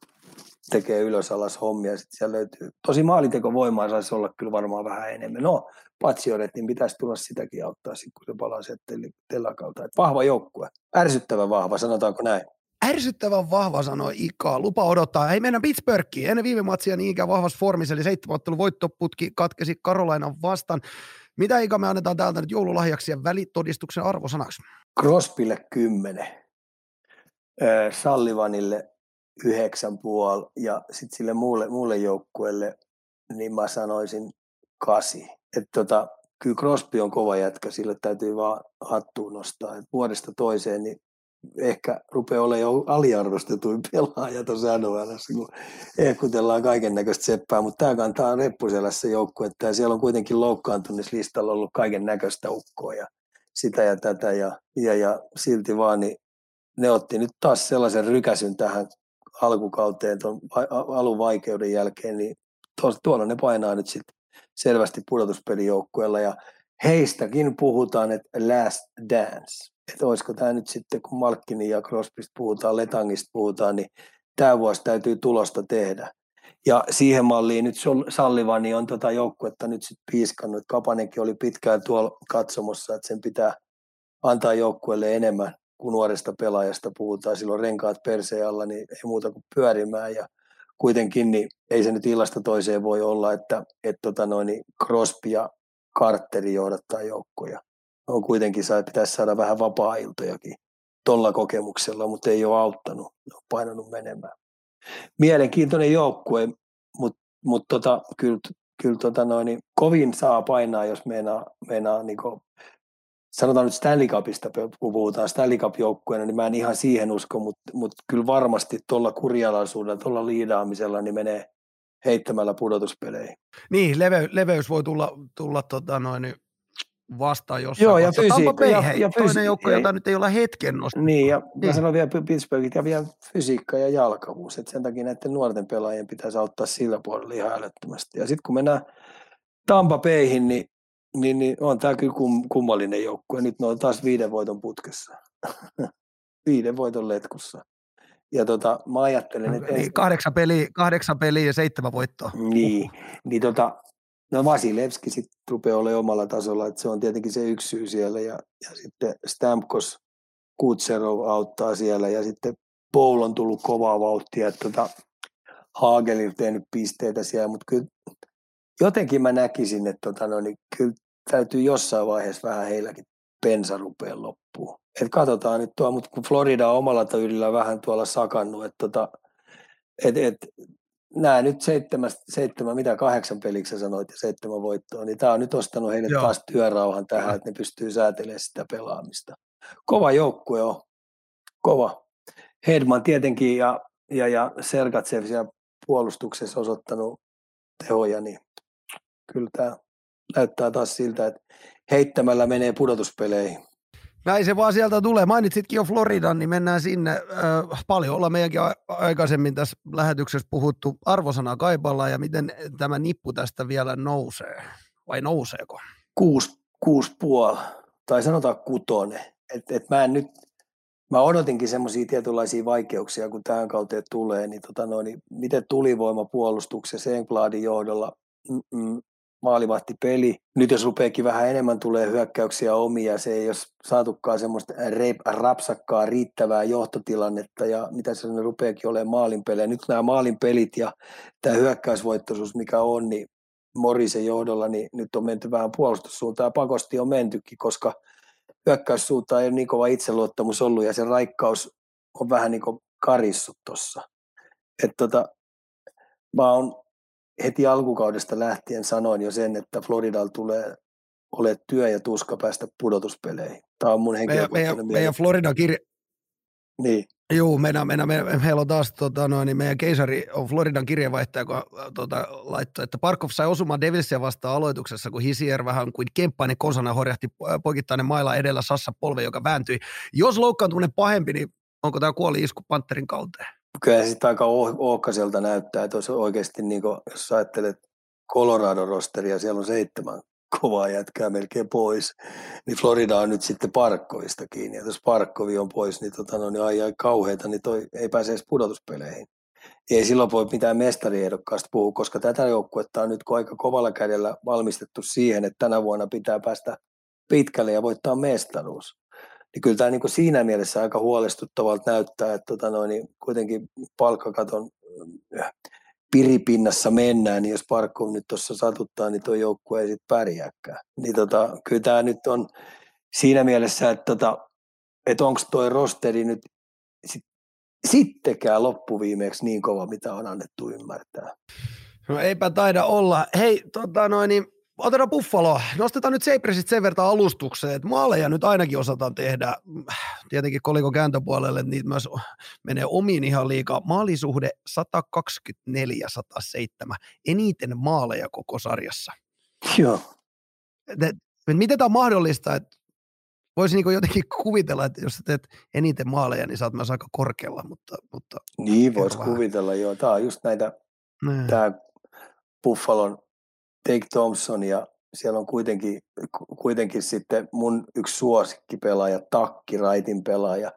tekee ylös alas hommia. Sitten siellä löytyy, tosi maalintekovoimaa saisi olla kyllä varmaan vähän enemmän. No, patsioret, niin pitäisi tulla sitäkin auttaa, kun se palaa sieltä telakalta. Et vahva joukkue, ärsyttävän vahva, sanotaanko näin. Ärsyttävän vahva, sanoi Ika. Lupa odottaa. Hei, mennään Pittsburghiin. Ennen viime matsia niinkään vahvassa formissa, eli seitsemättelu voittoputki katkesi Karolainan vastaan. Mitä Ika me annetaan täältä nyt joululahjaksi ja välitodistuksen arvosanaksi? Crosbylle 10, Sallivanille yhdeksän puoli ja sitten sille muulle, muulle joukkueelle niin mä sanoisin kasi. Että tota, kyllä Crosby on kova jätkä, sille täytyy vaan hattuun nostaa. Et vuodesta toiseen niin ehkä rupeaa olemaan jo aliarvostetuin pelaaja tuossa NHL, kun ehkutellaan kaiken näköistä seppää, mutta tämä kantaa reppuselässä joukkuetta ja siellä on kuitenkin listalla ollut kaiken näköistä ukkoa ja sitä ja tätä ja, ja, ja silti vaan niin ne otti nyt taas sellaisen rykäsyn tähän alkukauteen tuon alun vaikeuden jälkeen, niin tuolla ne painaa nyt sitten selvästi pudotuspelijoukkueella ja heistäkin puhutaan, että last dance. Että olisiko tämä nyt sitten, kun Malkkini ja Crosbysta puhutaan, Letangista puhutaan, niin tämä vuosi täytyy tulosta tehdä. Ja siihen malliin nyt Sallivani on tota joukkuetta nyt sitten piiskannut. Kapanenkin oli pitkään tuolla katsomossa, että sen pitää antaa joukkueelle enemmän kun nuoresta pelaajasta puhutaan, silloin renkaat perseen alla, niin ei muuta kuin pyörimään ja kuitenkin niin ei se nyt illasta toiseen voi olla, että et tota noin, niin Crosby ja Carteri johdattaa joukkoja. On kuitenkin saa, pitäisi saada vähän vapaa-iltojakin tuolla kokemuksella, mutta ei ole auttanut, ne on painanut menemään. Mielenkiintoinen joukkue, mutta mut tota, kyllä, kyllä tota niin kovin saa painaa, jos meinaa, meinaa niin sanotaan nyt Stanley Cupista, kun puhutaan Stanley Cup-joukkueena, niin mä en ihan siihen usko, mutta, mutta kyllä varmasti tuolla kurjalaisuudella, tuolla liidaamisella, niin menee heittämällä pudotuspeleihin. Niin, leve, leveys voi tulla, tulla tota noin, vastaan jossain Joo, ja fysiikka. Ja, ja fysi- toinen joukko, jota nyt ei ole hetken nostettu. Niin, ja niin. mä sanon vielä Pittsburghit ja vielä fysiikka ja jalkavuus. että sen takia näiden nuorten pelaajien pitäisi auttaa sillä puolella ihan älyttömästi. Ja sitten kun mennään Tampa Bayhin, niin niin, niin on tämä kyllä kum, kummallinen joukkue. Nyt ne on taas viiden voiton putkessa. viiden voiton letkussa. Ja tota, mä ajattelen, että... Niin, kahdeksan, peliä, kahdeksan peliä ja seitsemän voittoa. Niin, niin tota, no Vasilevski sitten rupeaa olemaan omalla tasolla, että se on tietenkin se yksi syy siellä. Ja, ja sitten Stamkos, Kutserov auttaa siellä ja sitten Paul on tullut kovaa vauhtia, että tota, Hagel on tehnyt pisteitä siellä, mutta kyllä jotenkin mä näkisin, että tota, no, niin kyllä täytyy jossain vaiheessa vähän heilläkin pensa rupeaa loppuun. Et katsotaan nyt tuo, mutta kun Florida on omalla tyylillä vähän tuolla sakannut, että tota, et, et, nämä nyt seitsemän, seitsemän, mitä kahdeksan peliksi sanoit ja seitsemän voittoa, niin tämä on nyt ostanut heille Joo. taas työrauhan tähän, että ne pystyy säätelemään sitä pelaamista. Kova joukkue on, kova. Hedman tietenkin ja, ja, ja Sergatsev siellä puolustuksessa osoittanut tehoja, niin kyllä tämä näyttää taas siltä, että heittämällä menee pudotuspeleihin. Näin se vaan sieltä tulee. Mainitsitkin jo Floridan, niin mennään sinne. Äh, paljon ollaan meidänkin aikaisemmin tässä lähetyksessä puhuttu arvosanaa kaipalla ja miten tämä nippu tästä vielä nousee, vai nouseeko? Kuusi, kuusi puoli, tai sanotaan kutonen. Et, et mä en nyt, mä odotinkin semmoisia tietynlaisia vaikeuksia, kun tähän kauteen tulee, niin, tota no, niin miten tulivoima puolustuksessa Engbladin johdolla, mm-mm, maalivahtipeli. Nyt jos rupeekin vähän enemmän tulee hyökkäyksiä omia, se ei ole saatukaan semmoista rapsakkaa riittävää johtotilannetta ja mitä se rupeakin olemaan maalinpelejä. Nyt nämä maalinpelit ja tämä hyökkäysvoittoisuus, mikä on, niin Morisen johdolla, niin nyt on menty vähän puolustussuuntaan ja pakosti on mentykin, koska hyökkäyssuuntaan ei ole niin kova itseluottamus ollut ja se raikkaus on vähän niin kuin karissut tuossa. Että tota, mä oon heti alkukaudesta lähtien sanoin jo sen, että Floridalla tulee ole työ ja tuska päästä pudotuspeleihin. Tämä on mun henkilökohtainen meidän, meidän Floridan kirja... Niin. Joo, meidän, meidän, meidän, meillä on taas tota, noin, niin meidän keisari on Floridan kirjeenvaihtaja, kun tota, laittoi, että Parkov sai osumaan Devilsia vastaan aloituksessa, kun Hisier vähän kuin kemppainen kosana horjahti poikittainen mailla edellä Sassa polve, joka vääntyi. Jos loukkaantuminen pahempi, niin onko tämä kuoli isku Panterin kauteen? Kyllä se sitten aika ohkaiselta näyttää, että olisi oikeasti, niin kuin, jos ajattelet Colorado-rosteria, siellä on seitsemän kovaa jätkää melkein pois, niin Florida on nyt sitten Parkkovista kiinni. Ja jos Parkkovi on pois, niin, tota, no, niin ai, ai kauheita, niin toi ei pääse edes pudotuspeleihin. Ei silloin voi mitään mestariehdokkaasta puhua, koska tätä joukkuetta on nyt aika kovalla kädellä valmistettu siihen, että tänä vuonna pitää päästä pitkälle ja voittaa mestaruus. Niin kyllä tämä niin kuin siinä mielessä aika huolestuttavalta näyttää, että tota noin, niin kuitenkin palkkakaton äh, piripinnassa mennään, niin jos Parkko nyt tuossa satuttaa, niin tuo joukkue ei sitten pärjääkään. Niin tota, kyllä tämä nyt on siinä mielessä, että, tota, että onko tuo rosteri nyt sit, sittenkään loppuviimeeksi niin kova, mitä on annettu ymmärtää. No eipä taida olla. Hei, tota noin, niin otetaan Buffalo. Nostetaan nyt Seipresit sen verran alustukseen, että maaleja nyt ainakin osataan tehdä. Tietenkin koliko kääntöpuolelle, että niitä myös menee omiin ihan liikaa. Maalisuhde 124-107. Eniten maaleja koko sarjassa. Joo. Miten tämä on mahdollista, että voisi niin jotenkin kuvitella, että jos teet eniten maaleja, niin saat myös aika korkealla, mutta... mutta niin, voisi kuvitella, joo. Tämä on just näitä, niin. tämä Buffalon Take Thompson ja siellä on kuitenkin, kuitenkin sitten mun yksi suosikkipelaaja, Takki, Raitin pelaaja.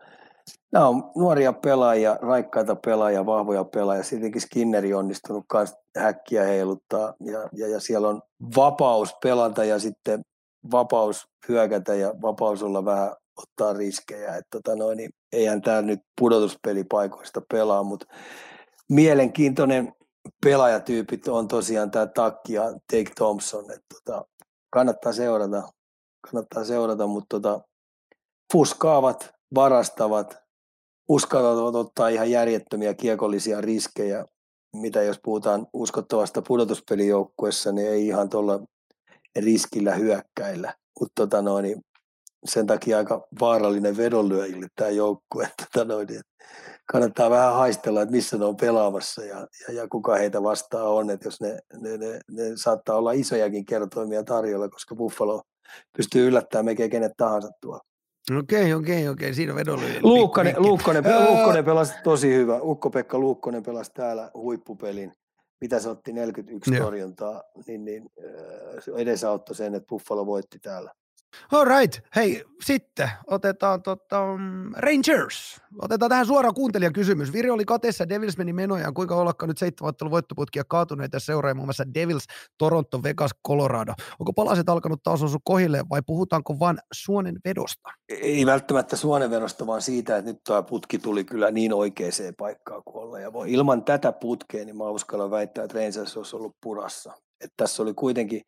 Nämä on nuoria pelaajia, raikkaita pelaajia, vahvoja pelaajia. Sittenkin Skinneri onnistunut myös häkkiä heiluttaa ja, ja, ja siellä on vapaus pelata ja sitten vapaus hyökätä ja vapaus olla vähän ottaa riskejä. Että tota noin, niin eihän tämä nyt pudotuspelipaikoista pelaa, mutta mielenkiintoinen pelaajatyypit on tosiaan tämä Takki ja Take Thompson. Että tota, kannattaa seurata, kannattaa seurata, mutta tota, fuskaavat, varastavat, uskaltavat ottaa ihan järjettömiä kiekollisia riskejä, mitä jos puhutaan uskottavasta pudotuspelijoukkuessa, niin ei ihan tuolla riskillä hyökkäillä. Mutta tota noin, niin sen takia aika vaarallinen vedonlyöjille tämä joukkue. Tota noin, niin, kannattaa vähän haistella, että missä ne on pelaamassa ja, ja, ja kuka heitä vastaa on, että jos ne, ne, ne, ne saattaa olla isojakin kertoimia tarjolla, koska Buffalo pystyy yllättämään melkein kenet tahansa tuolla. Okei, okei, okei. Siinä vedolla. Luukkonen, Luukkonen, Luukkonen pelasi tosi hyvä. Ukko-Pekka Luukkonen pelasi täällä huippupelin. Mitä se otti 41 Joo. torjuntaa, niin, niin edesauttoi sen, että Buffalo voitti täällä. All right. Hei, sitten otetaan tota, um, Rangers. Otetaan tähän suora kuuntelijakysymys. Viri oli kateessa, Devils meni menojaan. Kuinka ollakaan nyt seitsemän voittoputkia kaatuneita seuraa muun muassa Devils, Toronto, Vegas, Colorado. Onko palaset alkanut taas osua kohille vai puhutaanko vain suonen vedosta? Ei välttämättä suonen vedosta, vaan siitä, että nyt tuo putki tuli kyllä niin oikeaan paikkaan kuin olla. Ja ilman tätä putkea, niin mä uskallan väittää, että Rangers olisi ollut purassa. Että tässä oli kuitenkin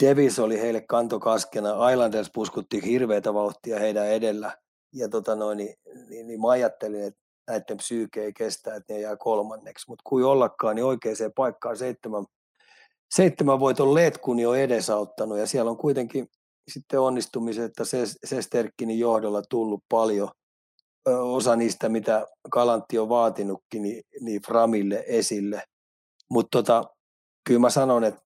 Davis oli heille kantokaskena, Islanders puskutti hirveätä vauhtia heidän edellä, ja tota noin, niin, niin, niin mä ajattelin, että näiden psyyke ei kestä, että ne jää kolmanneksi, mutta kuin ollakaan, niin oikeaan paikkaan seitsemän, seitsemän voiton letkuni on edesauttanut, ja siellä on kuitenkin sitten onnistumiset, että Sesterkkinin johdolla tullut paljon, osa niistä, mitä Kalantti on vaatinutkin, niin, niin Framille esille. Mutta tota, kyllä mä sanon, että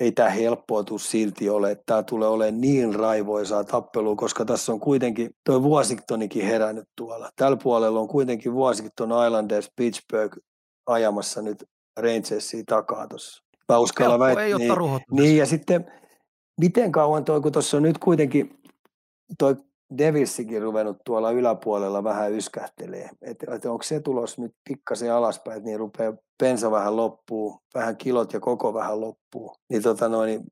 ei tämä helppoa tule silti ole, että tämä tulee olemaan niin raivoisaa tappelua, koska tässä on kuitenkin tuo Washingtonikin herännyt tuolla. Tällä puolella on kuitenkin Washington Islanders Pittsburgh ajamassa nyt Rangersia takaa tuossa. Mä uskallan väittää. Niin, niin, ja sitten miten kauan toi, kun tuossa on nyt kuitenkin toi Devilsikin ruvennut tuolla yläpuolella vähän yskähtelee. Että et onko se tulos nyt pikkasen alaspäin, että niin rupeaa pensa vähän loppuu, vähän kilot ja koko vähän loppuu. Niin tota noin,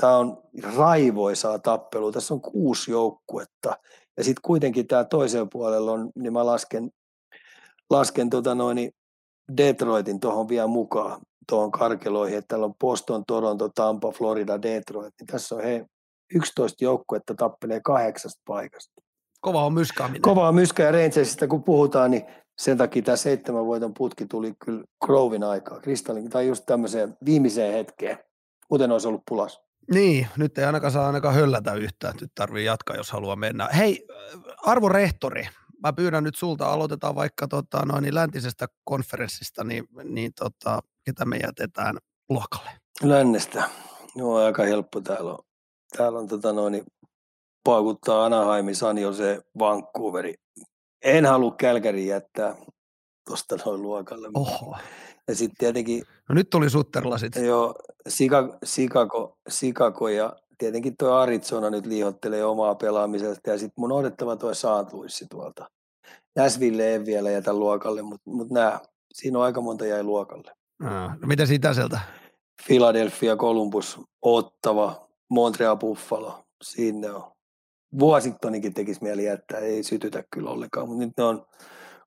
tämä on raivoisaa tappelua. Tässä on kuusi joukkuetta. Ja sitten kuitenkin tämä toisella puolella on, niin mä lasken, lasken tota noin, Detroitin tuohon vielä mukaan, tuohon karkeloihin, että täällä on Boston, Toronto, Tampa, Florida, Detroit. Niin tässä on he 11 joukkuetta tappelee kahdeksasta paikasta. Kova on myskääminen. Kova on myskä ja Rangersista kun puhutaan, niin sen takia tämä seitsemän voiton putki tuli kyllä Grovin aikaa, Kristallin, tai just tämmöiseen viimeiseen hetkeen, kuten olisi ollut pulas. Niin, nyt ei ainakaan saa ainakaan höllätä yhtään, nyt tarvii jatkaa, jos haluaa mennä. Hei, arvo rehtori, mä pyydän nyt sulta, aloitetaan vaikka tota, noin, niin läntisestä konferenssista, niin, niin tota, ketä me jätetään luokalle? Lännestä. Joo, aika helppo täällä on täällä on tota noin, paukuttaa Anaheim, San Jose, Vancouveri. En halua Kälkäri jättää tuosta noin luokalle. Oho. Ja sitten tietenkin... No nyt tuli Sutterlasit. Joo, Chicago, Chicago, Chicago ja tietenkin tuo Arizona nyt liihottelee omaa pelaamisesta ja sitten mun odottava tuo Saatluissi tuolta. Näsville ei vielä jätä luokalle, mutta mut nämä, siinä on aika monta jäi luokalle. No, no mitä siitä sieltä? Philadelphia, Columbus, Ottava, Montreal, Buffalo, sinne on. Washingtonikin tekisi mieli jättää, ei sytytä kyllä ollenkaan, mutta nyt ne on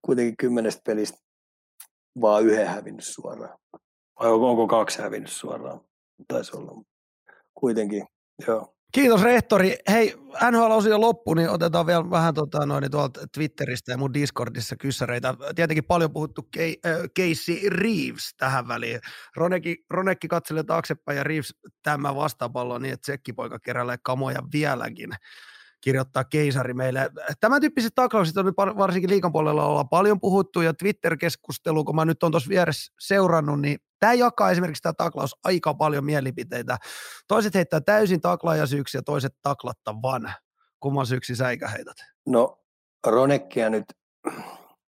kuitenkin kymmenestä pelistä vaan yhden hävinnyt suoraan. Vai onko, onko kaksi hävinnyt suoraan? Taisi olla. Kuitenkin, joo. Kiitos rehtori. Hei, NHL-osio loppu, niin otetaan vielä vähän tota, noin, tuolta Twitteristä ja mun Discordissa kyssäreitä. Tietenkin paljon puhuttu Casey Reeves tähän väliin. Ronekki, Ronekki katselee taaksepäin ja Reeves tämä vastapallo niin, että tsekkipoika keräilee kamoja vieläkin kirjoittaa keisari meille. Tämän tyyppiset taklaukset on nyt varsinkin liikan puolella ollaan paljon puhuttu ja Twitter-keskustelu, kun mä nyt on tuossa vieressä seurannut, niin tämä jakaa esimerkiksi tämä taklaus aika paljon mielipiteitä. Toiset heittää täysin taklaajasyyksiä, toiset taklattavan. Kumman syyksi säikä heität? No Ronekkia nyt,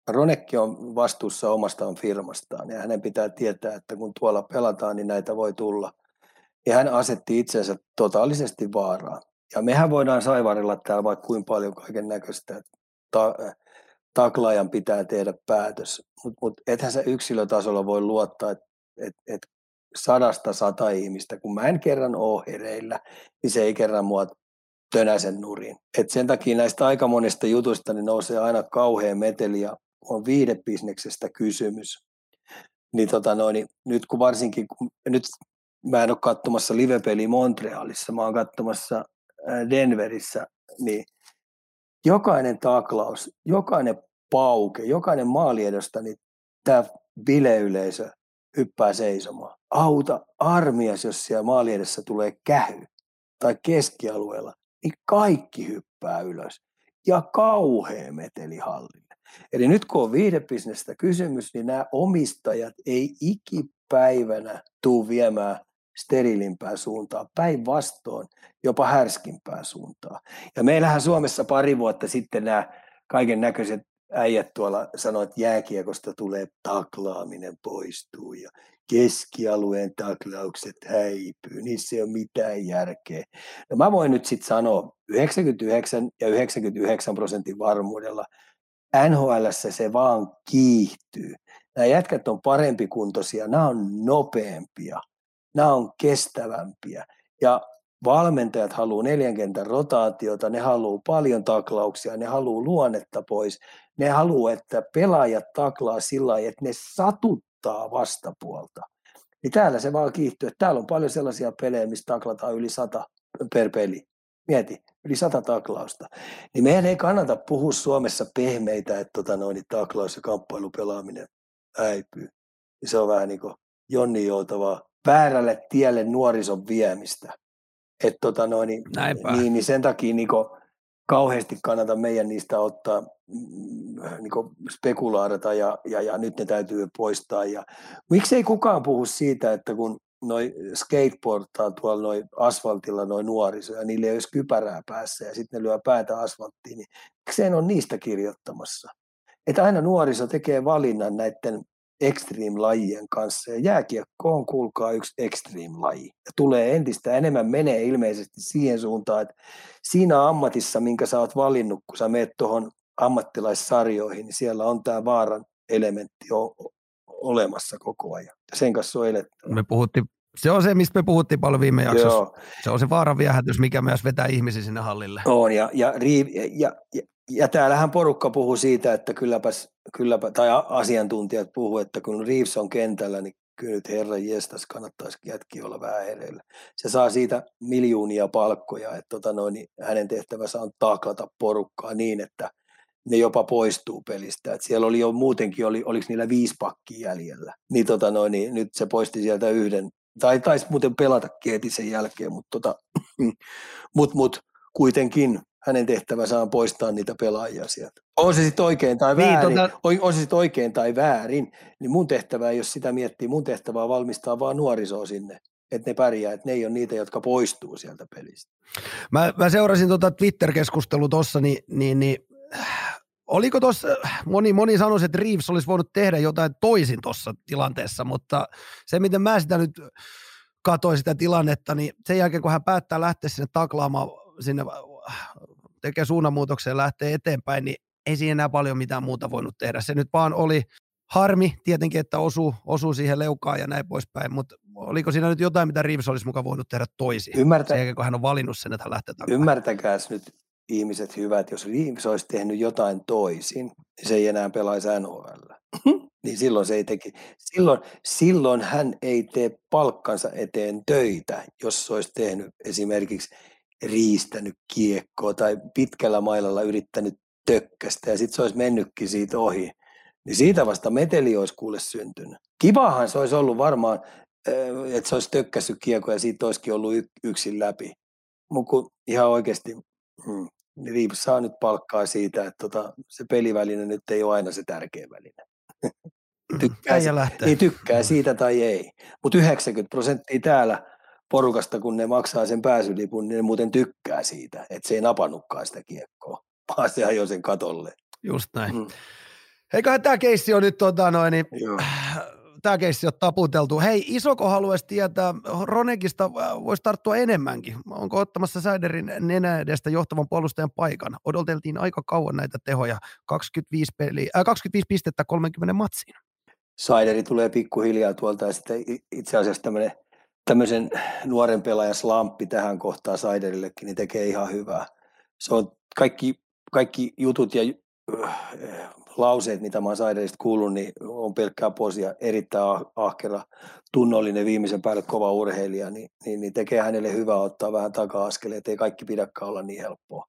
Ronekki on vastuussa omastaan firmastaan ja hänen pitää tietää, että kun tuolla pelataan, niin näitä voi tulla. Ja hän asetti itsensä totaalisesti vaaraan. Ja mehän voidaan saivarilla täällä vaikka kuinka paljon kaiken näköistä, ta, taklaajan pitää tehdä päätös. Mutta mut ethän se yksilötasolla voi luottaa, että et, et sadasta sata ihmistä, kun mä en kerran ole hereillä, niin se ei kerran mua tönäsen nurin. Et sen takia näistä aika monista jutuista niin nousee aina kauhean meteli ja on viidebisneksestä kysymys. Niin, tota noin, niin nyt kun varsinkin, kun nyt mä en ole katsomassa livepeli Montrealissa, mä oon katsomassa Denverissä, niin jokainen taklaus, jokainen pauke, jokainen maaliedosta, niin tämä bileyleisö hyppää seisomaan. Auta armias, jos siellä maaliedessä tulee kähy tai keskialueella, niin kaikki hyppää ylös. Ja kauhea meteli hallille. Eli nyt kun on viihdebisnestä kysymys, niin nämä omistajat ei ikipäivänä tuu viemään steriilimpään suuntaan, päinvastoin jopa härskimpään suuntaan. Ja meillähän Suomessa pari vuotta sitten nämä kaiken näköiset äijät tuolla sanoivat, että jääkiekosta tulee taklaaminen poistuu ja keskialueen taklaukset häipyy, niissä ei ole mitään järkeä. No mä voin nyt sitten sanoa 99 ja 99 prosentin varmuudella, NHL se vaan kiihtyy. Nämä jätkät on parempi kuntoisia, nämä on nopeampia, nämä on kestävämpiä. Ja valmentajat haluaa neljän kentän rotaatiota, ne haluaa paljon taklauksia, ne haluaa luonnetta pois, ne haluaa, että pelaajat taklaa sillä lailla, että ne satuttaa vastapuolta. Niin täällä se vaan kiihtyy. Täällä on paljon sellaisia pelejä, missä taklataan yli sata per peli. Mieti, yli sata taklausta. Niin meidän ei kannata puhua Suomessa pehmeitä, että tota noin, niin taklaus- ja kamppailupelaaminen äipyy. Se on vähän niin kuin Jonni joutavaa väärälle tielle nuorison viemistä. Et tota noin, niin, niin, niin, sen takia niin kauheasti kannata meidän niistä ottaa mm, niin spekulaarata ja, ja, ja, nyt ne täytyy poistaa. Ja, miksei kukaan puhu siitä, että kun noi skateboardtaa tuolla noi asfaltilla noin nuoriso ja niillä ei olisi kypärää päässä ja sitten ne lyö päätä asfalttiin, niin miksei on niistä kirjoittamassa? Että aina nuoriso tekee valinnan näiden extreme-lajien kanssa. Ja jääkiekko on, kuulkaa, yksi extreme-laji. Ja tulee entistä enemmän, menee ilmeisesti siihen suuntaan, että siinä ammatissa, minkä sä oot valinnut, kun sä meet tuohon ammattilaissarjoihin, niin siellä on tämä vaaran elementti olemassa koko ajan. Ja sen kanssa on elettävä. Me puhuttiin se on se, mistä me puhuttiin paljon viime jaksossa. Joo. Se on se vaaran viehätys, mikä myös vetää ihmisiä sinne hallille. On, ja, ja, ja, ja, ja, ja täällähän porukka puhuu siitä, että kylläpäs, kylläpä, tai asiantuntijat puhuu, että kun Reeves on kentällä, niin kyllä nyt herra jestas kannattaisi jätki olla vähän hereillä. Se saa siitä miljoonia palkkoja, että tota noin, niin hänen tehtävänsä on taklata porukkaa niin, että ne jopa poistuu pelistä. Et siellä oli jo muutenkin, oli, oliko niillä viisi pakkia jäljellä. Niin, tota noin, niin nyt se poisti sieltä yhden, tai taisi muuten pelata heti sen jälkeen, mutta tota, mut, mut, kuitenkin hänen tehtävänsä on poistaa niitä pelaajia sieltä. On se sitten oikein tai niin, väärin, niin, tota... on se sitten oikein tai väärin, niin mun tehtävä, jos sitä miettii, mun tehtävä on valmistaa vaan nuorisoa sinne, että ne pärjää, että ne ei ole niitä, jotka poistuu sieltä pelistä. Mä, mä seurasin tuota Twitter-keskustelua tuossa, niin, niin, niin oliko tuossa, moni, moni sanoi, että Reeves olisi voinut tehdä jotain toisin tuossa tilanteessa, mutta se, miten mä sitä nyt katsoi sitä tilannetta, niin sen jälkeen kun hän päättää lähteä sinne taklaamaan, sinne tekee suunnanmuutoksen ja lähtee eteenpäin, niin ei siinä enää paljon mitään muuta voinut tehdä. Se nyt vaan oli harmi tietenkin, että osuu, osuu siihen leukaan ja näin poispäin, mutta oliko siinä nyt jotain, mitä Reeves olisi mukaan voinut tehdä toisin? Ymmärtä... Sen jälkeen, kun hän on valinnut sen, että hän lähtee takaisin. Ymmärtäkääs nyt ihmiset hyvät, jos Reeves olisi tehnyt jotain toisin, niin se ei enää pelaisi NHL. niin silloin se ei teki. Silloin, silloin hän ei tee palkkansa eteen töitä, jos se olisi tehnyt esimerkiksi riistänyt kiekkoa tai pitkällä mailalla yrittänyt tökkästä ja sitten se olisi mennytkin siitä ohi. Niin siitä vasta meteli olisi kuule syntynyt. Kivahan se olisi ollut varmaan, että se olisi tökkässyt kiekkoa ja siitä olisikin ollut yksin läpi. Mutta ihan oikeasti hmm, niin Reeves saa nyt palkkaa siitä, että tota, se peliväline nyt ei ole aina se tärkeä väline. tykkää, si- niin tykkää siitä tai ei. Mutta 90 prosenttia täällä porukasta, kun ne maksaa sen pääsylipun, niin ne muuten tykkää siitä, että se ei napannutkaan sitä kiekkoa, vaan se ajoi sen katolle. Just näin. Mm. Eiköhän tämä keissi on nyt tota noin, niin, tämä keissi on taputeltu. Hei, isoko haluaisi tietää, Ronekista äh, voisi tarttua enemmänkin. Onko ottamassa Säiderin nenä edestä johtavan puolustajan paikan? Odoteltiin aika kauan näitä tehoja, 25, peli, äh, 25 pistettä 30 matsiin. Saideri tulee pikkuhiljaa tuolta ja sitten itse asiassa tämmöinen tämmöisen nuoren pelaajan slamppi tähän kohtaan Saiderillekin, niin tekee ihan hyvää. Se on kaikki, kaikki jutut ja äh, lauseet, mitä mä oon Saiderista kuullut, niin on pelkkää posia, erittäin ah, ahkera, tunnollinen, viimeisen päälle kova urheilija, niin, niin, niin tekee hänelle hyvää ottaa vähän taka-askeleet, ei kaikki pidäkään olla niin helppoa.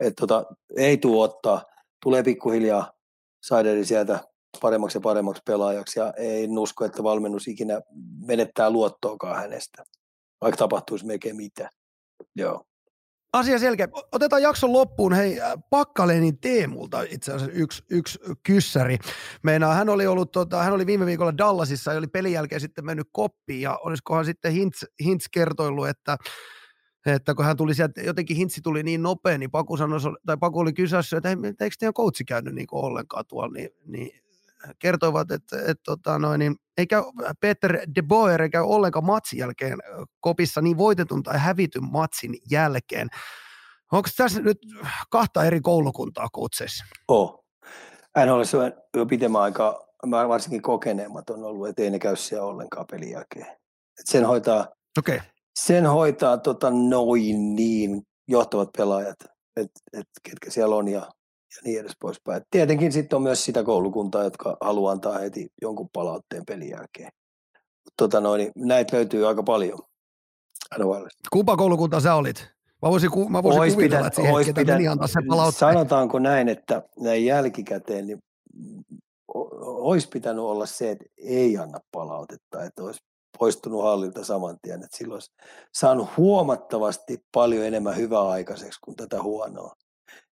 Et tota, ei tuu ottaa, tulee pikkuhiljaa Saideri sieltä paremmaksi ja paremmaksi pelaajaksi ja ei usko, että valmennus ikinä menettää luottoakaan hänestä, vaikka tapahtuisi melkein mitä. Joo. Asia selkeä. Otetaan jakson loppuun. Hei, äh, Pakkalenin Teemulta itse asiassa yksi, yksi kyssäri. Meinaa, hän oli, ollut, tota, hän oli viime viikolla Dallasissa ja oli pelin jälkeen sitten mennyt koppiin ja olisikohan sitten Hintz, Hintz kertoillut, että että kun hän tuli sieltä, jotenkin hintsi tuli niin nopea, niin Paku, sanoi, tai Paku oli kysyssä, että eikö teidän coachi käynyt niin ollenkaan tuolla, niin, niin kertoivat, että, että tota noin, niin, eikä Peter de Boer eikä ollenkaan matsin jälkeen kopissa niin voitetun tai hävityn matsin jälkeen. Onko tässä nyt kahta eri koulukuntaa kutseissa? Oh. Hän olisi jo pitemmän aikaa, varsinkin kokeneemmat on ollut, että ei ne käy siellä ollenkaan pelin jälkeen. Et sen hoitaa, okay. sen hoitaa tota noin niin johtavat pelaajat, että et, ketkä siellä on ja ja niin edes poispäin. Tietenkin sitten on myös sitä koulukuntaa, jotka haluaa antaa heti jonkun palautteen pelin jälkeen. Tota noin, näitä löytyy aika paljon. Kumpa koulukunta sä olit? Mä voisin, ku, mä voisin kuvitella, pitän, että siihen, ketä pitän, meni antaa sen palautteen. Sanotaanko näin, että näin jälkikäteen, niin olisi pitänyt olla se, että ei anna palautetta, että olisi poistunut hallilta saman tien, että silloin olisi saanut huomattavasti paljon enemmän hyvää aikaiseksi kuin tätä huonoa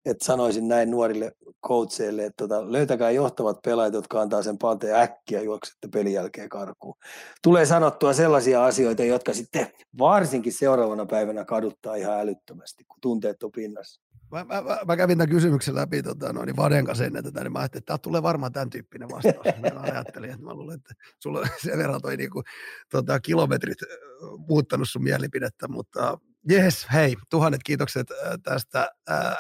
että sanoisin näin nuorille coacheille, että tota, löytäkää johtavat pelaajat, jotka antaa sen panteen äkkiä juoksette pelin jälkeen karkuun. Tulee sanottua sellaisia asioita, jotka sitten varsinkin seuraavana päivänä kaduttaa ihan älyttömästi, kun tunteet on pinnassa. Mä, mä, mä, mä kävin tämän kysymyksen läpi tota, no, niin Vaden kanssa ennen tätä, niin mä ajattelin, että tämä tulee varmaan tämän tyyppinen vastaus. mä ajattelin, että mä luulen, että sulla sen verran toi niinku, tota, kilometrit muuttanut sun mielipidettä, mutta Jes, hei, tuhannet kiitokset tästä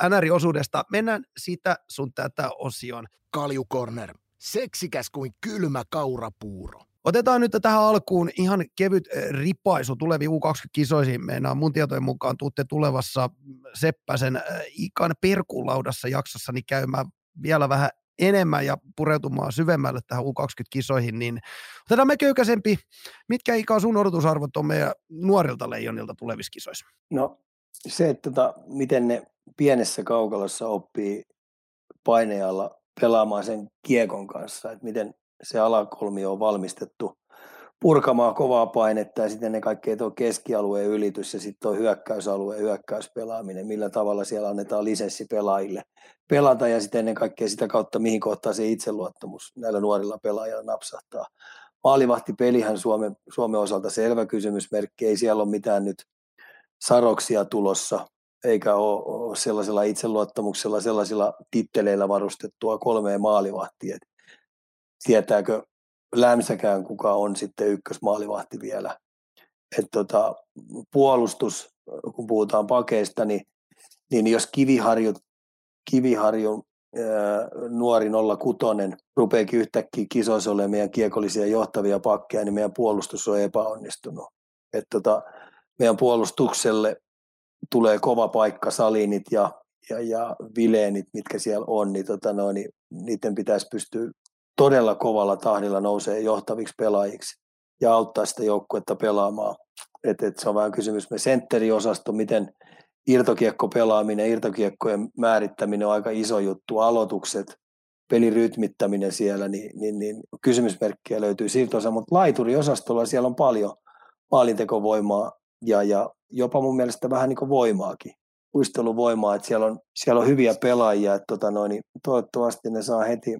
NR-osuudesta. Mennään sitä sun tätä osioon. Kaljukorner, seksikäs kuin kylmä kaurapuuro. Otetaan nyt tähän alkuun ihan kevyt ripaisu tuleviin U20-kisoihin. Meidän mun tietojen mukaan tuutte tulevassa Seppäsen Ikan perkulaudassa jaksossa niin käymään vielä vähän enemmän ja pureutumaan syvemmälle tähän U20-kisoihin, niin otetaan me köykäisempi. Mitkä ikä sun odotusarvot on meidän nuorilta leijonilta tulevissa kisoissa? No se, että tota, miten ne pienessä kaukalossa oppii painealla pelaamaan sen kiekon kanssa, että miten se alakolmi on valmistettu purkamaan kovaa painetta ja sitten ne kaikkea tuo keskialueen ylitys ja sitten tuo hyökkäysalueen hyökkäyspelaaminen, millä tavalla siellä annetaan lisenssi pelaajille pelata ja sitten ennen kaikkea sitä kautta, mihin kohtaa se itseluottamus näillä nuorilla pelaajilla napsahtaa. Maalivahtipelihän Suomen, Suomen osalta selvä kysymysmerkki, ei siellä ole mitään nyt saroksia tulossa, eikä ole, sellaisella itseluottamuksella, sellaisilla titteleillä varustettua kolmeen maalivahtia. Tietääkö lämsäkään, kuka on sitten ykkösmaalivahti vielä. että tota, puolustus, kun puhutaan pakeista, niin, niin jos Kiviharju, Kiviharju ää, nuori 06 rupeekin yhtäkkiä kisoissa olemaan meidän kiekollisia johtavia pakkeja, niin meidän puolustus on epäonnistunut. Et tota, meidän puolustukselle tulee kova paikka Salinit ja, ja, ja Vileenit, mitkä siellä on, niin, tota noin, niin niiden pitäisi pystyä todella kovalla tahdilla nousee johtaviksi pelaajiksi ja auttaa sitä joukkuetta pelaamaan. Et, et se on vähän kysymys. Me sentteriosasto, miten irtokiekko pelaaminen, irtokiekkojen määrittäminen on aika iso juttu, aloitukset, pelin rytmittäminen siellä, niin, niin, niin kysymysmerkkiä löytyy siltä osa, mutta laituriosastolla siellä on paljon maalintekovoimaa ja, ja jopa mun mielestä vähän niin kuin voimaakin, uisteluvoimaa, että siellä on, siellä on hyviä pelaajia, että tota noin, niin toivottavasti ne saa heti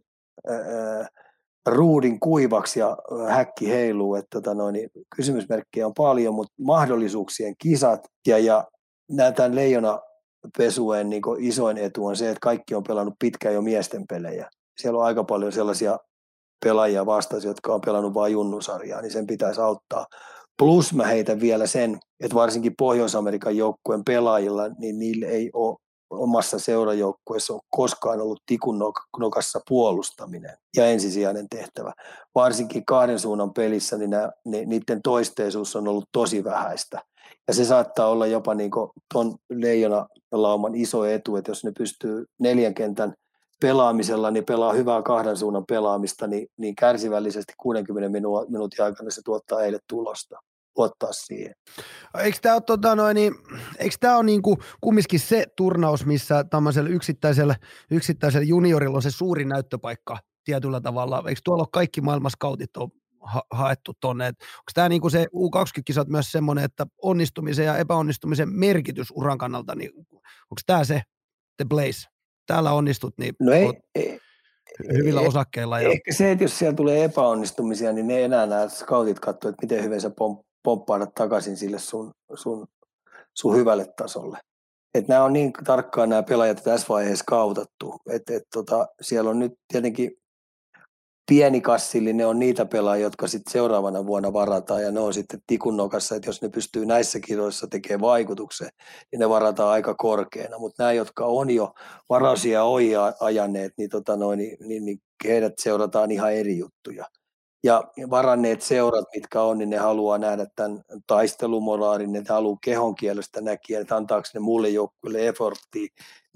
ruudin kuivaksi ja häkki heiluu, että tota noin, niin kysymysmerkkiä on paljon, mutta mahdollisuuksien kisat ja, ja tämän leijona pesueen niin isoin etu on se, että kaikki on pelannut pitkään jo miesten pelejä. Siellä on aika paljon sellaisia pelaajia vastasi, jotka on pelannut vain junnusarjaa, niin sen pitäisi auttaa. Plus mä heitän vielä sen, että varsinkin Pohjois-Amerikan joukkueen pelaajilla, niin niillä ei ole omassa seurajoukkueessa ole koskaan ollut tikun nokassa puolustaminen ja ensisijainen tehtävä. Varsinkin kahden suunnan pelissä niin nämä, ne, niiden toisteisuus on ollut tosi vähäistä. Ja se saattaa olla jopa niin tuon leijona lauman iso etu, että jos ne pystyy neljän kentän pelaamisella, niin pelaa hyvää kahden suunnan pelaamista, niin, niin kärsivällisesti 60 minuutin aikana se tuottaa heille tulosta luottaa siihen. Eikö tämä ole, tota noin, niin, eikö tämä ole niinku, kumminkin se turnaus, missä tämmöisellä yksittäisellä, yksittäisellä juniorilla on se suuri näyttöpaikka tietyllä tavalla? Eikö tuolla ole kaikki maailman scoutit on ha- haettu tuonne? Onko tämä niinku se U20-kisat myös semmoinen, että onnistumisen ja epäonnistumisen merkitys uran kannalta, niin onko tämä se the place? Täällä onnistut, niin no ei, ei, hyvillä ei, osakkeilla. Ja... Ehkä se, että jos siellä tulee epäonnistumisia, niin ne enää nämä scoutit katsoo, että miten hyvin sä pom- pomppaada takaisin sille sun, sun, sun hyvälle tasolle. Et nämä on niin tarkkaan nämä pelaajat tässä vaiheessa kautattu, että et tota, siellä on nyt tietenkin pieni kassillinen on niitä pelaajia, jotka sitten seuraavana vuonna varataan ja ne on sitten tikun nokassa, että jos ne pystyy näissä kiroissa tekemään vaikutuksen, niin ne varataan aika korkeana. Mutta nämä, jotka on jo varasia ojia ajaneet, niin, tota noin, niin, niin, niin heidät seurataan ihan eri juttuja ja varanneet seurat, mitkä on, niin ne haluaa nähdä tämän taistelumoraalin, ne haluaa kehon kielestä näkiä, että antaako ne mulle joukkueelle efforttia,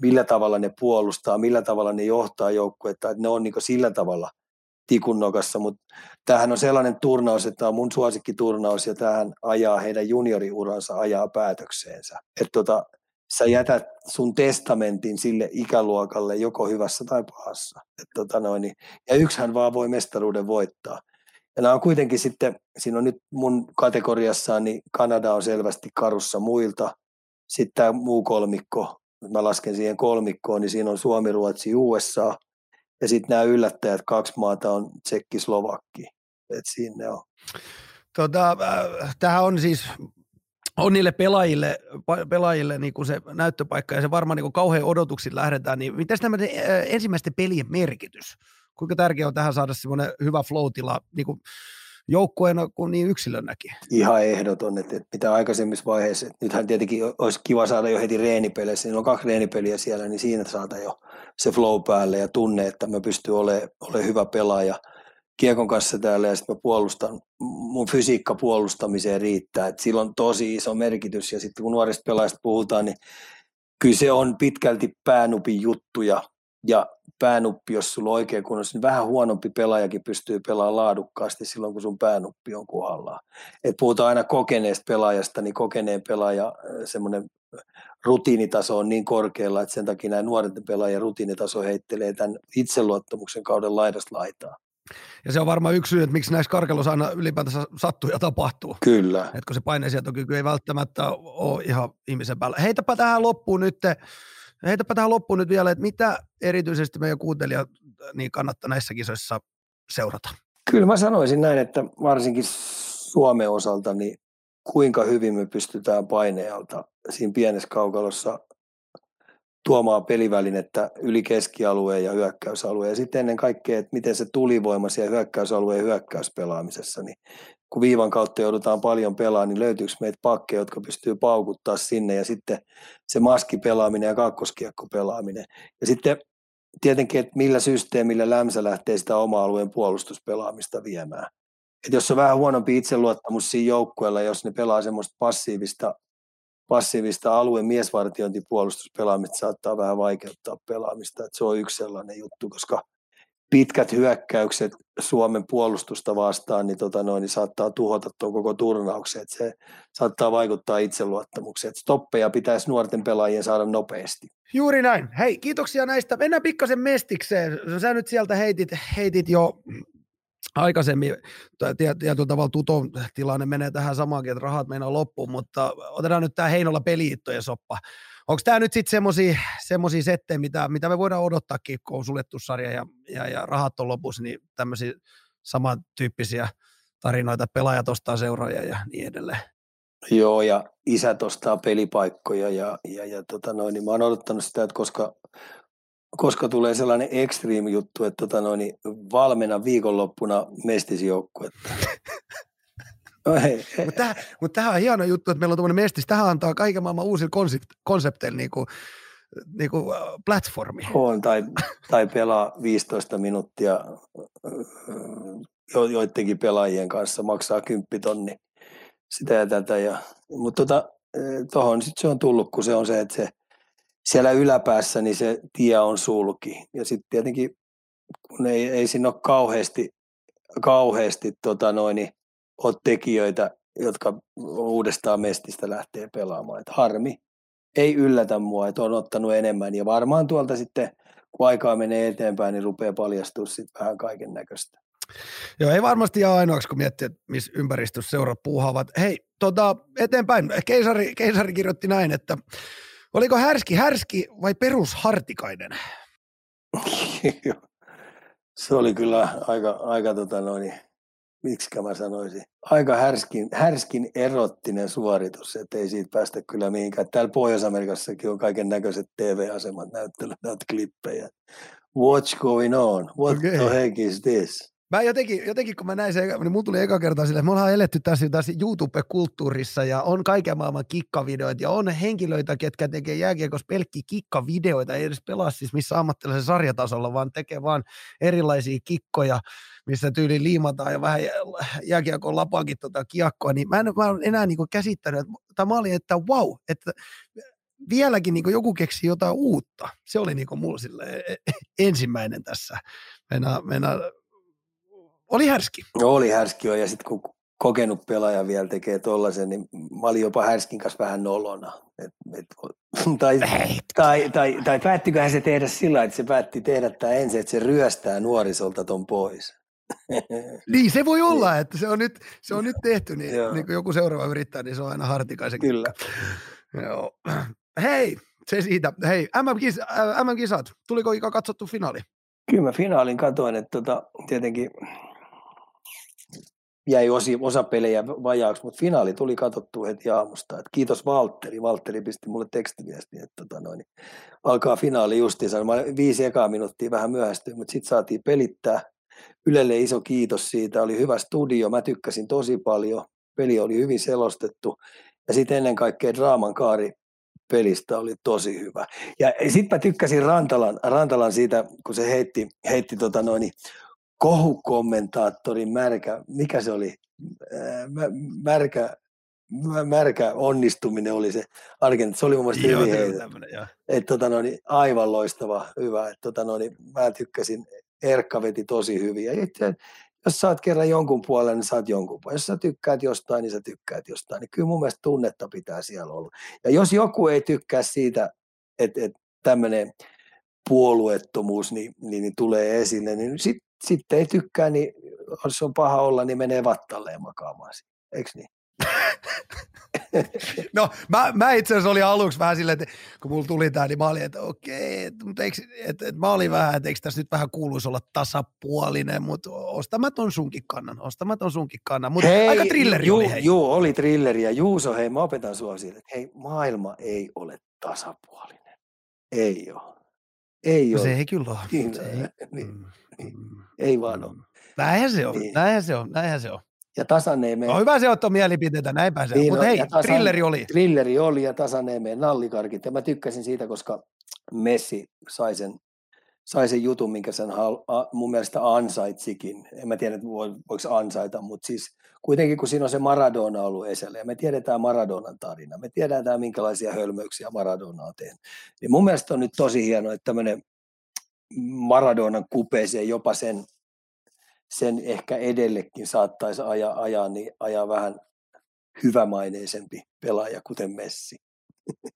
millä tavalla ne puolustaa, millä tavalla ne johtaa joukkuetta, että ne on niin sillä tavalla tikun nokassa, mutta tämähän on sellainen turnaus, että tämä on mun suosikkiturnaus ja tähän ajaa heidän junioriuransa ajaa päätökseensä. Että tota, sä jätät sun testamentin sille ikäluokalle joko hyvässä tai pahassa. Et tota noin, ja yksihän vaan voi mestaruuden voittaa. Ja nämä on kuitenkin sitten, siinä on nyt mun kategoriassaan, niin Kanada on selvästi karussa muilta. Sitten tämä muu kolmikko, mä lasken siihen kolmikkoon, niin siinä on Suomi, Ruotsi, USA. Ja sitten nämä yllättäjät, kaksi maata on Tsekki, Slovakki. että siinä on. Tota, äh, tähän on siis on niille pelaajille, pelaajille niin kuin se näyttöpaikka ja se varmaan niin kuin kauhean odotukset lähdetään, niin miten tämä äh, ensimmäisten pelien merkitys? Kuinka tärkeää on tähän saada semmoinen hyvä flow-tila niin kuin joukkueena kuin niin yksilönäkin? Ihan ehdoton, että, että mitä aikaisemmissa vaiheissa, että nythän tietenkin olisi kiva saada jo heti reenipeleissä, niin on kaksi reenipeliä siellä, niin siinä saada jo se flow päälle ja tunne, että mä pystyn olemaan, olemaan hyvä pelaaja kiekon kanssa täällä ja sitten mä puolustan, mun fysiikka puolustamiseen riittää, että sillä on tosi iso merkitys ja sitten kun nuorista pelaajista puhutaan, niin kyllä se on pitkälti päänupin juttuja ja päänuppi, jos sulla on oikein kunnossa, niin vähän huonompi pelaajakin pystyy pelaamaan laadukkaasti silloin, kun sun päänuppi on kohdallaan. Et puhutaan aina kokeneesta pelaajasta, niin kokeneen pelaaja semmoinen rutiinitaso on niin korkealla, että sen takia nämä nuoret pelaajien rutiinitaso heittelee tämän itseluottamuksen kauden laidasta laitaa. Ja se on varmaan yksi syy, että miksi näissä karkelossa aina ylipäätänsä sattuu ja tapahtuu. Kyllä. Että kun se paineensietokyky ei välttämättä ole ihan ihmisen päällä. Heitäpä tähän loppuun nyt Heitäpä tähän loppuun nyt vielä, että mitä erityisesti meidän kuuntelijat niin kannattaa näissä kisoissa seurata? Kyllä mä sanoisin näin, että varsinkin Suomen osalta, niin kuinka hyvin me pystytään painealta siinä pienessä kaukalossa tuomaan pelivälinettä yli keskialueen ja hyökkäysalueen. Ja sitten ennen kaikkea, että miten se tulivoima siellä hyökkäysalueen hyökkäyspelaamisessa, niin kun viivan kautta joudutaan paljon pelaamaan, niin löytyykö meitä pakkeja, jotka pystyy paukuttaa sinne ja sitten se maskipelaaminen ja kakkoskiekko pelaaminen. Ja sitten tietenkin, että millä systeemillä Lämsä lähtee sitä oma alueen puolustuspelaamista viemään. Et jos on vähän huonompi itseluottamus siinä joukkueella, jos ne pelaa semmoista passiivista, passiivista alueen miesvartiointipuolustuspelaamista, saattaa vähän vaikeuttaa pelaamista. Et se on yksi sellainen juttu, koska pitkät hyökkäykset Suomen puolustusta vastaan, niin, tota noin, niin saattaa tuhota tuon koko turnauksen. Et se saattaa vaikuttaa itseluottamukseen. Et stoppeja pitäisi nuorten pelaajien saada nopeasti. Juuri näin. Hei, kiitoksia näistä. Mennään pikkasen mestikseen. Sä nyt sieltä heitit, heitit jo aikaisemmin, tietyllä tavalla tuton tilanne menee tähän samaankin, että rahat meinaa loppuun, mutta otetaan nyt tämä Heinola peliittojen soppa. Onko tämä nyt sitten semmoisia settejä, mitä, mitä me voidaan odottaakin, kun on suljettu sarja ja, ja, ja rahat on lopussa, niin tämmöisiä samantyyppisiä tarinoita, pelaajat ostaa seuraajia ja niin edelleen. Joo, ja isät ostaa pelipaikkoja ja, ja, ja tota noin, niin mä oon odottanut sitä, että koska koska tulee sellainen extreme juttu, että tota noin, niin valmena viikonloppuna. No Mutta tämähän, mut on hieno juttu, että meillä on tuommoinen mestis. Tähän antaa kaiken maailman uusilla konsept, konsepteilla niin kuin, niin kuin äh, platformi. On, tai, tai pelaa 15 minuuttia jo, joidenkin pelaajien kanssa, maksaa 10 tonni sitä ja tätä. Ja, mutta tota, tuohon sitten se on tullut, kun se on se, että se siellä yläpäässä niin se tie on sulki. Ja sitten tietenkin, kun ei, ei siinä ole kauheasti, kauheasti tota noin, niin, ole tekijöitä, jotka uudestaan mestistä lähtee pelaamaan. Et harmi, ei yllätä mua, että on ottanut enemmän. Ja varmaan tuolta sitten, kun aikaa menee eteenpäin, niin rupeaa paljastua sitten vähän kaiken näköistä. Joo, ei varmasti jää ainoaksi, kun miettii, että missä ympäristössä seurat puuhaavat. Hei, tota, eteenpäin. Keisari, keisari kirjoitti näin, että Oliko härski härski vai perushartikainen? Se oli kyllä aika, aika tota noin, miksi mä sanoisin, aika härskin, härskin erottinen suoritus, että ei siitä päästä kyllä mihinkään. Täällä Pohjois-Amerikassakin on kaiken näköiset TV-asemat näyttelemään näitä klippejä. What's going on? What okay. the heck is this? Mä jotenkin, jotenkin, kun mä näin sen, niin mun tuli eka kertaa sille, että me ollaan eletty tässä, tässä YouTube-kulttuurissa ja on kaiken maailman kikkavideoita ja on henkilöitä, ketkä tekee jääkiekossa pelkkiä kikkavideoita, ei edes pelaa siis missä ammattilaisen sarjatasolla, vaan tekee vaan erilaisia kikkoja, missä tyyli liimataan ja vähän jääkiekon lapaankin tota kiekkoa, niin mä en, mä en enää niin käsittänyt, että, tai mä olin, että wow, että vieläkin niin joku keksi jotain uutta. Se oli niin mulla sille e, e, ensimmäinen tässä. Mennään, mennään oli härski. Oli härski jo, ja sitten kun kokenut pelaaja vielä tekee tollaisen, niin mä olin jopa härskin kanssa vähän nolona. Et, et, tai, tai, tai, tai päättiköhän se tehdä sillä että se päätti tehdä tämä ensin, että se ryöstää nuorisolta ton pois. niin, se voi olla, niin. että se on nyt, se on nyt tehty, niin, niin kun joku seuraava yrittää, niin se on aina hartikaisen. Kyllä. Joo. Hei, se siitä. Hei, MM-kisat, MM-kisat. tuliko ikä katsottu finaali? Kyllä mä finaalin katoin, että tota, tietenkin jäi osi, osa pelejä vajaaksi, mutta finaali tuli katsottua heti aamusta. Et kiitos Valtteri. Valtteri pisti mulle tekstiviesti, että tota noin, alkaa finaali justiinsa. Mä viisi ekaa minuuttia vähän myöhästyin, mutta sitten saatiin pelittää. Ylelle iso kiitos siitä. Oli hyvä studio. Mä tykkäsin tosi paljon. Peli oli hyvin selostettu. Ja sitten ennen kaikkea draaman kaari pelistä oli tosi hyvä. Ja sitten mä tykkäsin Rantalan, Rantalan siitä, kun se heitti, heitti tota noin, kohukommentaattorin märkä, mikä se oli, märkä, märkä onnistuminen oli se Argentina. Se oli mun mielestä Joo, hyvin Et, tota, no, niin, aivan loistava, hyvä. Et, tota, no, niin, mä tykkäsin, Erkka veti tosi hyvin. Ja itse, jos saat kerran jonkun puolen, niin saat jonkun puolen. Jos sä tykkäät jostain, niin sä tykkäät jostain. Niin kyllä mun mielestä tunnetta pitää siellä olla. Ja jos joku ei tykkää siitä, että, että tämmöinen puolueettomuus niin, niin, niin tulee esille, niin sit, sitten ei tykkää, niin jos on paha olla, niin menee vattalleen makaamaan. Eikö niin? no mä, mä itse asiassa olin aluksi vähän silleen, että kun mulla tuli tämä, niin mä olin, että okei, että, mutta eikö, että, että mä olin vähän, että eikö tässä nyt vähän kuuluisi olla tasapuolinen, mutta ostamaton sunkin kannan, ostamaton sunkin kannan, mutta hei, aika trilleri ju, oli hei. Juu, oli trilleri ja Juuso, hei mä opetan sua sille, että hei maailma ei ole tasapuolinen. Ei ole. Ei no ole. Se ei kyllä ole. Niin, se ei, niin, mm, niin. Ei vaan ole. Näinhän se on, niin. näinhän se on, näinhän se on. Ja Tasaneemeen. No hyvä se ottaa mielipiteitä, näinpä se. Niin Mutta hei, tasan- trilleri oli. Trilleri oli ja Tasaneemeen nallikarkit. Ja mä tykkäsin siitä, koska Messi sai sen, sai sen jutun, minkä sen hal, a, mun mielestä ansaitsikin. En mä tiedä, että voi, voiko ansaita, mutta siis kuitenkin kun siinä on se Maradona ollut esillä ja me tiedetään Maradonan tarina, me tiedetään minkälaisia hölmöyksiä Maradona on tehnyt. Niin mun mielestä on nyt tosi hienoa, että tämmöinen Maradonan kupeeseen jopa sen, sen ehkä edellekin saattaisi ajaa, ajaa, niin ajaa vähän hyvämaineisempi pelaaja, kuten Messi.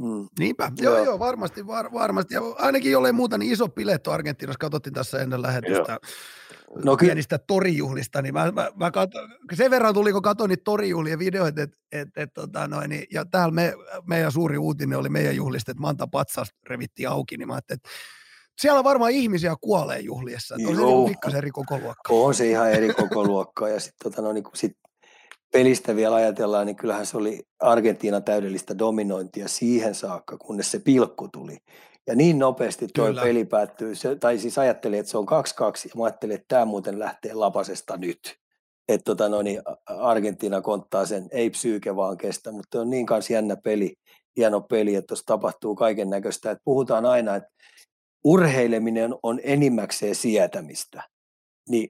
mm. Niinpä, joo, Joo. joo, varmasti, var, varmasti. Ja ainakin jollei muuta, niin iso piletto Argentiinassa, katsottiin tässä ennen lähetystä No ky- pienistä torijuhlista, niin mä, mä, mä katso, sen verran tuli, kun katsoin niitä torijuhlien videoita, et, et, et, tota noin, niin, ja täällä me, meidän suuri uutinen oli meidän juhlista, että Manta patsas revittiin auki, niin mä ajattelin, että siellä varmaan ihmisiä kuolee juhliessa, että on se Joo. niin pikkasen eri koko luokka. on se ihan eri koko luokkaa. Ja sitten tota, no, niin sit pelistä vielä ajatellaan, niin kyllähän se oli Argentiinan täydellistä dominointia siihen saakka, kunnes se pilkku tuli. Ja niin nopeasti tuo peli päättyy, se, tai siis ajattelin, että se on 2-2, ja mä ajattelin, että tämä muuten lähtee lapasesta nyt. Että tota, no, niin Argentiina konttaa sen, ei psyyke vaan kestä, mutta on niin kanssa jännä peli, hieno peli, että tuossa tapahtuu kaiken näköistä. Puhutaan aina, että urheileminen on enimmäkseen sietämistä. Niin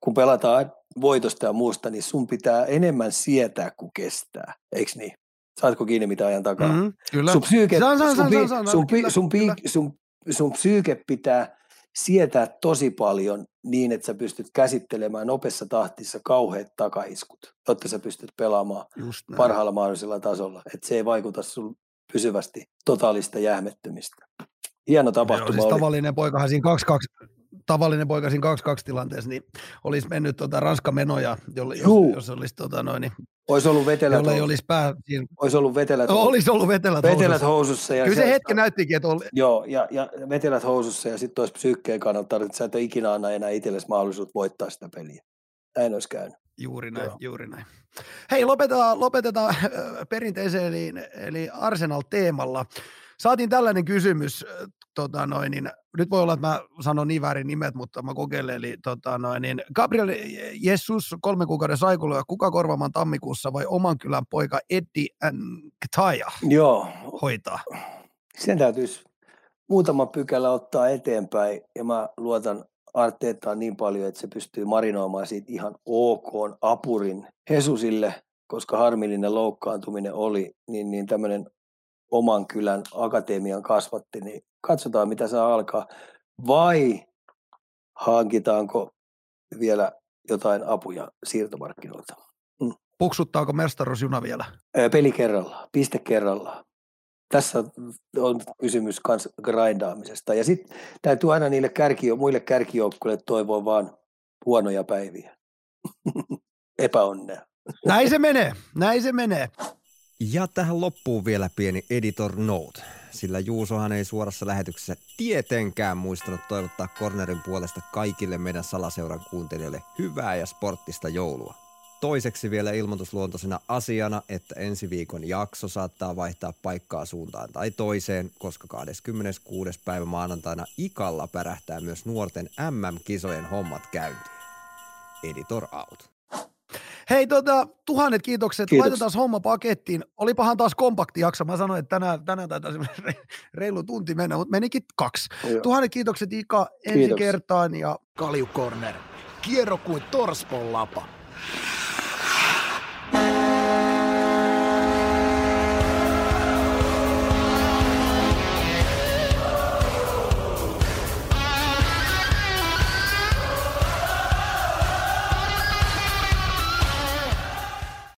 kun pelataan voitosta ja muusta, niin sun pitää enemmän sietää kuin kestää, eikö niin? Saatko kiinni mitä ajan takaa? Mm-hmm. Kyllä. Sun, psyyke, Saan, saan, sun, saan, pi- saan, saan, sun, pi- kyllä, sun, pi- kyllä. sun, sun psyyke pitää sietää tosi paljon niin, että sä pystyt käsittelemään nopeassa tahtissa kauheat takaiskut, jotta sä pystyt pelaamaan Just näin. parhaalla mahdollisella tasolla. Että se ei vaikuta sun pysyvästi totaalista jähmettymistä. Hieno Joo, tapahtuma siis oli. tavallinen poikahan siinä 2-2, tavallinen poika siinä 2-2 tilanteessa, niin olisi mennyt tota Ranska menoja, jolle, jos, Juu. jos olisi, tota noin, niin, Olisi ollut vetelät, jolle ei olisi pää, siinä, olisi ollut vetelät, no, olisi ollut vetelät, vetelät housussa. housussa. Ja Kyllä se se- hetki näyttikin, että oli, Joo, ja, ja vetelät housussa ja sitten olisi psyykkeen kannalta, että sä et ole ikinä anna enää itsellesi mahdollisuutta voittaa sitä peliä. Näin olisi käynyt. Juuri näin, Joo. juuri näin. Hei, lopetetaan, lopetetaan äh, perinteiseen eli, eli Arsenal-teemalla. Saatiin tällainen kysymys, tota noin, niin, nyt voi olla, että mä sanon niin väärin nimet, mutta mä kokeilen, eli tota noin, niin, Gabriel Jesus, kolmen kuukauden saikulu ja kuka korvaamaan tammikuussa vai oman kylän poika Eddie Nktaja Joo, hoitaa? sen täytyisi muutama pykälä ottaa eteenpäin ja mä luotan Arteettaan niin paljon, että se pystyy marinoimaan siitä ihan ok apurin Hesusille, koska harmillinen loukkaantuminen oli, niin, niin tämmöinen oman kylän akatemian kasvatti, niin katsotaan mitä saa alkaa. Vai hankitaanko vielä jotain apuja siirtomarkkinoilta? Puksuttaako mestaruusjuna vielä? Peli kerrallaan, piste kerrallaan. Tässä on kysymys kans grindaamisesta. Ja sitten täytyy aina niille kärki, muille kärkijoukkueille toivoa vaan huonoja päiviä. Epäonnea. Näin se menee, näin se menee. Ja tähän loppuun vielä pieni editor note, sillä Juusohan ei suorassa lähetyksessä tietenkään muistanut toivottaa Cornerin puolesta kaikille meidän salaseuran kuuntelijoille hyvää ja sporttista joulua. Toiseksi vielä ilmoitusluontoisena asiana, että ensi viikon jakso saattaa vaihtaa paikkaa suuntaan tai toiseen, koska 26. päivä maanantaina Ikalla pärähtää myös nuorten MM-kisojen hommat käyntiin. Editor out. Hei, tota, tuhannet kiitokset. Kiitoksia. Laitetaan homma pakettiin. Olipahan taas kompakti jakso. Mä sanoin, että tänään, tänään taitaa reilu tunti mennä, mutta menikin kaksi. Joo. Tuhannet kiitokset Ika ensi Kiitoksia. kertaan ja Kalju Corner. Kierro kuin Torspon lapa.